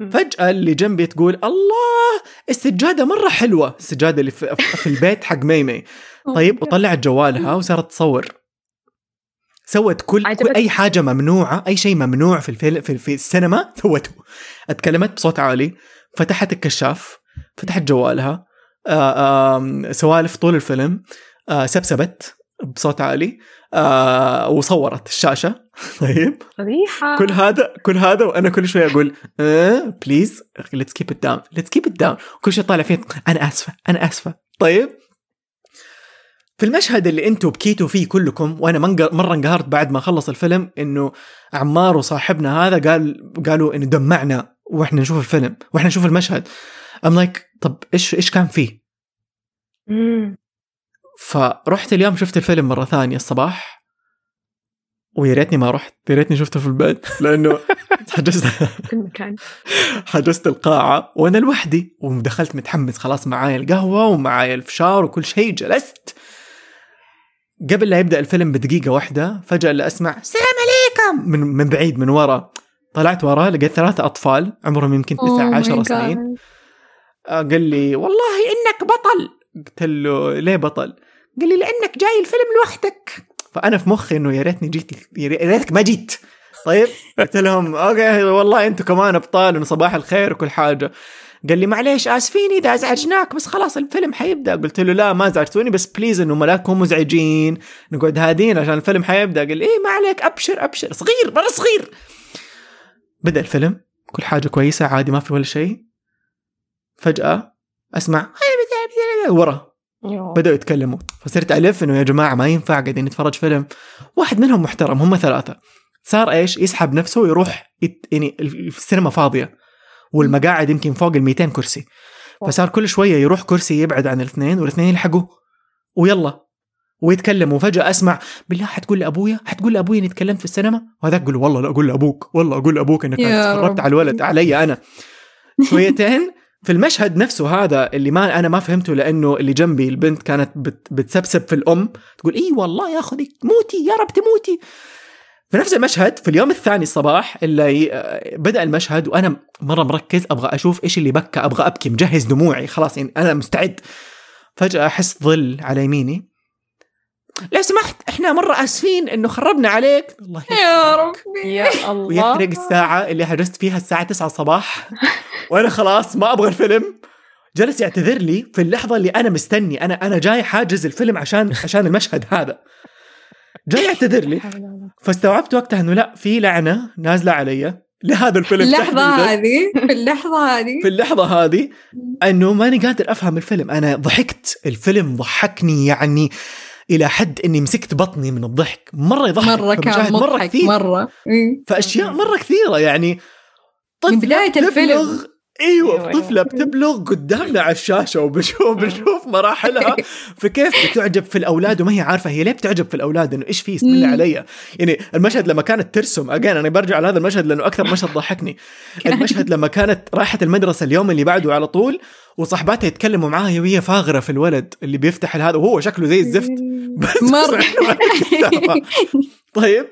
فجأة اللي جنبي تقول الله السجادة مرة حلوة. السجادة اللي في, في البيت حق ميمي. طيب وطلعت جوالها وصارت تصور. سوت كل, كل أي حاجة ممنوعة أي شيء ممنوع في الفيلم في, في السينما سوته. اتكلمت بصوت عالي. فتحت الكشاف فتحت جوالها. آه، آم، سوالف طول الفيلم. آه، سبسبت بصوت عالي. آه، وصورت الشاشة. طيب. فضيحة كل هذا كل هذا وأنا كل شوية أقول please let's keep it down let's keep it down كل شوية طالع فيه أنا آسفة أنا آسفة. طيب. في المشهد اللي أنتم بكيتوا فيه كلكم وأنا مرة انقهرت بعد ما خلص الفيلم إنه عمار وصاحبنا هذا قال قالوا إنه دمعنا وإحنا نشوف الفيلم وإحنا نشوف المشهد. ام لايك like, طب إيش إيش كان فيه؟ مم. فرحت اليوم شفت الفيلم مرة ثانية الصباح ويا ريتني ما رحت يا ريتني شفته في البيت لأنه حجزت حجزت القاعة وأنا لوحدي ودخلت متحمس خلاص معايا القهوة ومعايا الفشار وكل شيء جلست. قبل لا يبدأ الفيلم بدقيقة واحدة فجأة اللي أسمع السلام عليكم! من من بعيد من ورا. طلعت ورا لقيت ثلاثة أطفال عمرهم يمكن Oh تسع my عشر God. سنين. قال لي والله إنك بطل. قلت له ليه بطل؟ قال لي لأنك جاي الفيلم لوحدك. فأنا في مخي إنه يا ريتني جيت يا ريتك ما جيت. طيب؟ قلت لهم okay والله أنتم كمان أبطال وصباح الخير وكل حاجة. قال لي معليش آسفين إذا أزعجناك بس خلاص الفيلم حيبدأ. قلت له لا ما ازعجتوني بس please إنه تكونوا مزعجين. نقعد هادين عشان الفيلم حيبدأ. قال لي إيه ما عليك أبشر أبشر. صغير مرة صغير. بدأ الفيلم كل حاجة كويسة عادي ما في ولا شيء. فجأة أسمع ورا. بدأوا يتكلموا. فصرت ألف إنه يا جماعة ما ينفع قاعدين نتفرج فيلم. واحد منهم محترم هم ثلاثة. صار إيش؟ يسحب نفسه ويروح يت... يعني السينما فاضية. والمقاعد يمكن فوق ال 200 كرسي. فصار كل شوية يروح كرسي يبعد عن الاثنين والاثنين يلحقوا. ويلا. ويتكلموا. وفجأة أسمع بالله حتقول لأبويا حتقول لأبويا إني تكلمت في السينما؟ وهذاك يقول والله لا أقول لأبوك والله أقول لأبوك إنك تفرجت. على الولد علي أنا. شويتين في المشهد نفسه هذا اللي ما أنا ما فهمته لأنه اللي جنبي البنت كانت بت بتسبسب في الأم تقول إي والله يا اخذك موتي يا رب تموتي. في نفس المشهد في اليوم الثاني الصباح اللي آه، بدأ المشهد وأنا مرة مركز أبغى أشوف إيش اللي بكى أبغى أبكي مجهز دموعي خلاص يعني أنا مستعد. فجأة أحس ظل على يميني. لو سمحت إحنا مرة آسفين إنه خربنا عليك. الله يا ربي. يا الله. ويحرق الساعة اللي حجزت فيها الساعة 9 الصباح. وأنا خلاص ما أبغى الفيلم. جلس يعتذر لي في اللحظة اللي أنا مستني. أنا أنا جاي حاجز الفيلم عشان عشان المشهد هذا. جاي يعتذر لي. فاستوعبت وقتها إنه لا في لعنة نازلة علي لهذا الفيلم اللحظة. هذه في اللحظة هذه. في اللحظة هذه إنه ماني قادر أفهم الفيلم. أنا ضحكت. الفيلم ضحكني يعني إلى حد إني مسكت بطني من الضحك. مرة يضحك. مرة كان مضحك مرة كثير. مرة. إيه. فأشياء مرة كثيرة يعني. طفلة بداية بتبلغ- الفيلم. إيوه أيوة، طفلة أيوة. بتبلغ قدامنا على الشاشة وبشوف بنشوف مراحلها فكيف بتعجب في الأولاد وما هي عارفة هي ليه بتعجب في الأولاد إنه إيش في اسم الله. علي يعني المشهد لما كانت ترسم اجين أنا برجع لهذا المشهد لأنه أكثر مشهد ضحكني المشهد لما كانت راحت المدرسة اليوم اللي بعده على طول وصاحباتها يتكلموا معاها وهي فاغرة في الولد اللي بيفتح هذا وهو شكله زي الزفت بس مرة. طيب.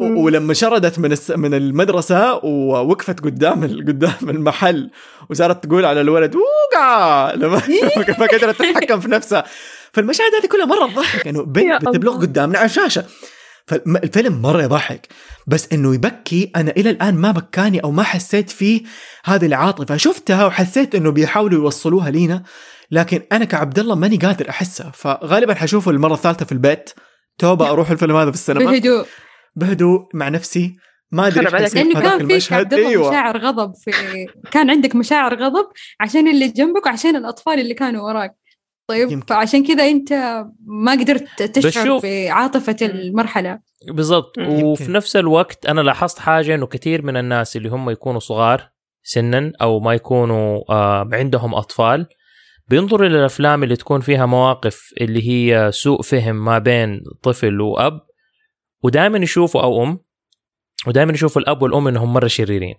ولما شردت من الس... من المدرسة ووقفت قدام ال... قدام المحل وصارت تقول على الولد وقع! لما ما قدرت تتحكم في نفسها. فالمشاهد هذه كلها مرة تضحك إنه يا بنت بتبلغ. قدامنا على الشاشه فالفيلم مرة يضحك بس إنه يبكي أنا إلى الآن ما بكاني أو ما حسيت فيه هذه العاطفة. شفتها وحسيت إنه بيحاولوا يوصلوها لينا لكن أنا كعبد الله ماني قادر أحسها. فغالبا حشوفه المرة الثالثة في البيت. توبة أروح الفيلم هذا في السينما. بهدوء بهدوء مع نفسي ما أدري إيش لأنه في كان فيك المشهد. أيوه. مشاعر غضب في كان عندك مشاعر غضب عشان اللي جنبك وعشان الأطفال اللي كانوا وراك. طيب يمكن. فعشان كذا أنت ما قدرت تشعر بشوف- بعاطفة المرحلة. بالضبط. وفي. نفس الوقت أنا لاحظت حاجة إنه كثير من الناس اللي هم يكونوا صغار سنا أو ما يكونوا آه عندهم أطفال بينظروا إلى الأفلام اللي تكون فيها مواقف اللي هي سوء فهم ما بين طفل وأب ودائما يشوفوا أو أم ودائما يشوفوا الأب والأم إنهم مرة شريرين.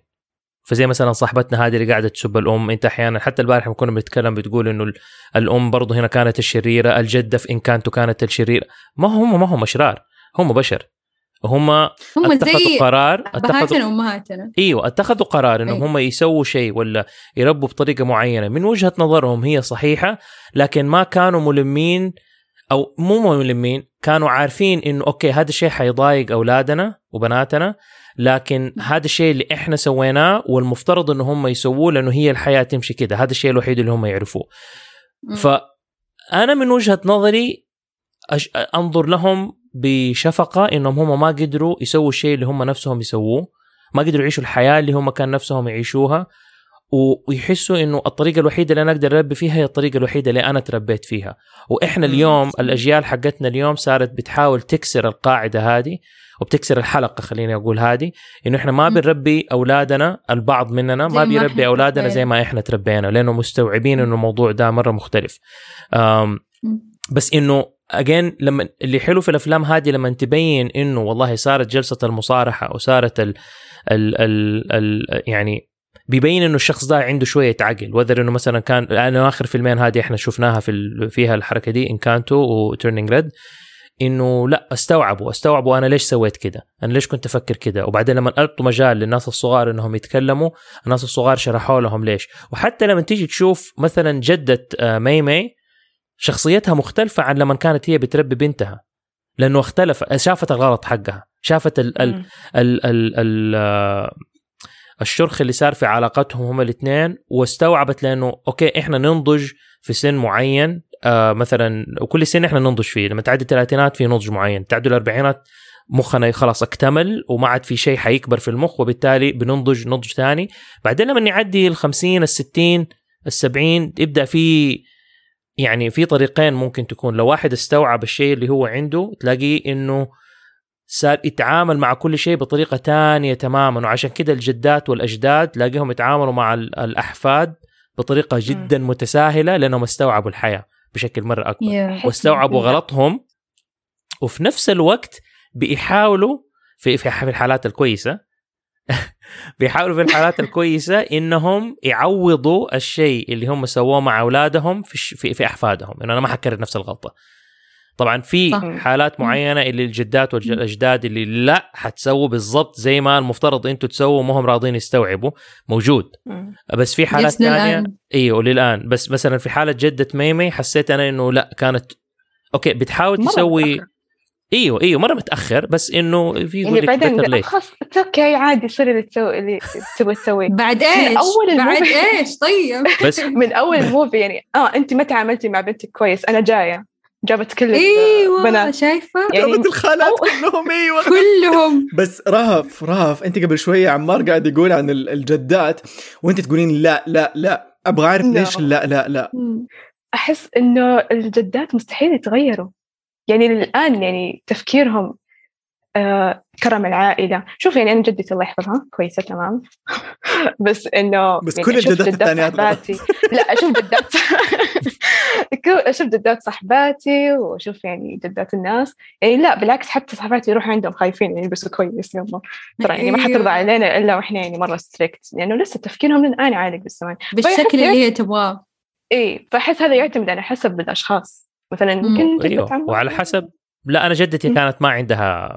فزي مثلا صاحبتنا هذه اللي قاعدة تسب الأم أنت أحيانا حتى البارحه كنا بنتكلم بتقول إنه ال- الأم برضه هنا كانت الشريرة الجده في إن كانت كانت الشريرة. ما هم ما هم أشرار هم بشر. هم هم اتخذوا زي قرار اتخذوا وأمهاتنا. أيوه اتخذوا قرار إنهم أيوة. هم يسووا شيء ولا يربوا بطريقة معينة. من وجهة نظرهم هي صحيحة لكن ما كانوا ملمين أو مو ملمين كانوا عارفين إنه أوكي هذا الشيء حيضايق أولادنا وبناتنا لكن هذا الشيء اللي إحنا سويناه والمفترض إنه هم يسووه لأنه هي الحياة تمشي كده. هذا الشيء الوحيد اللي هم يعرفوه. فأنا من وجهة نظري أش... أنظر لهم بشفقة إنهم هم ما قدروا يسووا الشيء اللي هم نفسهم يسووه ما قدروا يعيشوا الحياة اللي هم كان نفسهم يعيشوها. ويحسوا إنه الطريقة الوحيدة اللي أنا أقدر أربي فيها هي الطريقة الوحيدة اللي أنا تربيت فيها وإحنا. اليوم الأجيال حقتنا اليوم صارت بتحاول تكسر القاعدة هذه وبتكسر الحلقة خليني أقول هذه إنه إحنا ما. بنربي أولادنا البعض مننا ما بيربي أولادنا زي. ما إحنا تربينا لأنه مستوعبين إنه الموضوع ده مرة مختلف. بس إنه again لما اللي حلو في الأفلام هذه لما تبين إنه والله صارت جلسة المصارحة وصارت ال ال ال ال يعني بيبين إنه الشخص ده عنده شوية عقل. whether إنه مثلا كان أنا آخر فيلمين هذه إحنا شفناها في فيها الحركة دي Encanto و Turning Red إنه لا استوعبوا استوعبوا أنا ليش سويت كده؟ أنا ليش كنت أفكر كده؟ وبعدين لما اعطوا مجال للناس الصغار إنهم يتكلموا الناس الصغار شرحوا لهم ليش. وحتى لما تيجي تشوف مثلا جدة آه، مي مي شخصيتها مختلفة عن لما كانت هي بتربي بنتها. لأنه اختلف شافت الغلط حقها شافت ال ال. ال ال ال آه، الشرخ اللي صار في علاقتهم هم الاثنين واستوعبت لأنه okay إحنا ننضج في سن معين آه مثلا وكل سن إحنا ننضج فيه لما تعدي الثلاثينات في نضج معين تعدي الأربعينات مخنا خلاص اكتمل وما عاد في شيء حيكبر في المخ وبالتالي بننضج نضج ثاني. بعدين لما يعدي ال 50 ال 60 ال 70 يبدأ في يعني في طريقين ممكن تكون. لو واحد استوعب الشيء اللي هو عنده تلاقيه إنه صار يتعامل مع كل شيء بطريقة تانية تماما. وعشان كده الجدات والأجداد تلاقيهم يتعاملوا مع ال- الأحفاد بطريقة جدا متساهلة لأنهم استوعبوا الحياة بشكل مرة أكبر. واستوعبوا غلطهم. وفي نفس الوقت بيحاولوا في في في الحالات الكويسة. بيحاولوا في الحالات الكويسة إنهم يعوضوا الشيء اللي هم سووه مع أولادهم في الش- في, في أحفادهم. إنه أنا ما حكرر نفس الغلطة. طبعا في صح. حالات معينة اللي الجدات والأجداد اللي لا حتسووا بالضبط زي ما المفترض أنتم تسووا ما هم راضين يستوعبوا موجود. بس في حالات. ثانية أيوه للان بس مثلا في حالة جدة ميمي حسيت أنا إنه لا كانت okay بتحاول تسوي متأخر. إيوه إيوه مرة متأخر بس إنه في يقول يعني لك بعدين. خلاص okay عادي صير اللي تسوي اللي تبغى تسويه بعد إيش؟ أول بعد ال movie. إيش طيب؟ بس من أول ال movie يعني آه أنت ما تعاملتي مع بنتك كويس أنا جاية جابت كل إيوه البنات شايفة؟ يعني جابت الخالات كلهم إيوه. كلهم. بس رهف رهف. أنت قبل شوية عمار قاعد يقول عن ال- الجدات وأنت تقولين لا لا لا. أبغى أعرف. ليش لا لا لا. أحس إنه الجدات مستحيل يتغيروا. يعني الآن يعني تفكيرهم آه كرم العائلة. شوف يعني أنا جدتي الله يحفظها. كويسة تمام. بس إنه بس يعني كل الجدات جدات الثانيات لا أشوف جدات. أشوف جدات صحباتي وأشوف يعني جدات الناس. يعني لا بالعكس حتى صحباتي يروحوا عندهم خايفين يعني يلبسوا كويس يلا ترى يعني ما. حترضى علينا إلا وإحنا يعني مرة ستريكت لأنه لسه تفكيرهم للآن عالق بالزمان بالشكل اللي هي تبغاه. إيه فأحس هذا يعتمد على حسب الأشخاص. مثلا مم. ممكن عمار وعلى حسب لا أنا جدتي. كانت ما عندها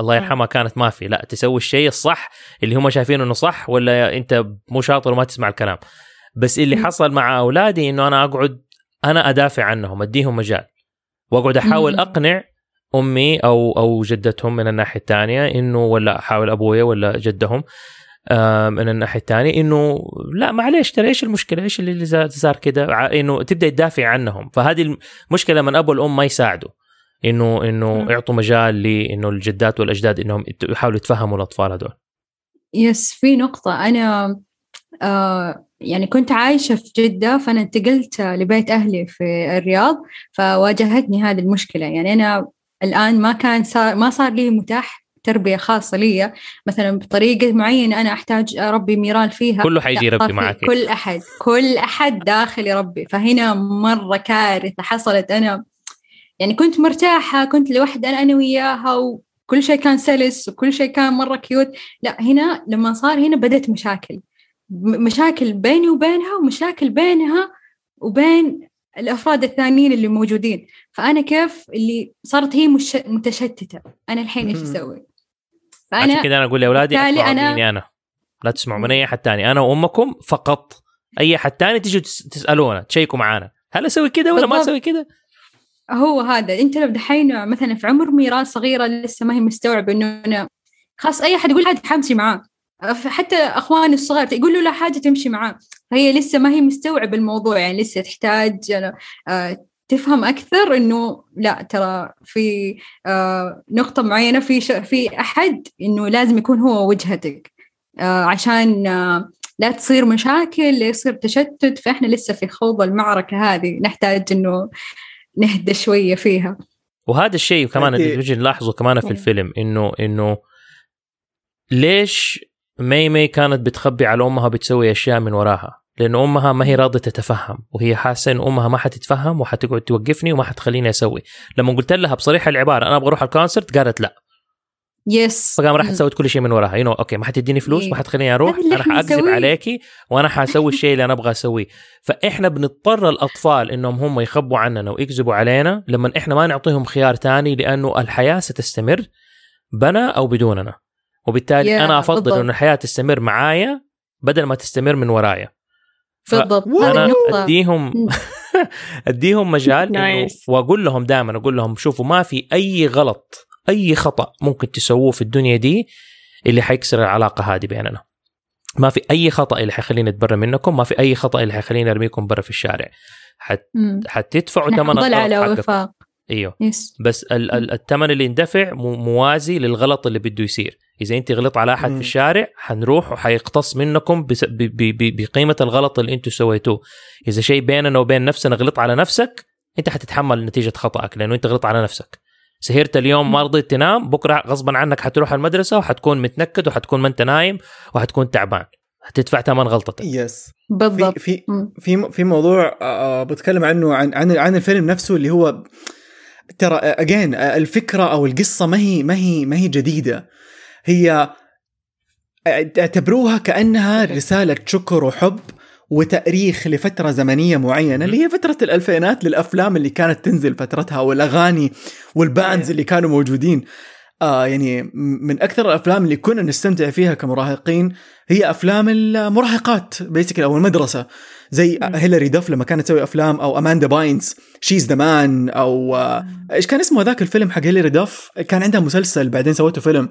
الله يرحمها كانت ما في. لا تسوي الشيء الصح اللي هم شايفينه إنه صح ولا أنت مو شاطر وما تسمع الكلام. بس اللي. حصل مع أولادي إنه أنا أقعد أنا أدافع عنهم أديهم مجال. وأقعد أحاول. أقنع أمي أو أو جدتهم من الناحية الثانية إنه ولا أحاول أبويا ولا جدهم آه، من الناحية الثانية إنه لا معليش ترى إيش المشكلة؟ إيش اللي صار كذا ع- إنه تبدأ تدافع عنهم. فهذه المشكلة من أبو والام ما يساعدوا إنه إنه. يعطوا مجال لأنه الجدات والأجداد إنهم يحاولوا يتفهموا الأطفال هذول. يس في نقطة. أنا آه يعني كنت عايشة في جدة فأنا انتقلت لبيت أهلي في الرياض فواجهتني هذه المشكلة. يعني أنا الآن ما كان صار ما صار لي متاح تربية خاصة لي. مثلا بطريقة معينة أنا أحتاج أربي ميرال فيها. كله حيجي يربي معاك. كل أحد كل أحد داخل يربي. فهنا مرة كارثة حصلت. أنا يعني كنت مرتاحة كنت لوحدي أنا أنا وياها وكل شيء كان سلس وكل شيء كان مرة cute لا هنا لما صار هنا بدأت مشاكل. مشاكل بيني وبينها ومشاكل بينها وبين الأفراد الثانيين اللي موجودين. فأنا كيف؟ اللي صارت هي مش متشتتة. أنا الحين إيش مم. أسوي؟ عشان فأنا كذا أنا أقول لاولادي مني أنا لا تسمعوا من أي أحد ثاني. أنا وأمكم فقط. أي أحد ثاني تيجوا تس- تسألونا تشيكوا معانا. هل أسوي كذا ولا ما بالضبط. أسوي كذا هو هذا. انت لو دحين مثلا في عمر ميراث صغيرة لسه ما هي مستوعبة إنه أنا خلاص أي أحد يقول حاجة حمشي معاه. حتى اخواني الصغار يقول له لا حاجة تمشي معاه. فهي لسه ما هي مستوعبة الموضوع يعني لسه تحتاج آه، تفهم أكثر إنه لا ترى في آه، نقطة معينة في في أحد إنه لازم يكون هو وجهتك آه، عشان لا تصير مشاكل لا يصير تشتت. فإحنا لسه في خوض المعركة هذه. نحتاج إنه نهدى شوية فيها. وهذا الشيء كمان. اللي نجي نلاحظه كمان في. الفيلم إنه إنه ليش مي مي كانت بتخبي على أمها بتسوي أشياء من وراها؟ لأنه أمها ما هي راضية تتفهم وهي حاسة إن أمها ما حتتفهم وحتقعد توقفني وما حتخليني أسوي. لما قلت لها بصريح العبارة أنا أبغى أروح ال concert؟ قالت لا. yes فقام راحت سوت كل شيء من وراها يو okay ما حتديني فلوس إيه. ما حتخليني أروح أنا حاكذب. عليكي وأنا حاسوي الشيء اللي أنا أبغى أسويه فإحنا بنضطر الأطفال إنهم هم يخبوا عننا ويكذبوا علينا لما إحنا ما نعطيهم خيار تاني لأنه الحياة ستستمر بنا أو بدوننا وبالتالي يا، أنا أفضل بالضبط. إنه الحياة تستمر معايا بدل ما تستمر من ورايا بالضبط أنا أديهم. أديهم مجال Nice. وأقول لهم دائما أقول لهم شوفوا ما في أي غلط أي خطأ ممكن تسووه في الدنيا دي اللي حيكسر العلاقة هذه بيننا. ما في أي خطأ اللي حيخليني اتبرى منكم ما في أي خطأ اللي حيخليني ارميكم برا في الشارع. حت... حتدفعوا ثمن على وفاق. إيوه. يس بس ال- ال- الثمن اللي يندفع مو- موازي للغلط اللي بده يصير. إذا انت غلط على أحد مم. في الشارع حنروح وحيقتص منكم بس- ب- ب- ب- بقيمة الغلط اللي أنتم سويتوه. إذا شيء بيننا وبين نفسنا غلط على نفسك أنت حتتحمل نتيجة خطأك لأنه أنت غلط على نفسك. سهرت اليوم ما رضيت تنام بكرة غصبا عنك حتروح المدرسة وحتكون متنكد وحتكون ما أنت نايم وحتكون تعبان. حتدفع ثمن غلطتك. يس بالضبط. في في. في في موضوع آه، بتكلم عنه عن عن عن الفيلم نفسه اللي هو ترى اجين الفكرة أو القصة ما هي ما هي ما هي جديدة. هي أعتبروها كأنها رسالة شكر وحب وتأريخ لفترة زمنية معينة اللي هي فترة الألفينات للأفلام اللي كانت تنزل فترتها والأغاني والباندز اللي كانوا موجودين. آه يعني من أكثر الأفلام اللي كنا نستمتع فيها كمراهقين هي أفلام المراهقات basically أو المدرسة. زي. هيلاري داف لما كانت تسوي أفلام أو اماندا باينز She's the Man أو آه إيش كان اسمه ذاك الفيلم حق هيلاري داف كان عندها مسلسل بعدين سوته فيلم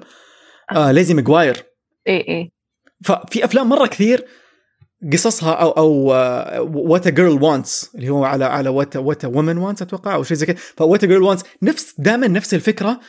آه Lizzie McGuire اي اي ففي أفلام مرة كثير قصصها أو أو What a Girl Wants اللي هو على على What What Women Want أتوقع أو شيء زي كذا ف What a Girl Wants نفس دائما نفس الفكرة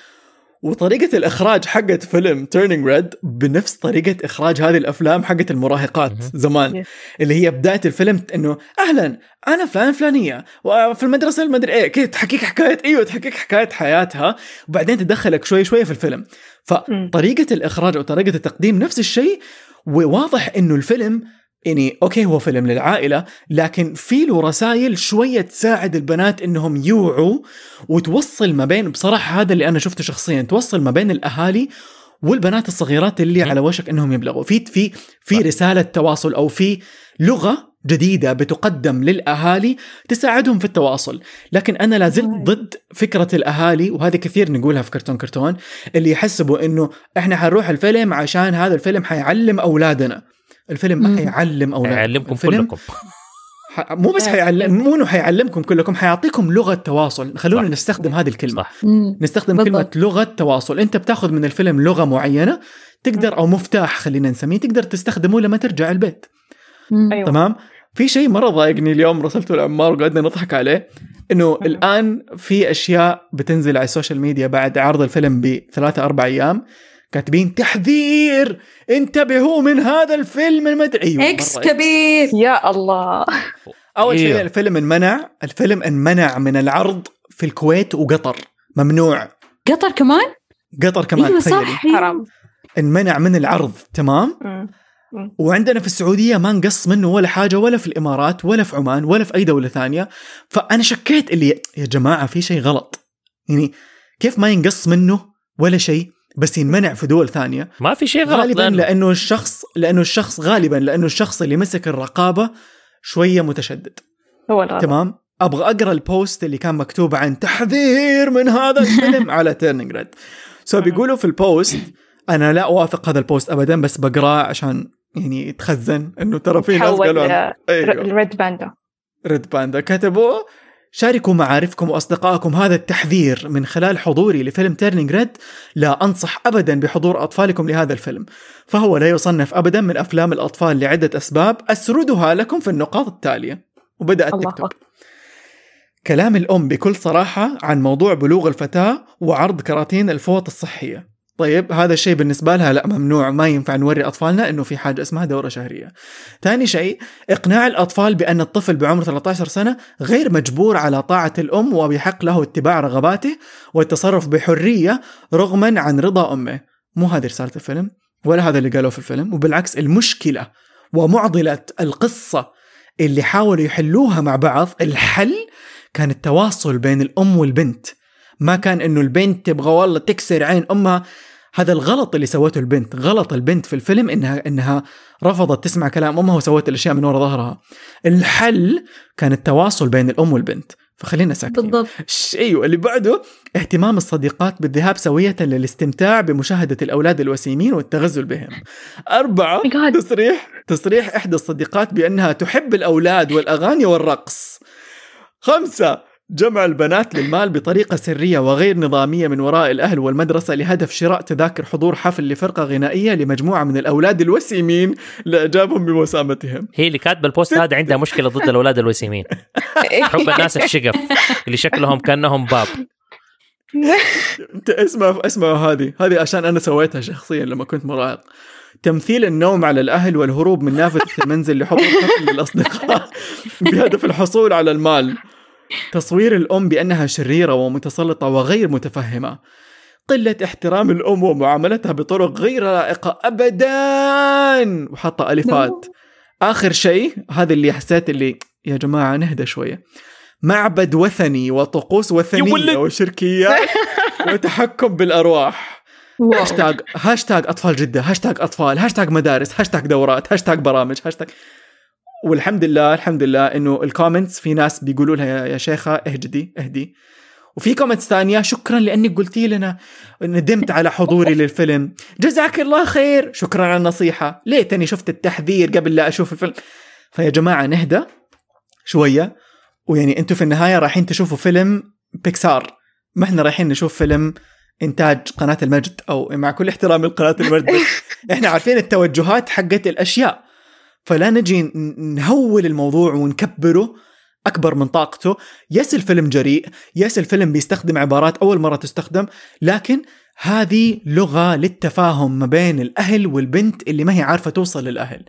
وطريقة الإخراج حقت فيلم Turning Red بنفس طريقة إخراج هذه الأفلام حقت المراهقات. زمان. اللي هي بداية الفيلم إنه أهلا أنا فلان فلانية وفي المدرسة المدري إيه كذا تحكيك حكاية أيوه تحكيك حكاية حياتها وبعدين تدخلك شوي شوي في الفيلم. فطريقة الإخراج وطريقة التقديم نفس الشيء وواضح إنه الفيلم يعني okay هو فيلم للعائلة لكن في له رسائل شوية تساعد البنات إنهم يوعوا وتوصل ما بين بصراحة هذا اللي أنا شفته شخصيا توصل ما بين الأهالي والبنات الصغيرات اللي. على وشك إنهم يبلغوا في في في صح. رسالة تواصل أو في لغة جديدة بتقدم للأهالي تساعدهم في التواصل لكن أنا لا زلت Right. ضد فكرة الأهالي وهذه كثير نقولها في كرتون كرتون اللي يحسبوا إنه إحنا حنروح الفيلم عشان هذا الفيلم حيعلم أولادنا الفيلم ما. حيعلم اولادنا يعلمكم كلكم. مو بس حيعلم مو إنه حيعلمكم كلكم حيعطيكم لغة تواصل خلونا صح. نستخدم هذه الكلمة صح. نستخدم بالضبط. كلمة لغة تواصل أنت بتاخذ من الفيلم لغة معينة تقدر أو مفتاح خلينا نسميه تقدر تستخدمه لما ترجع البيت. أيوة. تمام في شيء مرة ضايقني اليوم رسلته لعمار وقعدنا نضحك عليه إنه. الآن في أشياء بتنزل على ال social media بعد عرض الفيلم بثلاثة أربع أيام كاتبين تحذير انتبهوا من هذا الفيلم المدري أيوه X كبير. يا الله. أول شيء إيوه. الفيلم انمنع الفيلم انمنع من العرض في الكويت وقطر ممنوع. قطر كمان؟ قطر كمان أيوه صح. حرام. انمنع من العرض تمام؟ مم. وعندنا في السعودية ما نقص منه ولا حاجة ولا في الإمارات ولا في عمان ولا في أي دولة ثانية. فأنا شكيت اللي يا جماعة في شيء غلط. يعني كيف ما ينقص منه ولا شيء؟ بس ينمنع في دول ثانية. ما في شيء غلط غالبا لأنه لأنه الشخص لأنه الشخص غالبا لأنه الشخص اللي مسك الرقابة شوية متشدد. هو الغلط. تمام؟ أبغى أقرأ ال post اللي كان مكتوب عن تحذير من هذا الفيلم على Turning Red so بيقولوا في ال post أنا لا اوافق هذا ال post ابدا بس بقرأه عشان يعني يتخزن إنه ترى في ناس قالوا ال red panda red panda كتبوا شاركوا معارفكم واصدقائكم هذا التحذير من خلال حضوري لفيلم Turning Red لا أنصح ابدا بحضور أطفالكم لهذا الفيلم فهو لا يصنف ابدا من أفلام الأطفال لعدة أسباب أسردها لكم في النقاط التالية. وبدات الله تكتب. كلام الأم بكل صراحة عن موضوع بلوغ الفتاة وعرض كراتين الفوط الصحية. طيب هذا الشيء بالنسبة لها لا ممنوع ما ينفع نوري أطفالنا أنه في حاجة اسمها دورة شهرية. ثاني شيء إقناع الأطفال بأن الطفل بعمر 13 سنة غير مجبور على طاعة الأم وبحق له اتباع رغباته والتصرف بحرية رغما عن رضا أمه. مو هذه رسالة الفيلم ولا هذا اللي قالوه في الفيلم وبالعكس المشكلة ومعضلة القصة اللي حاولوا يحلوها مع بعض الحل كان التواصل بين الأم والبنت. ما كان إنه البنت تبغى والله تكسر عين أمها هذا الغلط اللي سوته البنت غلط البنت في الفيلم انها إنها رفضت تسمع كلام أمها وسوت الأشياء من وراء ظهرها. الحل كان التواصل بين الأم والبنت. فخلينا ساكتين بالضبط. الشيء اللي بعده اهتمام الصديقات بالذهاب سوية للاستمتاع بمشاهدة الأولاد الوسيمين والتغزل بهم. أربعة Oh. تصريح تصريح إحدى الصديقات بأنها تحب الأولاد والأغاني والرقص. خمسة جمع البنات للمال بطريقة سرية وغير نظامية من وراء الأهل والمدرسة لهدف شراء تذاكر حضور حفل لفرقة غنائية لمجموعة من الأولاد الوسيمين لإعجابهم بمسامتهم. هي اللي كاتبة البوست هذا عندها مشكلة ضد الأولاد الوسيمين. حب الناس الشقف اللي شكلهم كأنهم باب. اسمع اسمع هذه هذه عشان أنا سويتها شخصيا لما كنت مراهق. تمثيل النوم على الأهل والهروب من نافذة المنزل لحضور حفل للأصدقاء بهدف الحصول على المال. تصوير الأم بأنها شريرة ومتسلطة وغير متفهمة. قلة احترام الأم ومعاملتها بطرق غير لائقة ابدا. وحاطه ألفات. آخر شيء هذا اللي حسيت اللي يا جماعة نهدى شوية. معبد وثني وطقوس وثنية ولد. وشركيات وتحكم بالأرواح. wow. hashtag hashtag أطفال جدة هاشتاج أطفال هاشتاج مدارس هاشتاج دورات هاشتاج برامج هاشتاج والحمد لله الحمد لله إنه ال comments في ناس بيقولوا لها يا- شيخة اهجدي اهدي. وفي comments ثانية شكرا لأنك قلتي لنا ندمت على حضوري للفيلم. جزاك الله خير. شكرا على النصيحة. ليتني شفت التحذير قبل لا أشوف الفيلم. فيا جماعة نهدى شوية. ويعني أنتم في النهاية رايحين تشوفوا فيلم بيكسار ما إحنا رايحين نشوف فيلم إنتاج قناة المجد أو مع كل احترامي لقناة المجد بس إحنا عارفين التوجهات حقت الأشياء. فلا نجي نهول الموضوع ونكبره أكبر من طاقته. يس الفيلم جريء يس الفيلم بيستخدم عبارات أول مرة تستخدم لكن هذه لغة للتفاهم ما بين الأهل والبنت اللي ما هي عارفة توصل للأهل.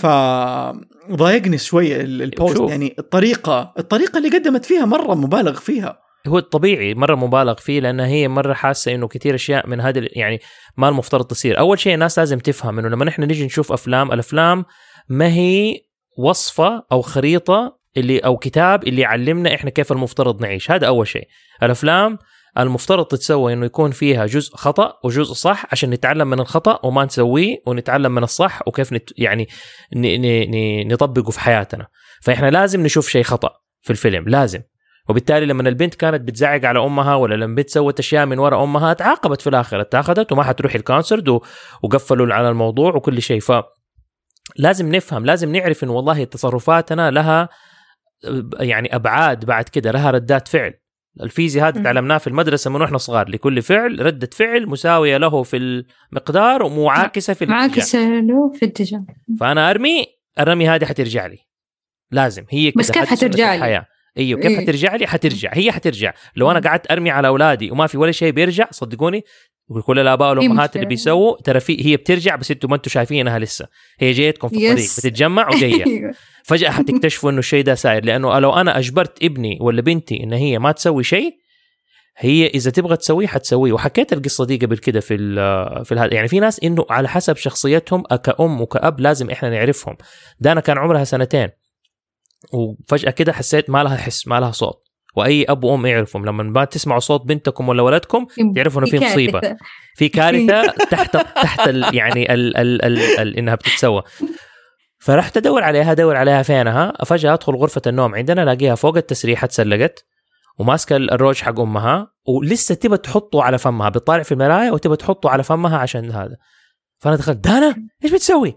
فضايقني شوية ال- البوست شوف. يعني الطريقة الطريقة اللي قدمت فيها مرة مبالغ فيها. هو الطبيعي مرة مبالغ فيه لانها هي مرة حاسة إنه كثير أشياء من هذه يعني ما المفترض تصير. أول شيء الناس لازم تفهم إنه لما نحن نيجي نشوف أفلام الأفلام ما هي وصفة أو خريطة اللي أو كتاب اللي يعلمنا إحنا كيف المفترض نعيش. هذا أول شيء. الأفلام المفترض تتسوى إنه يكون فيها جزء خطأ وجزء صح عشان نتعلم من الخطأ وما نسويه ونتعلم من الصح وكيف نت يعني نطبقه في حياتنا. فإحنا لازم نشوف شيء خطأ في الفيلم لازم. وبالتالي لما البنت كانت بتزعق على أمها ولا لما البنت سوت أشياء من وراء أمها تعاقبت في الآخر اتاخذت وما حتروح الكونسرت وقفلوا على الموضوع وكل شيء. ف لازم نفهم لازم نعرف انه والله تصرفاتنا لها يعني أبعاد بعد كده لها ردات فعل. الفيزياء هذا. تعلمناه في المدرسة من وإحنا صغار لكل فعل ردة فعل مساوية له في المقدار ومعاكسة في الاتجاه. معاكسة له في اتجاه فأنا أرمي الرمي هذه حترجع لي. لازم هي كده بس كيف حترجع لي؟ أيوه كيف إيه. حترجع لي؟ حترجع. هي حترجع. لو أنا قعدت أرمي على أولادي وما في ولا شيء بيرجع صدقوني كل الآباء والأمهات. اللي بيسووا ترى في هي بترجع بس أنتم ما أنتم شايفينها لسه. هي جايتكم في الطريق. بتتجمع وجاية. أيوة. فجأة حتكتشفوا إنه الشيء ده ساير لأنه لو أنا أجبرت ابني ولا بنتي إن هي ما تسوي شيء هي إذا تبغى تسويه حتسويه. وحكيت القصة دي قبل كده في ال في الهذا يعني في ناس إنه على حسب شخصيتهم كأم وكأب لازم إحنا نعرفهم. دانا كان عمرها سنتين. وفجأة كده حسيت ما لها حس ما لها صوت. وأي أب وأم يعرفهم لما ما تسمعوا صوت بنتكم ولا ولدكم تعرفوا إنه في. مصيبة. في كارثة تحت تحت ال يعني ال ال ال ال إنها بتتسوى. فرحت أدور عليها أدور عليها فينها. فجأة أدخل غرفة النوم عندنا ألاقيها فوق التسريحة تسلقت وماسكة الروج حق أمها ولسه تبى تحطه على فمها بتطالع في المراية وتبى تحطه على فمها عشان هذا. فأنا دخلت دانا! إيش بتسوي؟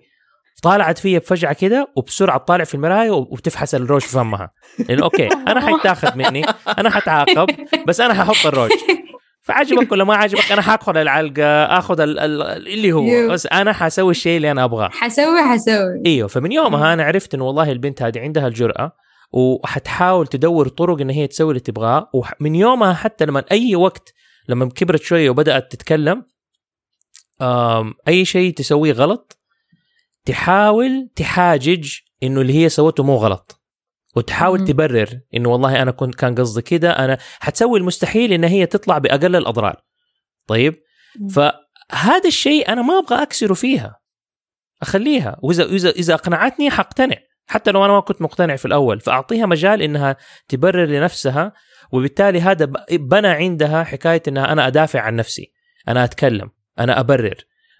طالعت فيا بفجعة كده وبسرعة تطالع في المراية وتفحص الروج في فمها. لأنه أوكي أنا حيتاخذ مني أنا حتعاقب بس أنا ححط الروج. فعجبك ولا ما عجبك؟ أنا حادخل العلقة أخذ ال- ال- اللي هو. بس أنا حسوي الشيء اللي أنا أبغاه. حسوي حسوي. إيوه فمن يومها أنا عرفت إنه والله البنت هذه عندها الجرأة وحتحاول تدور طرق إن هي تسوي اللي تبغاه. ومن يومها حتى لما أي وقت لما كبرت شوية وبدأت تتكلم أي شيء تسويه غلط تحاول تحاجج إنه اللي هي سوته مو غلط. وتحاول مم. تبرر إنه والله أنا كنت كان قصدي كده أنا حتسوي المستحيل إن هي تطلع بأقل الأضرار. طيب؟ مم. فهذا الشيء أنا ما أبغى أكسره فيها. أخليها. واذا اذا إذا أقنعتني حقتنع. حتى لو أنا ما كنت مقتنع في الأول. فأعطيها مجال إنها تبرر لنفسها وبالتالي هذا بنى عندها حكاية إنها أنا أدافع عن نفسي. أنا أتكلم. أنا أبرر.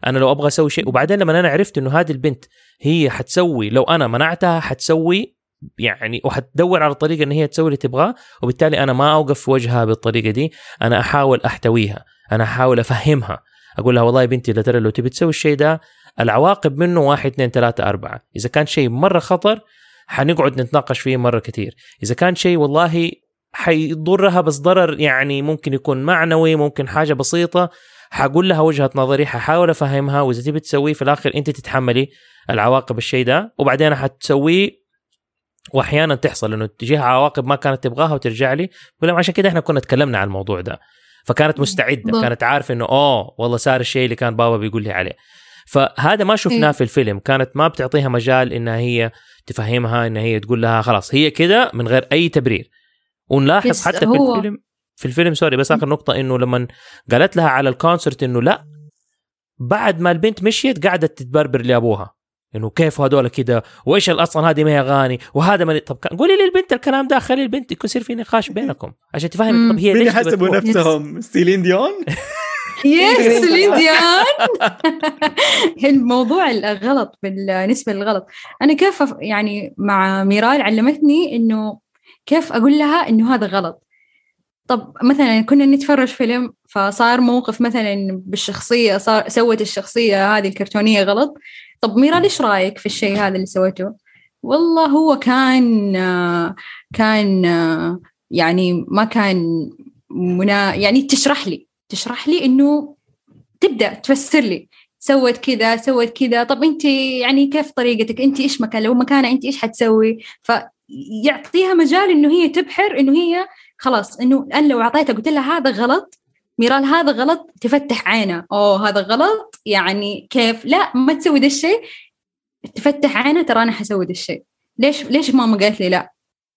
أنا لو أبغى أسوي شيء وبعدين لما أنا عرفت إنه هذه البنت هي حتسوي لو أنا منعتها حتسوي يعني وحتدور على طريقة إن هي تسوي اللي تبغاه وبالتالي أنا ما أوقف في وجهها بالطريقة دي أنا أحاول أحتويها أنا أحاول أفهمها. أقول لها والله يا بنتي لا ترى لو تبي تسوي الشيء ده العواقب منه واحد اثنين ثلاثة أربعة. إذا كان شيء مرة خطر حنقعد نتناقش فيه مرة كثير. إذا كان شيء والله حيضرها بس ضرر يعني ممكن يكون معنوي ممكن حاجة بسيطة حقول لها وجهة نظري ححاول أفهمها وإذا تبي تسويه في الآخر أنت تتحملي العواقب الشيء ده. وبعدين حتسويه واحيانا تحصل إنه تجيها عواقب ما كانت تبغاها وترجع لي. بقول عشان كده إحنا كنا تكلمنا عن الموضوع ده. فكانت مستعدة. كانت عارفة إنه أوه والله صار الشيء اللي كان بابا بيقول لي عليه. فهذا ما شفناه إيه. في الفيلم. كانت ما بتعطيها مجال انها هي تفهمها انها هي تقول لها خلاص هي كده من غير أي تبرير. ونلاحظ حتى في الفيلم في الفيلم sorry بس آخر نقطة إنه لما قالت لها على ال concert إنه لا بعد ما البنت مشيت قعدت تتبربر لأبوها إنه كيف هذول كده وإيش أصلا هذه ما هي أغاني وهذا ما طب قولي للبنت الكلام ده خلي البنت يكون يصير في نقاش بينكم عشان تفهم. طب هي ليش تروح؟ نفسهم سيلين ديون؟ yes سيلين ديون الموضوع الغلط بالنسبة للغلط أنا كيف يعني مع ميرال علمتني إنه كيف أقول لها إنه هذا غلط طب مثلا كنا نتفرج فيلم فصار موقف مثلا بالشخصية صار سوت الشخصية هذه الكرتونية غلط. طب ميرال إيش رأيك في الشيء هذا اللي سوته والله هو كان كان يعني ما كان منا يعني تشرح لي تشرح لي إنه تبدأ تفسر لي. سوت كذا سوت كذا. طب أنت يعني كيف طريقتك؟ أنت إيش مكان لو مكانها أنت إيش حتسوي؟ فيعطيها مجال إنه هي تبحر إنه هي خلاص إنه أنا لو اعطيتها قلت لها هذا غلط ميرال هذا غلط تفتح عينها أوه هذا غلط يعني كيف؟ لا ما تسوي ذا الشيء. تفتح عينها ترى أنا حسوي ذا الشيء. ليش ليش ماما قالت لي لا؟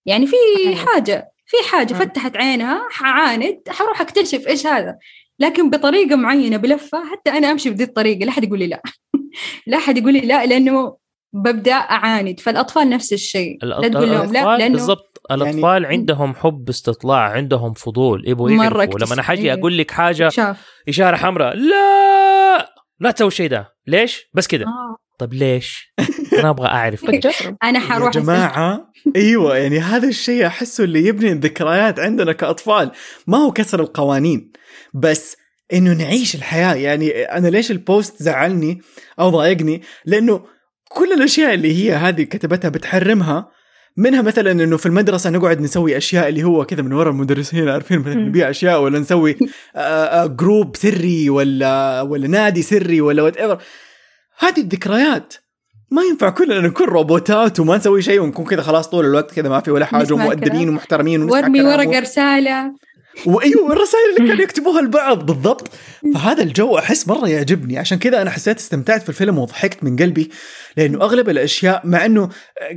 يعني في حاجة في حاجة. فتحت عينها حعاند حروح أكتشف إيش هذا. لكن بطريقة معينة بلفة حتى أنا أمشي بذي الطريقة لا أحد يقول لي لا. لا أحد يقول لي لا لأنه ببدأ أعاند. فالأطفال نفس الشيء. لا تقول لهم لا لأنه بالضبط. الأطفال يعني عندهم حب استطلاع عندهم فضول. يبغوا يعرفوا. لما أنا حاجي إيه. أقول لك حاجة شاف. إشارة حمراء لا! لا تسوي الشيء ده. ليش؟ بس كده. آه. طب ليش؟ أنا أبغى أعرف. أنا يا حروح جماعة أيوه يعني هذا الشيء أحسه اللي يبني الذكريات عندنا كأطفال. ما هو كسر القوانين بس إنه نعيش الحياة. يعني أنا ليش ال post زعلني أو ضايقني؟ لأنه كل الأشياء اللي هي هذه كتبتها بتحرمها منها مثلا إنه في المدرسة نقعد نسوي أشياء اللي هو كذا من ورا المدرسين عارفين مثلا. نبيع أشياء ولا نسوي آه، آه، group سري ولا ولا نادي سري ولا whatever هذه الذكريات ما ينفع كلنا نكون روبوتات وما نسوي شيء ونكون كذا خلاص طول الوقت كذا ما في ولا حاجة ومؤدبين. ومحترمين ونسمع كلامه. ورقة رسالة وإيوه الرسائل اللي كانوا يكتبوها لبعض بالضبط. فهذا الجو أحس مرة يعجبني. عشان كذا أنا حسيت استمتعت في الفيلم وضحكت من قلبي لأنه أغلب الأشياء مع إنه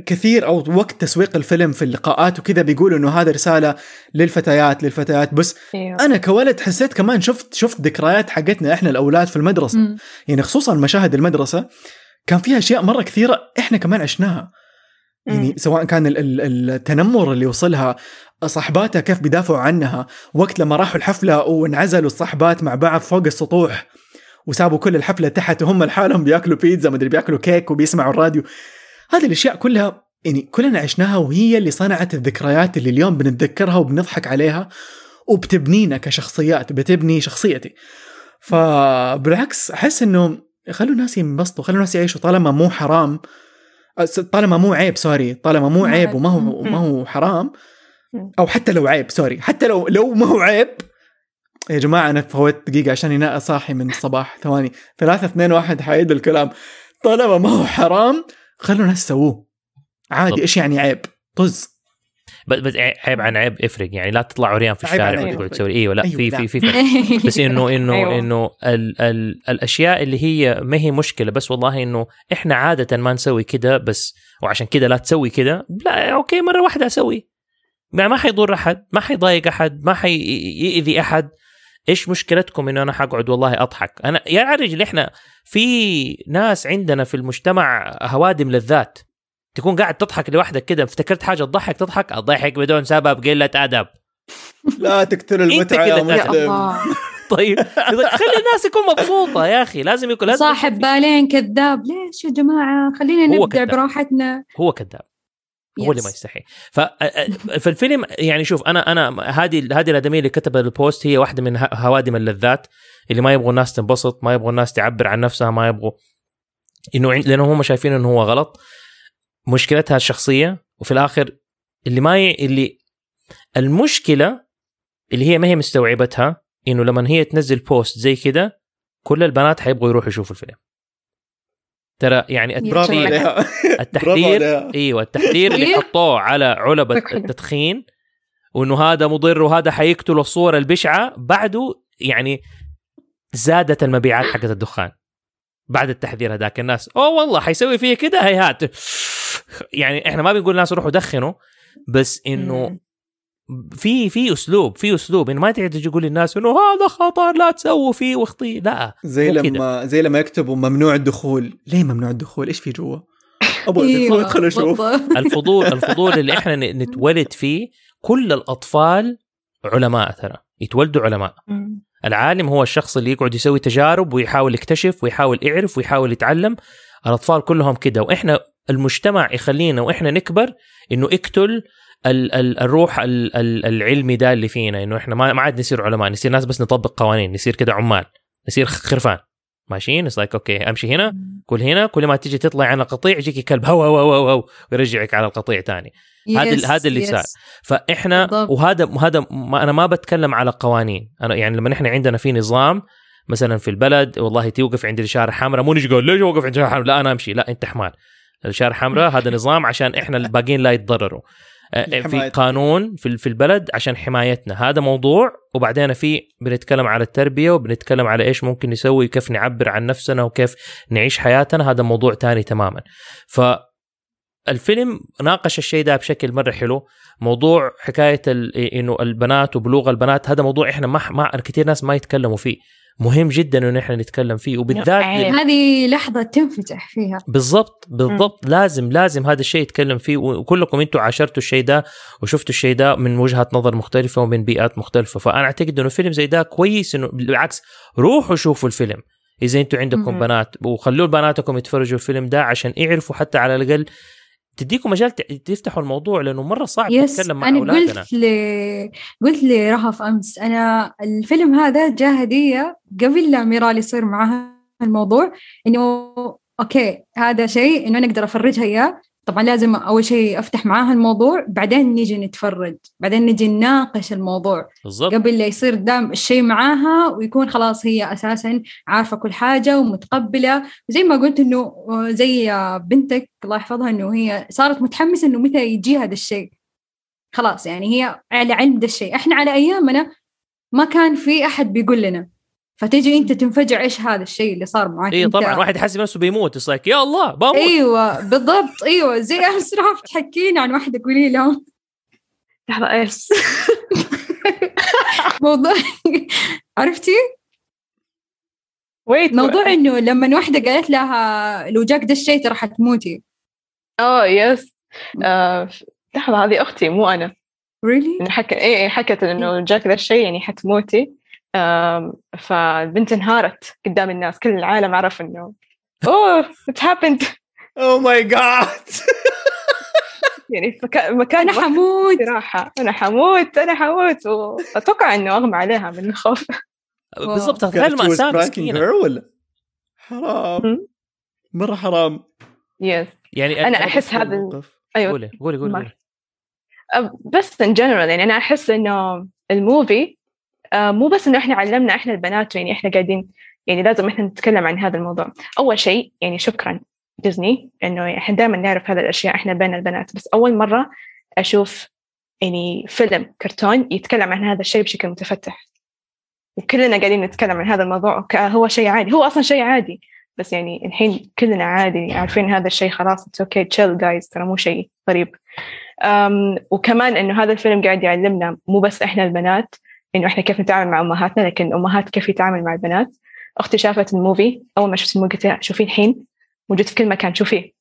كثير أو وقت تسويق الفيلم في اللقاءات وكذا بيقولوا إنه هذا رسالة للفتيات للفتيات. بس أيوه. أنا كولد حسيت كمان شفت شفت ذكريات حقتنا إحنا الأولاد في المدرسة. يعني خصوصا مشاهد المدرسة كان فيها أشياء مرة كثيرة إحنا كمان عشناها. يعني. سواء كان ال- ال- التنمر اللي وصلها صاحباتها كيف بيدافعوا عنها وقت لما راحوا الحفلة وانعزلوا الصحبات مع بعض فوق السطوح وسابوا كل الحفلة تحت وهم لحالهم بياكلوا بيتزا مدري بياكلوا كيك وبيسمعوا الراديو هذه الأشياء كلها يعني كلنا عشناها وهي اللي صنعت الذكريات اللي اليوم بنتذكرها وبنضحك عليها وبتبنينا كشخصيات بتبني شخصيتي فبالعكس أحس إنه خلوا الناس ينبسطوا خلوا الناس يعيشوا طالما مو حرام طالما مو عيب sorry طالما مو عيب. وما هو مم. ما هو حرام. أو حتى لو عيب sorry حتى لو لو ما هو عيب. يا جماعة أنا فوت دقيقة عشان هنا صاحي من الصباح. ثواني. ثلاثة اثنين واحد حعيد الكلام. طالما ما هو حرام. خلوا الناس يسووه عادي. إيش يعني عيب؟ طز. بس بس عيب عن عيب افرق. يعني لا تطلع عريان في الشارع وتقعد يفرق. تسوي إيوه لا أيوة، في. في في. بس إنه إنه أيوة. إنه ال ال الأشياء اللي هي ما هي مشكلة بس والله إنه إحنا عادة ما نسوي كده بس وعشان كده لا تسوي كده لا أوكي مرة واحدة أسوي. يعني ما حيضر أحد ما حيضايق أحد ما حيأذي أحد. إيش مشكلتكم إنه أنا حقعد والله أضحك؟ أنا يا رجل إحنا في ناس عندنا في المجتمع هوادم للذات. تكون قاعد تضحك لوحدك كده افتكرت حاجة تضحك تضحك الضحك بدون سبب قلة أدب. لا تقتل المتعة يا مسلم الله. طيب خلي الناس تكون مبسوطة يا أخي. لازم يكون لازم صاحب بالين كذاب. ليش يا جماعة؟ خلينا كذاب. براحتنا. هو كذاب. هو اللي ما يستحي. فالفيلم يعني شوف أنا أنا هذه هذه الأدمية اللي كتبت البوست هي واحدة من هوادم اللذات اللي ما يبغوا الناس تنبسط ما يبغوا الناس تعبر عن نفسها ما يبغوا إنه لأنه هم شايفين إنه هو غلط. مشكلتها الشخصية وفي الآخر اللي ما ي... اللي المشكلة اللي هي ما هي مستوعبتها إنه لما هي تنزل بوست زي كده كل البنات حيبغوا يروحوا يشوفوا الفيلم. ترى يعني التحذير عليها إيوه التحذير اللي تحذير؟ حطوه على علب فكرة. التدخين وإنه هذا مضر وهذا حيقتل الصور البشعة بعده يعني زادت المبيعات حقت الدخان بعد التحذير هذاك الناس أوه والله حيسوي فيه كده هيهات يعني إحنا ما بنقول الناس روحوا دخنوا بس إنه. في في أسلوب في أسلوب. انه ما تقعد تجي تقول للناس انه هذا خطر لا تسووا فيه واخطي. لا زي. لما زي لما يكتبوا ممنوع الدخول. ليه ممنوع الدخول؟ إيش في جوا؟ أبغى ادخل أشوف. الفضول الفضول اللي إحنا نتولد فيه كل الأطفال علماء ترى. يتولدوا علماء. العالم هو الشخص اللي يقعد يسوي تجارب ويحاول يكتشف ويحاول يعرف ويحاول يتعلم. الأطفال كلهم كده. وإحنا المجتمع يخلينا وإحنا نكبر إنه اقتل ال ال الروح ال ال العلمي ده اللي فينا إنه إحنا ما ما عاد نصير علماء نصير ناس بس نطبق قوانين نصير كده عمال نصير خرفان. ماشيين؟ like okay أمشي هنا كل هنا كل ما تيجي تطلع عن القطيع يجيك كلب هو هو هو هو ويرجعك على القطيع تاني. هذا yes، هذا اللي yes. صار. فإحنا بالضبط. وهذا هذا ما أنا ما بتكلم على قوانين. أنا يعني لما إحنا عندنا في نظام مثلا في البلد والله توقف عند الإشارة حمراء مو نجي ليش وقف عند الإشارة حمراء لا أنا أمشي. لا أنت حمار الإشارة حمراء هذا نظام عشان إحنا الباقيين لا يتضرروا. في حمايتنا. قانون في في البلد عشان حمايتنا. هذا موضوع وبعدين في بنتكلم على التربية وبنتكلم على إيش ممكن نسوي كيف نعبر عن نفسنا وكيف نعيش حياتنا. هذا موضوع تاني تماما. ف الفيلم ناقش الشيء ده بشكل مرة حلو. موضوع حكاية إنه البنات وبلوغ البنات هذا موضوع إحنا ما ما كثير ناس ما يتكلموا فيه. مهم جدا إنه إحنا نتكلم فيه. وبالذات عيب. هذه لحظة تنفتح فيها. بالضبط بالضبط. لازم لازم هذا الشيء يتكلم فيه. وكلكم أنتم عاشرتوا الشيء ده وشفتوا الشيء ده من وجهات نظر مختلفة ومن بيئات مختلفة. فأنا أعتقد إنه فيلم زي ده كويس إنه بالعكس روحوا شوفوا الفيلم. إذا أنتم عندكم مم. بنات وخلوا بناتكم يتفرجوا الفيلم ده عشان يعرفوا حتى على الأقل تديكم مجال تفتحوا الموضوع لأنه مرة صعب yes نتكلم مع أنا أولادنا. قلت ل... قلت لرهف أمس أنا الفيلم هذا جاء هدية قبل لا ميرال يصير معها الموضوع إنه okay هذا شيء إنه أنا أقدر أفرجها إياه. طبعا لازم أول شيء أفتح معاها الموضوع بعدين نيجي نتفرج بعدين نجي نناقش الموضوع. بالضبط. قبل لا يصير دام الشيء معاها ويكون خلاص هي أساسا عارفة كل حاجة ومتقبلة. وزي ما قلت إنه زي بنتك الله يحفظها إنه هي صارت متحمسة إنه متى يجي هذا الشيء. خلاص يعني هي على علم ده الشيء. إحنا على أيامنا ما كان في أحد بيقول لنا. فتجي انت تنفجع إيش هذا الشيء اللي صار معك اي طبعا واحد يحسب نفسه بيموت. Like يا الله بموت. أيوه بالضبط. أيوه زي امس رهف تحكينا عن واحدة تقولي لهم لحظة إيش؟ موضوع عرفتي؟ wait موضوع إنه لما واحدة قالت لها لو جاك ده الشيء ترى حتموتي. آه yes آه، لحظة هذه أختي مو أنا. Really إنه حكت إيه إيه حكت إنه جاك ذا الشيء يعني حتموتي. فالبنت انهارت قدام الناس. كل العالم عرف إنه أوه it happened oh my God يعني فك- مكان أنا حموت. راحة أنا حموت أنا حموت. وأتوقع إنه أغمى عليها من الخوف. بالضبط تخيل مأساة مسكينة. ولا؟ حرام؟ مرة حرام. yes يعني أنا أحس هذا. أيوه. قولي قولي قولي, بس in general يعني أنا أحس إنه ال movie مو بس إنه إحنا علمنا إحنا البنات يعني إحنا قاعدين يعني لازم إحنا نتكلم عن هذا الموضوع. أول شيء يعني شكرا ديزني إنه إحنا دائما نعرف هذه الأشياء إحنا بين البنات. بس أول مرة أشوف يعني فيلم كرتون يتكلم عن هذا الشيء بشكل متفتح. وكلنا قاعدين نتكلم عن هذا الموضوع هو شيء عادي. هو أصلا شيء عادي. بس يعني الحين كلنا عادي عارفين هذا الشيء خلاص it's okay chill guys ترى مو شيء غريب. وكمان إنه هذا الفيلم قاعد يعلمنا مو بس إحنا البنات إنه إحنا كيف نتعامل مع أمهاتنا لكن الامهات كيف يتعامل مع البنات؟ أختي شافت ال movie أول ما شفت ال movie قلت لها شوفي الحين موجود في كل مكان شوفيه.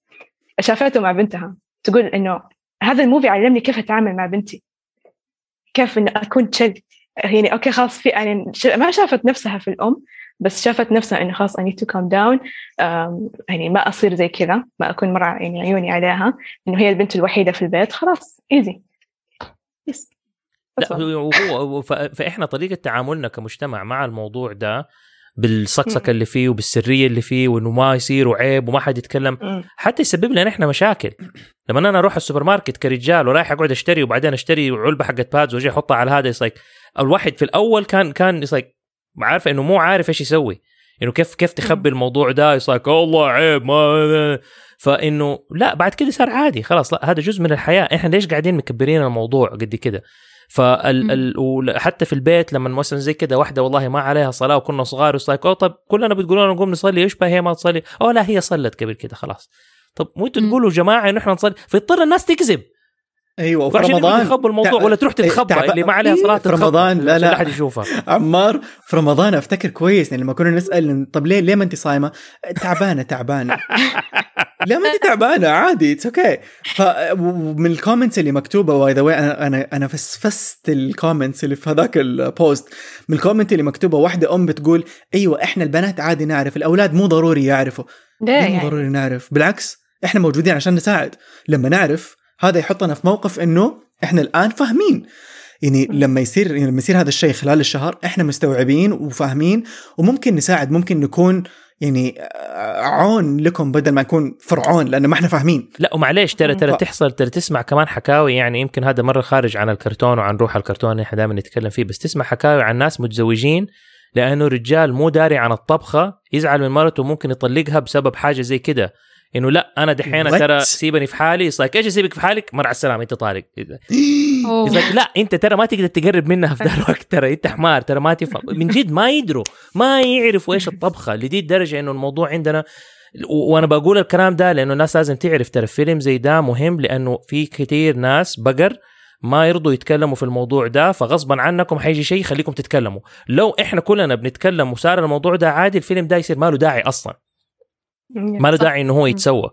شافته مع بنتها تقول إنه هذا ال movie علمني كيف أتعامل مع بنتي. كيف إنه أكون chill يعني okay خلاص في يعني ما شافت نفسها في الأم بس شافت نفسها إنه خلاص I need to calm down يعني ما أصير زي كذا ما أكون مرة يعني عيوني عليها إنه هي البنت الوحيدة في البيت خلاص easy yes لا هو فإحنا طريقة تعاملنا كمجتمع مع الموضوع ده بالصقصقه اللي فيه وبالسرية اللي فيه وإنه ما يصير وعيب وما حد يتكلم حتى يسبب لنا إحنا مشاكل. لما أنا أروح السوبر ماركت كرجال ورايح أقعد أشتري وبعدين أشتري علبة حقت بادز وأجي أحطها على هذا يصيك الواحد في الأول كان كان يصيك عارف إنه مو عارف إيش يسوي. إنه كيف كيف تخبي الموضوع ده؟ يصيك الله عيب ما فإنه لا بعد كده صار عادي خلاص لا هذا جزء من الحياة. إحنا ليش قاعدين مكبرين الموضوع قد كده؟ فال ال... ول- حتى في البيت لما مثلا زي كده واحدة والله ما عليها صلاة وكنا صغار وصايك اوه طب كلنا بتقولوا نقوم نصلي إيش بها هي ما تصلي؟ اوه لا هي صلت قبل كده خلاص. طب وانتوا. تقولوا يا جماعة انه إحنا نصلي؟ فيضطر الناس تكذب. أيوه وفي يبغوا رمضان يخبوا الموضوع تع- ولا تروح تتخبى تعب- اللي ما عليها إيه، صلاة في رمضان لا لا. احد يشوفها. عمار في رمضان أفتكر كويس يعني لما كنا نسأل طب ليه ليه ما أنت صايمة؟ تعبانة تعبانة. لا ما أنت تعبانة عادي it's okay فمن ال comments اللي مكتوبة by the أنا أنا أنا فسفست ال comments اللي في هذاك ال post من ال comment اللي مكتوبة واحدة أم بتقول أيوه إحنا البنات عادي نعرف الأولاد مو ضروري يعرفوا. ليه ليه مو يعني؟ ضروري نعرف؟ بالعكس إحنا موجودين عشان نساعد. لما نعرف هذا يحطنا في موقف إنه إحنا الآن فاهمين. يعني لما يصير يعني لما يصير هذا الشيء خلال الشهر إحنا مستوعبين وفاهمين وممكن نساعد ممكن نكون يعني آه، عون لكم بدل ما نكون فرعون لأن ما إحنا فاهمين. لا ومعليش ترى ترى تحصل ترى تسمع كمان حكاوي يعني يمكن هذا مرة خارج عن الكرتون وعن روح الكرتون اللي إحنا دائما نتكلم فيه بس تسمع حكاوي عن ناس متزوجين لأنه رجال مو داري عن الطبخة يزعل من مرته ممكن يطلقها بسبب حاجة زي كده. إنه لا أنا دحين? ترى سيبني في حالي. لايك إيش اسيبك في حالك؟ مر على السلامة أنت طالق like لا أنت ترى ما تقدر تقرب منها في ذا الوقت. ترى أنت حمار ترى ما تفهم. من جد ما يدروا ما يعرفوا إيش الطبخة. لدي الدرجه إنه الموضوع عندنا وأنا بقول الكلام ده لأنه الناس لازم تعرف. ترى فيلم زي ده مهم لأنه في كثير ناس بقر ما يرضوا يتكلموا في الموضوع ده. فغصبا عنكم حيجي شيء يخليكم تتكلموا. لو إحنا كلنا بنتكلم وصار الموضوع ده عادي الفيلم ده يصير ما له داعي أصلا. ما له. داعي إنه هو يتسوى.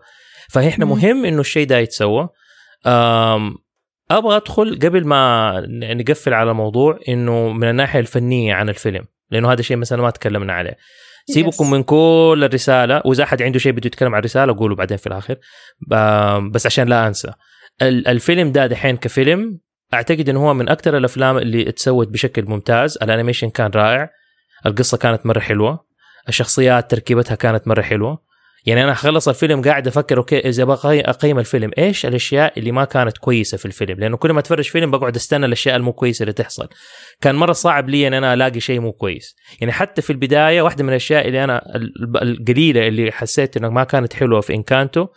فإحنا. مهم إنه الشيء ده يتسوى. أبغى أدخل قبل ما نقفل على الموضوع إنه من الناحية الفنية عن الفيلم لأنه هذا الشيء مثلا ما تكلمنا عليه. سيبكم. من كل الرسالة وإذا أحد عنده شيء بده يتكلم عن الرسالة قولوا بعدين في الآخر. بس عشان لا أنسى. ال- الفيلم ده دحين كفيلم أعتقد إنه هو من أكثر الأفلام اللي اتسوت بشكل ممتاز. ال animation كان رائع. القصة كانت مرة حلوة. الشخصيات تركيبتها كانت مرة حلوة. يعني أنا خلص الفيلم قاعد أفكر okay إذا بقى أقيم الفيلم إيش الأشياء اللي ما كانت كويسة في الفيلم؟ لأنه كل ما اتفرج فيلم بقعد أستنى الأشياء المو كويسة اللي تحصل. كان مرة صعب لي إن أنا ألاقي شيء مو كويس. يعني حتى في البداية واحدة من الأشياء اللي أنا ال- القليلة اللي حسيت انها ما كانت حلوة في إنكانتو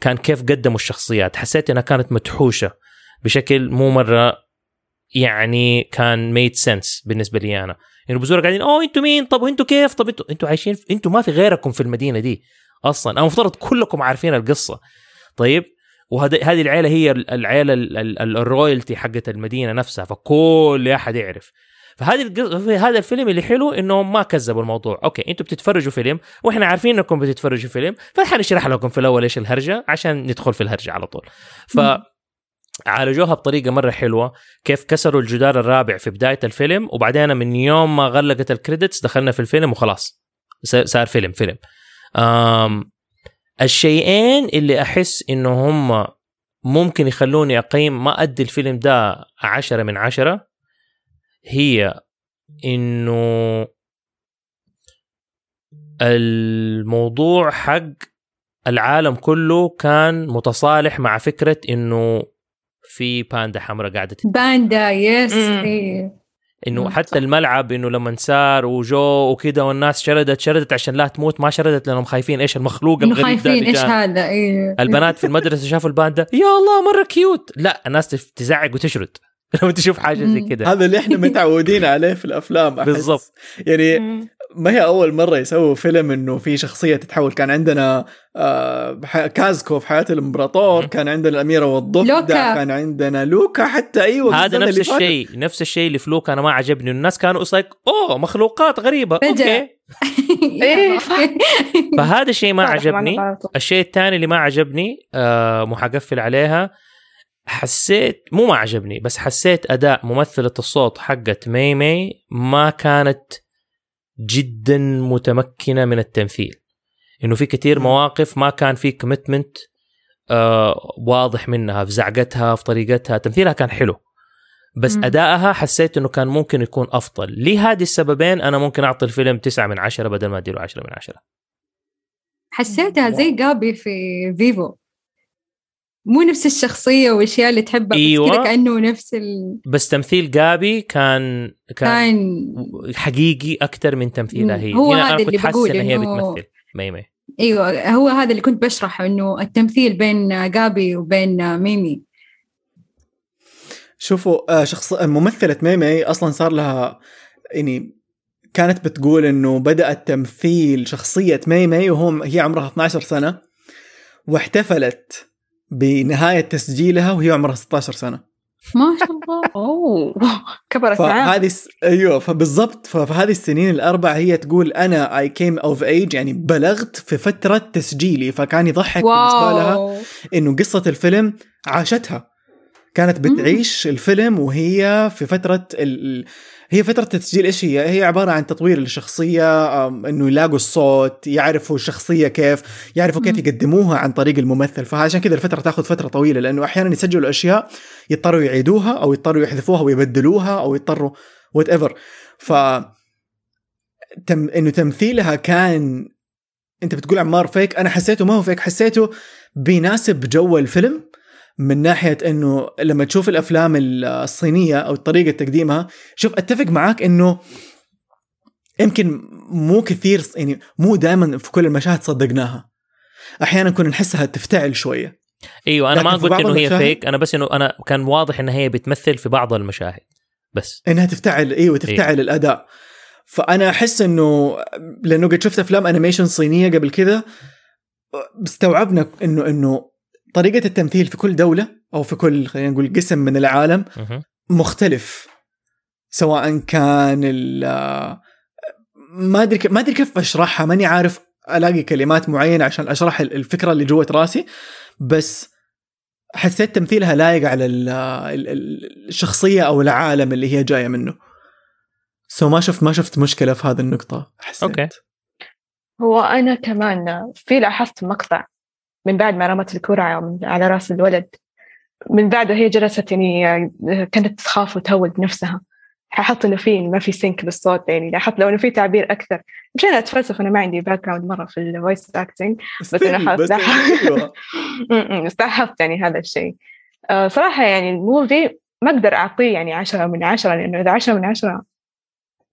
كان كيف قدموا الشخصيات. حسيت إنها كانت متحوشه بشكل مو مرة يعني كان made sense بالنسبة لي أنا. يعني بزور قاعدين أوه أنتوا مين؟ طب وانتوا كيف؟ طب أنتوا أنتوا عايشين. أنتوا ما في غيركم في المدينة دي. أصلا. أو مفترض كلكم عارفين القصة. طيب؟ وهذه هذه العيلة هي ال- العيلة ال- ال- ال- ال royalty حقت المدينة نفسها فكل أحد يعرف. فهذه القص- هذا الفيلم اللي حلو انهم ما كذبوا الموضوع. okay أنتوا بتتفرجوا فيلم وإحنا عارفين إنكم بتتفرجوا فيلم فحنشرح لكم في الأول إيش الهرجة عشان ندخل في الهرجة على طول. ف عالجوها بطريقة مرة حلوة كيف كسروا الجدار الرابع في بداية الفيلم وبعدين من يوم ما غلقت الكريدتس دخلنا في الفيلم وخلاص. صار فيلم فيلم. الشيئين اللي أحس إنه هم ممكن يخلوني أقيم ما أدي الفيلم ده عشرة من عشرة هي إنه الموضوع حق العالم كله كان متصالح مع فكرة إنه في باندا حمراء قاعدة تت- باندا yes. إيه. إنه حتى صح. الملعب إنه لما صار وجو وكده والناس شردت شردت عشان لا تموت ما شردت لأنهم خايفين إيش المخلوق الغريب ده خايفين إيش. هذا إيه البنات في المدرسة شافوا الباندا يا الله مرة cute لا الناس تزعق وتشرد لما تشوف حاجة زي. كده هذا اللي إحنا متعودين عليه في الأفلام. بالضبط. يعني مم. ما هي أول مرة يسووا فيلم إنه في شخصية تتحول كان عندنا آه كازكو في حياة الإمبراطور. كان عندنا الأميرة والضفدع لوكا. كان عندنا لوكا حتى أيوه هذا نفس. الشيء نفس الشيء اللي ف لوكا أنا ما عجبني الناس كانوا like أوه مخلوقات غريبة. okay إيه، صح. فهذا الشيء ما عجبني. الشيء الثاني اللي ما عجبني آه مو حقفل عليها حسيت مو ما عجبني بس حسيت أداء ممثلة الصوت حقت مي مي ما كانت جدا متمكنة من التمثيل. إنه في كثير. مواقف ما كان في commitment آه واضح منها في زعقتها في طريقتها. تمثيلها كان حلو. بس مم. أدائها حسيت إنه كان ممكن يكون أفضل. لهذه السببين؟ أنا ممكن أعطي الفيلم تسعة من عشرة بدل ما أديله عشرة من عشرة. حسيتها زي جابي في فيفو مو نفس الشخصية والأشياء اللي تحبها أيوة. بس كذا كأنه نفس ال... بس تمثيل جابي كان كان كان حقيقي أكثر من تمثيلها هي. هو هنا هذا أنا كنت اللي حاسس بقول ان هي إنه- بتمثل. مي مي. إيوه هو هذا اللي كنت بشرحه إنه التمثيل بين جابي وبين ميمي. شوفوا آه شخص ممثلة ميمي أصلا صار لها يعني كانت بتقول إنه بدأت تمثيل شخصية ميمي وهو هي عمرها 12 سنة واحتفلت بنهاية تسجيلها وهي عمرها 16 سنة. ما شاء الله. أوه. كبرت فهذه الس... أيوه. فبالضبط. فهذه السنين الأربع هي تقول أنا I came of age يعني بلغت في فترة تسجيلي. فكان يضحك بالنسبة لها wow إنه قصة الفيلم عاشتها. كانت بتعيش الفيلم وهي في فترة ال... هي فترة تسجيل إيش هي؟ هي عبارة عن تطوير للشخصيه أم، إنه يلاقوا الصوت يعرفوا الشخصية كيف يعرفوا كيف. يقدموها عن طريق الممثل فعشان كذا الفترة تاخذ فترة طويلة لأنه أحيانا يسجلوا أشياء يضطروا يعيدوها أو يضطروا يحذفوها ويبدلوها أو يضطروا whatever ف تم إنه تمثيلها كان أنت بتقول عمار fake أنا حسيته ما هو fake حسيته بيناسب جو الفيلم من ناحية إنه لما تشوف الأفلام الصينية أو طريقة تقديمها شوف أتفق معاك إنه يمكن مو كثير يعني مو دائما في كل المشاهد صدقناها. أحيانا كنا نحسها تفتعل شوية. أيوه أنا ما قلت إنه هي فيك أنا بس إنه أنا كان واضح إنها هي بتمثل في بعض المشاهد. بس. إنها تفتعل أيوه تفتعل الأداء. فأنا أحس إنه لأنه قد شفت أفلام أنيميشن صينية قبل كذا استوعبنا إنه إنه طريقة التمثيل في كل دولة أو في كل خلينا نقول قسم من العالم. مختلف سواء كان ال ما أدري ك- ما أدري كيف أشرحها ماني عارف ألاقي كلمات معينة عشان أشرح ال- الفكرة اللي جوة راسي بس حسيت تمثيلها لايق على ال- ال- ال- الشخصية أو العالم اللي هي جاية منه so ما شفت ما شفت مشكلة في هذه النقطة حسيت okay. هو أنا كمان في لاحظت مقطع من بعد ما رمت الكرة على رأس الولد. من بعده هي جلست يعني كانت تخاف وتهول بنفسها لاحظت انه في ما في sync بالصوت يعني لاحظت لو انه في تعبير أكثر. مش أنا أتفلسف أنا ما عندي background مرة في ال voice acting بس م، بس لاحظت يعني هذا الشيء. آه، صراحة يعني ال movie ما أقدر أعطيه يعني عشرة من عشرة لأنه إذا عشرة من عشرة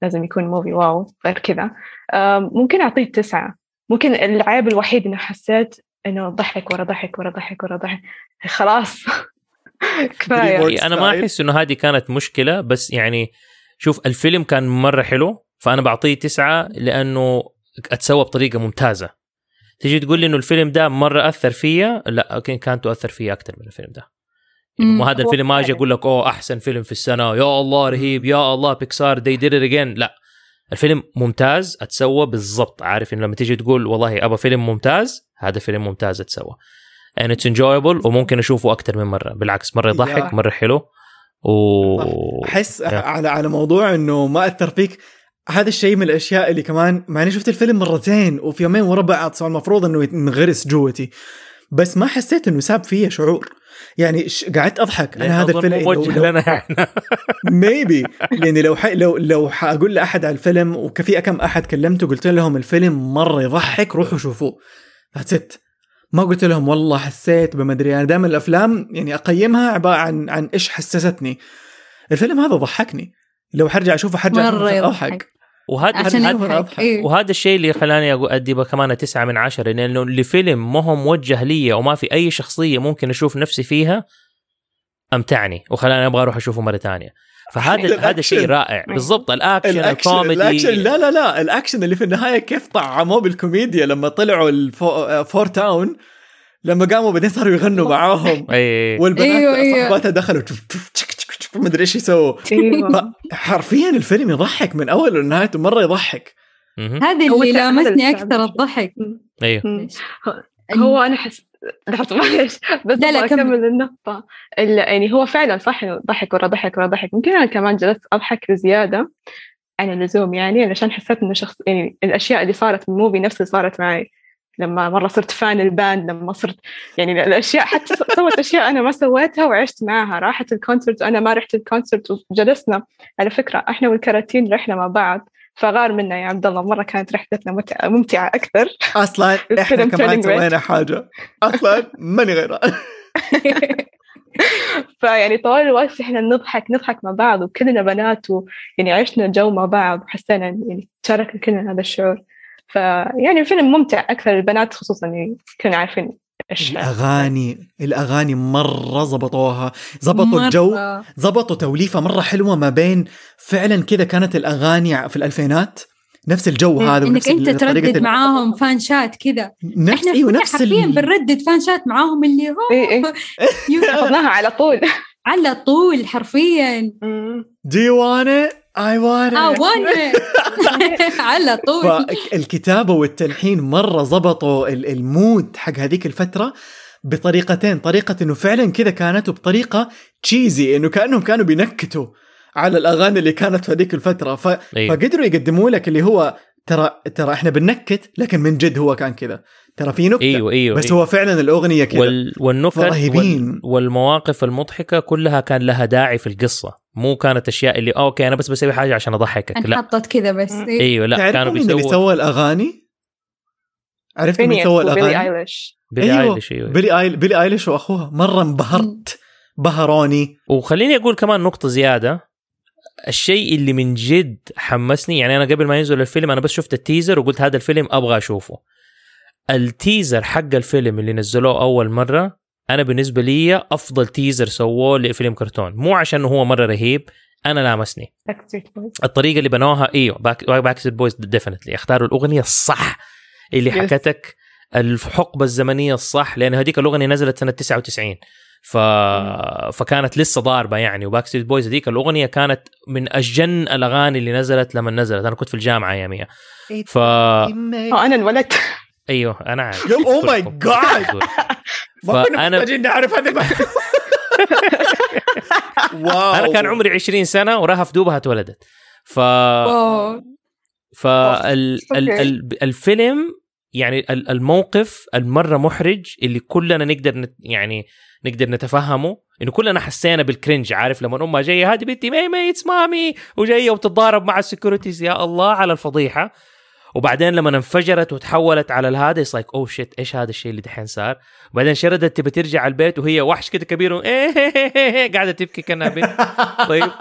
لازم يكون movie واو غير كذا. آه، ممكن أعطيه تسعة. ممكن العيب الوحيد إنه حسيت إنه ضحك ورا ضحك ورا ضحك ورا ضحك. خلاص. كفاية. Dreamworks أنا ما. أحس إنه هذه كانت مشكلة بس يعني شوف الفيلم كان مرة حلو فأنا بعطيه تسعة لأنه أتسوى بطريقة ممتازة. تيجي تقول لي إنه الفيلم ده مرة أثر فيا؟ لا يمكن كان تؤثر فيا أكثر من الفيلم ده. يعني. مو هذا الفيلم ما أجي. أقول لك أوه أحسن فيلم في السنة يا الله رهيب يا الله بيكسار did it again. لا. الفيلم ممتاز أتسوى بالضبط. عارف انه لما تيجي تقول والله ابى فيلم ممتاز هذا فيلم ممتاز أتسوى. And it's enjoyable وممكن أشوفه أكثر من مرة. بالعكس مرة يضحك. مرة حلو. و أحس. على على موضوع إنه ما أثر فيك هذا الشيء من الأشياء اللي كمان مع اني شفت الفيلم مرتين وفي يومين ورا بعض صار المفروض إنه ينغرس جوتي بس ما حسيت إنه ساب فيا شعور. يعني ش... قعدت أضحك. أنا هذا الفيلم موجه لنا إحنا. maybe يعني لو ح... لو لو حأقول لأحد على الفيلم وكم في كم أحد كلمته قلت لهم الفيلم مرة يضحك روحوا شوفوه. that's it ما قلت لهم والله حسيت بمدري أنا دائما الأفلام يعني أقيمها عبارة عن عن إيش حسستني. الفيلم هذا ضحكني. لو حرجع أشوفه حرجع مرة أشوفه يضحك. وهذا عشان هذا-. إيه. وهذا الشيء اللي خلاني أدي كمان تسعة من عشرة لأنه لفيلم ما هو موجه لي وما في أي شخصية ممكن أشوف نفسي فيها أمتعني وخلاني أبغى أروح أشوفه مرة ثانية فهذا الأكشن. هذا شيء رائع بالضبط الأكشن, الكوميدي الاكشن لا لا لا الأكشن اللي في النهاية كيف طعموه بالكوميديا لما طلعوا الفو... فور تاون لما قاموا بعدين صاروا يغنوا معاهم اي والبنات أيوة، أيوة. صاحباتها دخلوا تف- تف- تشك- ما ادري إيش يسووا أيوة. حرفيا الفيلم يضحك من اوله لنهايته مرة يضحك. هذا هو اللي لامسني. أكثر الضحك أيوه. هو أنا احس لحظه معلش بس لا، لا، أبغى كمل. أكمل النقطة ال- يعني هو فعلا صح انه ضحك ورا ضحك ورا ضحك ممكن أنا كمان جلست أضحك بزيادة عن اللزوم يعني علشان حسيت إنه شخص يعني الأشياء اللي صارت في ال movie نفسها صارت معي لما مرة صرت fan ال band لما صرت يعني الأشياء حتى سوت أشياء أنا ما سويتها وعشت معها راحت ال concert وأنا ما رحت ال concert وجلسنا. على فكرة إحنا والكراتين رحنا مع بعض فغار منا يا عبد الله مرة كانت رحلتنا متع- ممتعة أكثر. أصلا إحنا كمان. سوينا حاجة. أصلا ماني غيرها. فيعني طوال الوقت إحنا نضحك نضحك مع بعض وكلنا بنات ويعني عشنا جو مع بعض وحسينا يعني تشاركنا كلنا هذا الشعور. فيعني الفيلم ممتع أكثر البنات خصوصا كنا عارفين الأغاني الأغاني مرة زبطوها زبطوا مرة. الجو زبطوا توليفة مرة حلوة ما بين فعلا كذا كانت الأغاني في الألفينات نفس الجو مم. هذا إنك أنت تردد ال- معاهم فانشات كذا. نفس إحنا أيوه نفس حرفيا ال... بنردد fan chant معاهم اللي هو يو- حفظناها على طول. على طول حرفيا. Do you want it? I want it. آه وأنا على طول فالكتابة والتلحين مرة زبطوا ال- ال mood حق هذيك الفترة بطريقتين طريقة إنه فعلا كذا كانت وبطريقة cheesy إنه كأنهم كانوا بينكتوا على الأغاني اللي كانت في هذيك الفترة ف... أيوة. فقدروا يقدموا لك اللي هو ترى ترى إحنا بننكت لكن من جد هو كان كذا ترى في نكتة أيوه أيوه بس أيوة. هو فعلا الأغنية كذا وال... والنكت. وال... والمواقف المضحكة كلها كان لها داعي في القصة مو كانت أشياء اللي okay أنا بس بسوي حاجة عشان أضحكك. لا. انحطت كذا بس. إيه. أيوه لا كانوا مين اللي بيسووا سوى الأغاني؟ عرفت مين سوى الأغاني؟ أيليش. بيلي أيوة. أيليش أيوه. بيلي آيل بيلي أيليش وأخوها مرة انبهرت. بهروني. وخليني أقول كمان نقطة زيادة. الشيء اللي من جد حمسني يعني أنا قبل ما ينزل الفيلم أنا بس شفت ال teaser وقلت هذا الفيلم أبغى أشوفه. ال teaser حق الفيلم اللي نزلوه أول مرة أنا بالنسبة لي أفضل teaser سووه لفيلم كرتون. مو عشان هو مرة رهيب أنا لامسني. Backstreet Boys. الطريقة اللي بنوها إيوه باك Backstreet Boys definitely اختاروا الأغنية الصح اللي Yes. حكتك الحقبة الزمنية الصح لأن هذيك الأغنية نزلت سنة 99 ف... فكانت لسه ضاربة يعني و Backstreet Boys هذيك الأغنية كانت من أجن الأغاني اللي نزلت لما نزلت. أنا كنت في الجامعة اياميها ف آه أنا انولدت. أيوه أنا عارف. يا- oh my God. ما كنا محتاجين نعرف هذه. واو. أنا كان عمري 20 سنة ورهف دوبها اتولدت. ف الفيلم يعني ال- الموقف المرة محرج اللي كلنا نقدر نت يعني نقدر نتفهمه إنه كلنا حسينا بال cringe عارف؟ لما أمها جاية هذه بنتي Mei Mei it's mommy وجاية وبتتضارب مع ال securities يا الله على الفضيحة. وبعدين لما انفجرت وتحولت على الهذا like oh shit إيش هذا الشيء اللي دحين صار؟ وبعدين شردت تبي ترجع البيت وهي وحش كده كبير قاعدة تبكي كأنها بنت. طيب.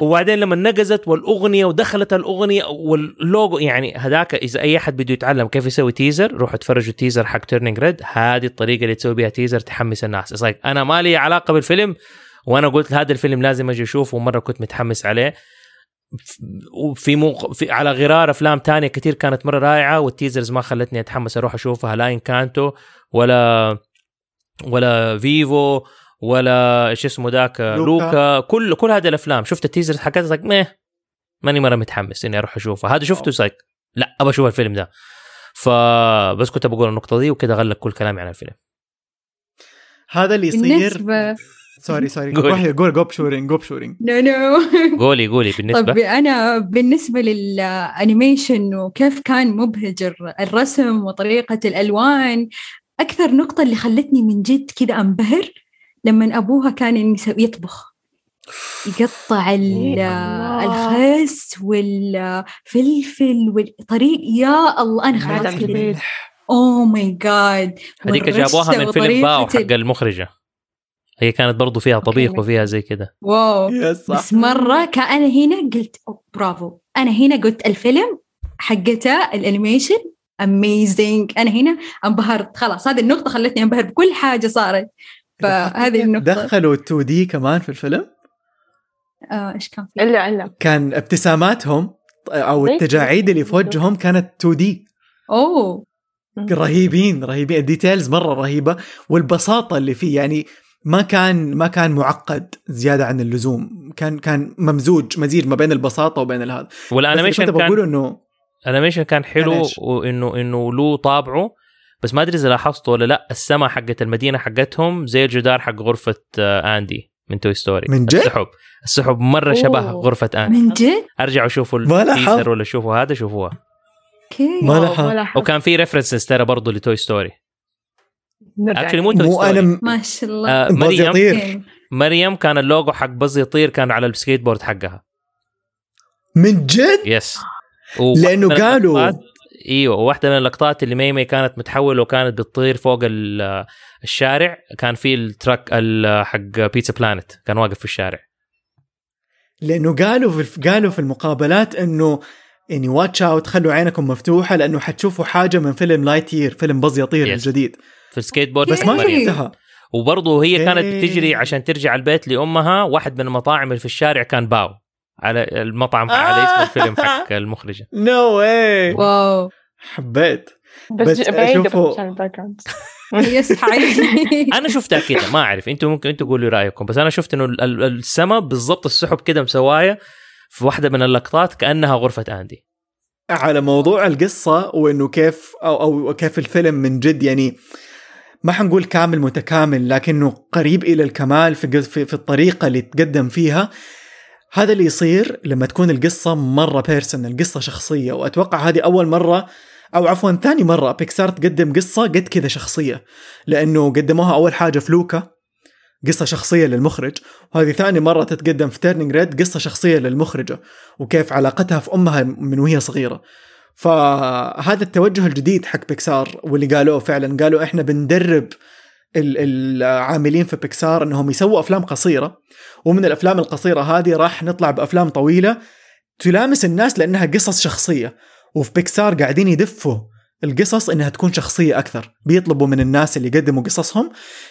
وبعدين لما نقزت والأغنية ودخلت الأغنية واللوجو يعني هذاك إذا أي أحد بده يتعلم كيف يسوي teaser روحوا اتفرجوا ال teaser حق Turning Red هذه الطريقة اللي تسوي بها teaser تحمس الناس. Like أنا ما لي علاقة بالفيلم وأنا قلت هذا الفيلم لازم أجي أشوفه ومرة كنت متحمس عليه. وفي موق... في على غرار أفلام تانية كتير كانت مرة رائعة وال teasers ما خلتني أتحمس أروح أشوفها لا إنكانتو ولا ولا فيفو ولا إيش اسمه ذاك لوكا. لوكا. كل كل هذه الأفلام شفت ال teasers حقتها؟ like meh ماني مرة متحمس إني أروح أشوفها. هذا شفته؟ سايك لا ابى أشوف الفيلم ده. فبس كنت بقول النقطة دي وكذا غلق كل كلامي عن الفيلم. هذا اللي يصير. بالنسبة sorry sorry. قولي. روحي قول جو بشورينج جو بشورينج no no قولي قولي. بالنسبة. طب أنا بالنسبة لل animation وكيف كان مبهج الر- الرسم وطريقة الألوان أكثر نقطة اللي خلتني من جد كذا أنبهر لما أبوها كان يطبخ. يقطع. الخس والفلفل والطريق. يا الله أنا ملح. خلاص كذا. oh my God هذيك جابوها من فيلم Bao حق المخرجة. هي كانت برضو فيها طبيخ okay. وفيها زي كده. wow. yes صح بس مرة كان هنا قلت أوه برافو. أنا هنا قلت الفيلم حقته ال animation amazing أنا هنا انبهرت. خلاص هذه النقطة خلتني أنبهر بكل حاجة صارت. فهذه النقطة. دخلوا 2D كمان في الفيلم؟ آه، إيش كان في؟ إلا إلا. كان ابتساماتهم أو زي التجاعيد اللي في وجههم كانت 2D أوه. رهيبين رهيبين. ال details مرة رهيبة. والبساطة اللي فيه يعني ما كان ما كان معقد زيادة عن اللزوم كان كان ممزوج مزيج ما بين البساطة وبين الهذا وال animation كنت بقوله كان إنه ال animation كان حلو كان؟ وانه انه له طابعه بس ما أدري إذا لاحظته ولا لا السما حقت المدينة حقتهم زي الجدار حق غرفة آه، آندي من Toy Story من جد؟ السحب السحب مرة شبه أوه. غرفة آندي من جد؟ ارجعوا شوفوا ما لاحظت. ال teaser ولا شوفوا هذا شوفوها okay ما وكان في references ترى برضه ل Toy Story. actually مو أنا ما شاء الله. آه مريم. Lightyear. مريم كان اللوجو حق Buzz Lightyear كان على السكيت بورد حقها. من جد؟ yes لأنه قالوا- إيوه واحدة من اللقطات اللي ميمي كانت متحولة وكانت بتطير فوق ال- الشارع كان في ال truck ال- حق Pizza Planet كان واقف في الشارع. لأنه قالوا في قالوا في المقابلات إنه يعني watch out خلوا عينكم مفتوحة لأنه حتشوفوا حاجة من فيلم Lightyear فيلم Buzz Lightyear Yes. الجديد. في السكيت بورد بس ما إيه. شفتها وبرضه هي كانت إيه. بتجري عشان ترجع البيت لأمها واحد من المطاعم اللي في الشارع كان Bao على المطعم على اسم الفيلم حق المخرجة. no way wow. حبيت. بس, بس حقيقي أنا شفتها كده ما أعرف. أنتوا ممكن أنتوا قولوا رأيكم. بس أنا شفت إنه ال- ال- السما بالضبط السحب كده مسواية في واحدة من اللقطات كأنها غرفة آندي. على موضوع القصة وإنه كيف أو أو كيف الفيلم من جد يعني ما حنقول كامل متكامل لكنه قريب إلى الكمال في في الطريقة اللي تقدم فيها. هذا اللي يصير لما تكون القصة مرة بيرسونال قصة شخصية. وأتوقع هذه أول مرة أو عفوا ثاني مرة بيكسار تقدم قصة قد كذا شخصية. لأنه قدموها أول حاجة في لوكا قصة شخصية للمخرج. وهذه ثاني مرة تتقدم في Turning Red قصة شخصية للمخرجة. وكيف علاقتها في أمها من وهي صغيرة. فهذا التوجه الجديد حق بيكسار واللي قالوه فعلا. قالوا إحنا بندرب ال- العاملين في بيكسار إنهم يسووا أفلام قصيرة ومن الأفلام القصيرة هذه راح نطلع بأفلام طويلة تلامس الناس لأنها قصص شخصية وفي بيكسار قاعدين يدفوا القصص إنها تكون شخصية أكثر. بيطلبوا من الناس اللي يقدموا قصصهم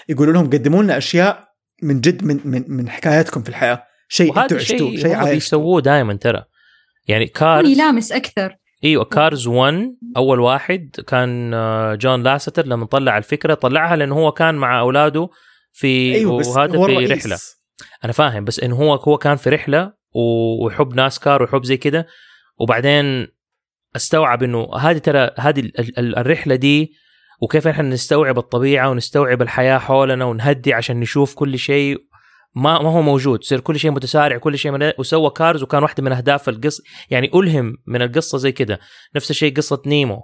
يقولوا لهم قدموا لنا أشياء من جد من من من حكاياتكم في الحياة. شيء أنتم عشتوه شيء شيء بيسووه دائما ترى. يعني Cars يلامس أكثر. إيوه Cars 1 أول واحد كان آه، جون لاسيتر لما طلع الفكرة طلعها لأنه هو كان مع أولاده في بس وهذا في. رحلة. أنا فاهم بس إنه هو هو كان في رحلة ويحب ناسكار ويحب زي كده. وبعدين استوعب إنه هذه ترى هذه ال- ال- ال- الرحلة دي وكيف إحنا نستوعب الطبيعة ونستوعب الحياة حولنا ونهدي عشان نشوف كل شيء. ما ما هو موجود. يصير كل شيء متسارع كل شيء من وسوى كارز وكان واحدة من أهداف القصة يعني ألهم من القصة زي كده. نفس الشيء قصة نيمو.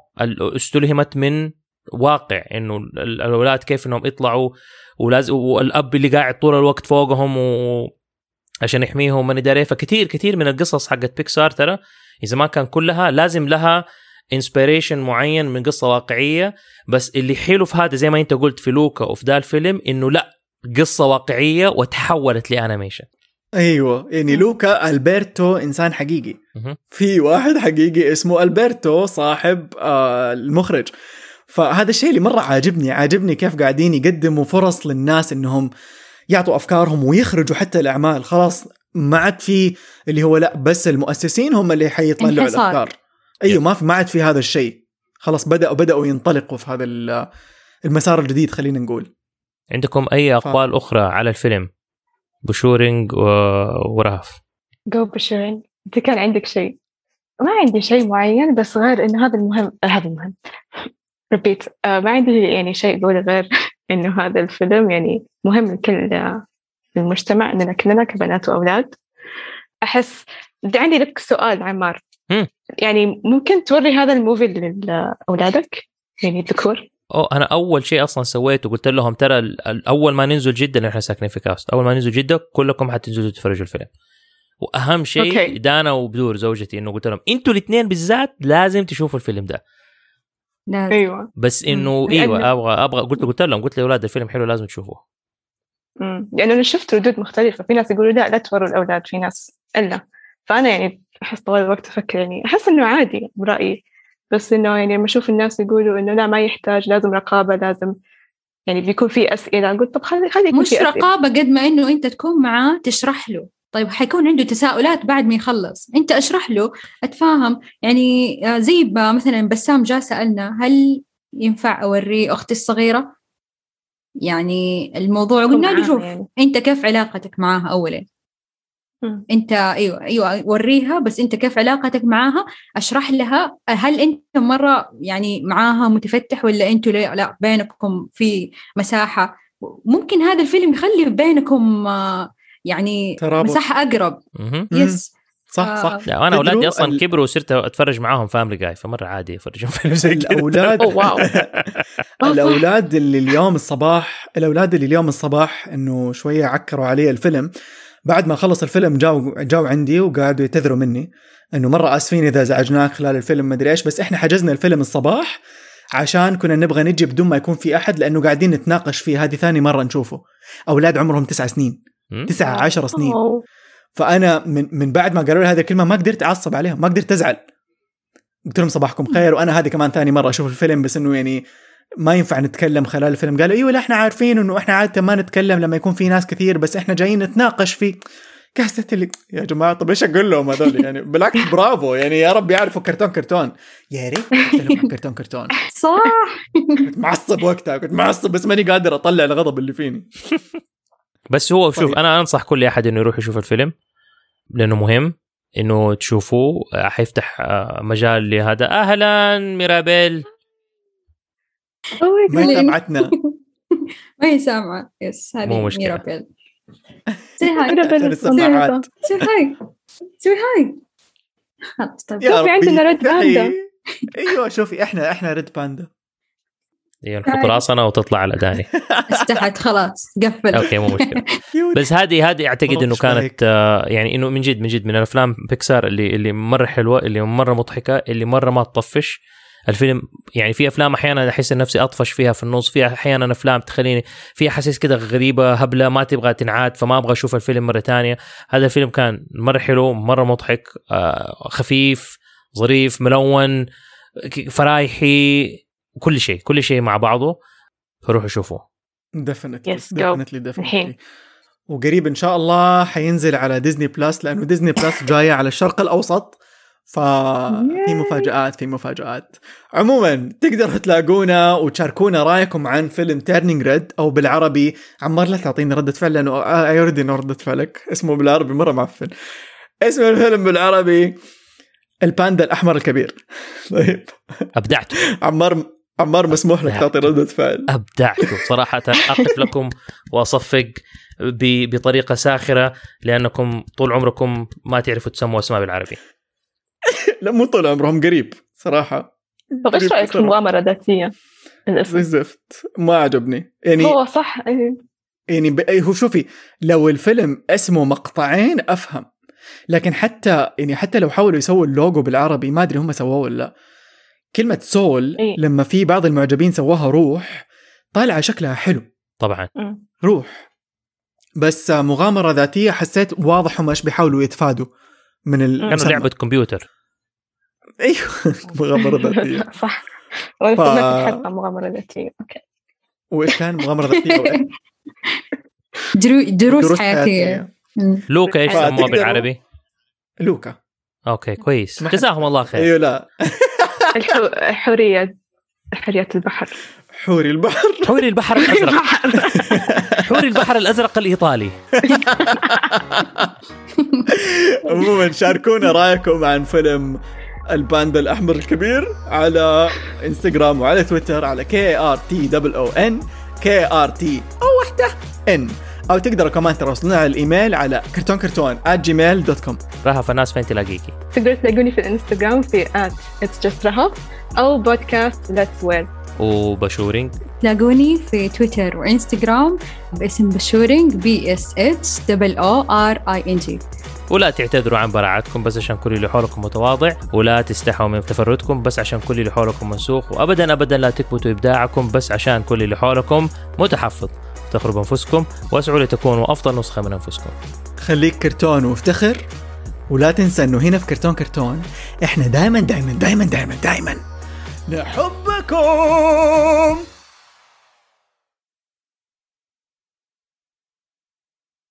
استلهمت من واقع إنه ال- ال- الأولاد كيف إنهم يطلعوا ولازم والأب اللي قاعد طول الوقت فوقهم و عشان يحميهم من اداري فكثير كثير من القصص حقت بيكسار ترى إذا ما كان كلها لازم لها inspiration معين من قصة واقعية. بس اللي حلو في هذا زي ما أنت قلت في لوكا وفي ذا الفيلم إنه لا قصة واقعية وتحولت ل animation. أيوه. يعني لوكا ألبرتو إنسان حقيقي. في واحد حقيقي اسمه ألبرتو صاحب آه المخرج. فهذا الشيء اللي مرة عاجبني عاجبني كيف قاعدين يقدموا فرص للناس إنهم يعطوا أفكارهم ويخرجوا حتى الأعمال. خلاص ما عاد في اللي هو لا بس المؤسسين هم اللي حيطلعوا انحصار. الأفكار. أيوه ما في ما عاد في هذا الشيء. خلاص بدأوا بدأوا ينطلقوا في هذا ال- المسار الجديد خلينا نقول. عندكم أي أقوال أخرى على الفيلم؟ بشورينج و... ورهف. جو بشيرين انت كان عندك شيء. ما عندي شيء معين بس غير إنه هذا المهم. آه هذا المهم. repeat آه ما عندي يعني شيء بقول غير إنه هذا الفيلم يعني مهم لكل آه، المجتمع اننا كلنا كبنات وأولاد. أحس بدي عندي لك سؤال عمار. يعني ممكن توري هذا ال movie لأولادك؟ يعني الذكور أو أنا أول شيء أصلا سويته قلت لهم ترى أول ما ننزل جده إحنا ساكنين في KAUST أول ما ننزل جده كلكم حتنزلوا تتفرجوا الفيلم. وأهم شيء أوكي. دانا وبدور زوجتي إنه قلت لهم أنتوا الاثنين بالذات لازم تشوفوا الفيلم ده. لازم. أيوه. بس إنه. أيوه أبغى أبغى قلت قلت لهم قلت لأولاد الفيلم حلو لازم تشوفوه. مم. لأنه أنا شفت ردود مختلفة. في ناس يقولوا لا لا توروا الأولاد في ناس إلا. فأنا يعني أحس طوال الوقت أفكر يعني أحس إنه عادي برأيي بس إنه يعني لما أشوف الناس يقولوا إنه لا ما يحتاج لازم رقابة لازم يعني بيكون في أسئلة. قلت طب خلي خلي مش رقابة قد ما إنه أنت تكون معاه تشرح له. طيب حيكون عنده تساؤلات بعد ما يخلص. أنت أشرح له أتفاهم. يعني آه، زي مثلا بسام جاء سألنا هل ينفع أوري أختي الصغيرة؟ يعني الموضوع قلنا له شوف يعني. أنت كيف علاقتك معاها أولا؟ مم. انت أيوه أيوه وريها بس انت كيف علاقتك معاها اشرح لها هل انت مرة يعني معاها متفتح ولا أنتوا لا, لا بينكم في مساحة ممكن هذا الفيلم يخلي بينكم آه، يعني ترابط. مساحة أقرب. مم. يس صح آه. صح لا أنا أولادي أصلا ال- كبروا وصرت أتفرج معاهم فاملي جاي فمرة عادي افرجهم فيلم زي كده الأولاد. صح. الأولاد اللي اليوم الصباح الأولاد اللي اليوم الصباح إنه شوية عكروا علي الفيلم بعد ما خلص الفيلم جاوا جاوا عندي وقعدوا يعتذروا مني إنه مرة آسفين إذا ازعجناك خلال الفيلم مدري إيش بس إحنا حجزنا الفيلم الصباح عشان كنا نبغى نجي بدون ما يكون في أحد لأنه قاعدين نتناقش فيه. هذه ثاني مرة نشوفه. أولاد عمرهم تسع سنين. تسعة عشر سنين. فأنا من من بعد ما قالوا لي هذه الكلمة ما قدرت أعصب عليهم ما قدرت أزعل. قلت لهم صباحكم خير وأنا هذه كمان ثاني مرة أشوف الفيلم بس إنه يعني ما ينفع نتكلم خلال الفيلم. قالوا إيوه لا إحنا عارفين إنه إحنا عادة ما نتكلم لما يكون في ناس كثير بس إحنا جايين نتناقش في كاسة اللي. يا جماعة طب إيش أقول لهم هذول؟ يعني بالعكس برافو. يعني يا رب يعرفوا كرتون كرتون. يا ريت كرتون كرتون. صح. كنت معصب وقتها كنت معصب بس ماني قادر أطلع الغضب اللي فيني. بس هو شوف طيب. أنا أنصح كل أحد إنه يروح يشوف الفيلم لأنه مهم إنه تشوفوه. آه، حيفتح آه، مجال لهذا. أهلا ميرابيل. ما ليه؟ تابعتنا ما هي سامعة. yes مو هذه مشكلة. ميرابيل say hi سوي hi سوي hi خلاص طيب ربي، عندنا red panda. أيوه شوفي إحنا إحنا red panda هي نحط راسنا وتطلع على داني استحت خلاص قفل. okay مو مشكلة. بس هذه هذه أعتقد إنه. كانت آه، يعني إنه من جد من جد من الأفلام بيكسار اللي اللي مرة حلوة اللي مرة مضحكة اللي مرة ما تطفش. الفيلم يعني في أفلام أحيانا أحس نفسي أطفش فيها في النص في أحيانا أفلام تخليني في أحاسيس كده غريبة هبلة ما تبغى تنعاد فما أبغى أشوف الفيلم مرة تانية. هذا الفيلم كان مرة حلو مرة مضحك آه، خفيف ظريف ملون ك- فرايحي كل شيء كل شيء مع بعضه. فروحوا شوفوه definitely. definitely الحين. definitely وقريب إن شاء الله حينزل على Disney Plus لأنه Disney Plus جاية على الشرق الأوسط. ففي. مفاجآت في مفاجآت. عموما تقدروا تلاقونا وتشاركونا رأيكم عن فيلم Turning Red أو بالعربي عمار لا تعطيني ردة فعل لأنه I already know ردة فعلك. اسمه بالعربي مرة معفن. اسم الفيلم بالعربي الباندا الأحمر الكبير. طيب. أبدعتوا. عمار عمار مسموح لك تعطي ردة فعل. أبدعتوا. صراحة أقف لكم وأصفق ب- بطريقة ساخرة لأنكم طول عمركم ما تعرفوا تسموا أسماء بالعربي. لا مو طول عمرهم قريب صراحة. طب إيش قريب رأيك في. المغامرة الذاتية؟ الاسم زي الزفت ما عجبني. يعني هو صح إيه. يعني ب... هو شوفي لو الفيلم اسمه مقطعين أفهم. لكن حتى يعني حتى لو حاولوا يسووا اللوجو بالعربي ما أدري هم سووه ولا لا. كلمة سول إيه. لما في بعض المعجبين سووها روح طالعة شكلها حلو. طبعا. مم. روح. بس مغامرة ذاتية حسيت واضح هم إيش بيحاولوا يتفادوا من كانوا المسمى لعبة كمبيوتر. أيوه مغامرة ذاتية. صح. ف- مغامره ذاتيه أوكي. وإيش كان مغامرة ذاتية وإيه؟ درو- دروس, دروس حياتية. مم. لوكا إيش سموه بالعربي؟ لوكا. okay كويس. جزاهم الله خير. أيوه لا. الحو... حورية حورية البحر. حوري البحر. حوري البحر الأزرق. حوري البحر الأزرق الإيطالي. عموما شاركونا رأيكم عن فيلم الباندا الأحمر الكبير على إنستغرام وعلى تويتر على K R T double O N K R T O وحده N أو تقدروا كمان تراسلونا على الإيميل على كرتون كرتون Gmail dot com رهف الناس فين تلاقيكي؟ تقدروا تلاقوني في الإنستغرام في at it's just رهف أو بودكاست let's wear وبشورينج؟ تلاقوني في تويتر وإنستغرام باسم بشورينج B S H double O R I N G ولا تعتذروا عن براعتكم بس عشان كل اللي حولكم متواضع ولا تستحوا من تفردكم بس عشان كل اللي حولكم منسوخ وابدا ابدا لا تكبتوا إبداعكم بس عشان كل اللي حولكم متحفظ. افتخروا بأنفسكم واسعوا لتكونوا أفضل نسخة من أنفسكم. خليك كرتون وافتخر ولا تنسى إنه هنا في كرتون كرتون إحنا دائما دائما دائما دائما دائما نحبكم.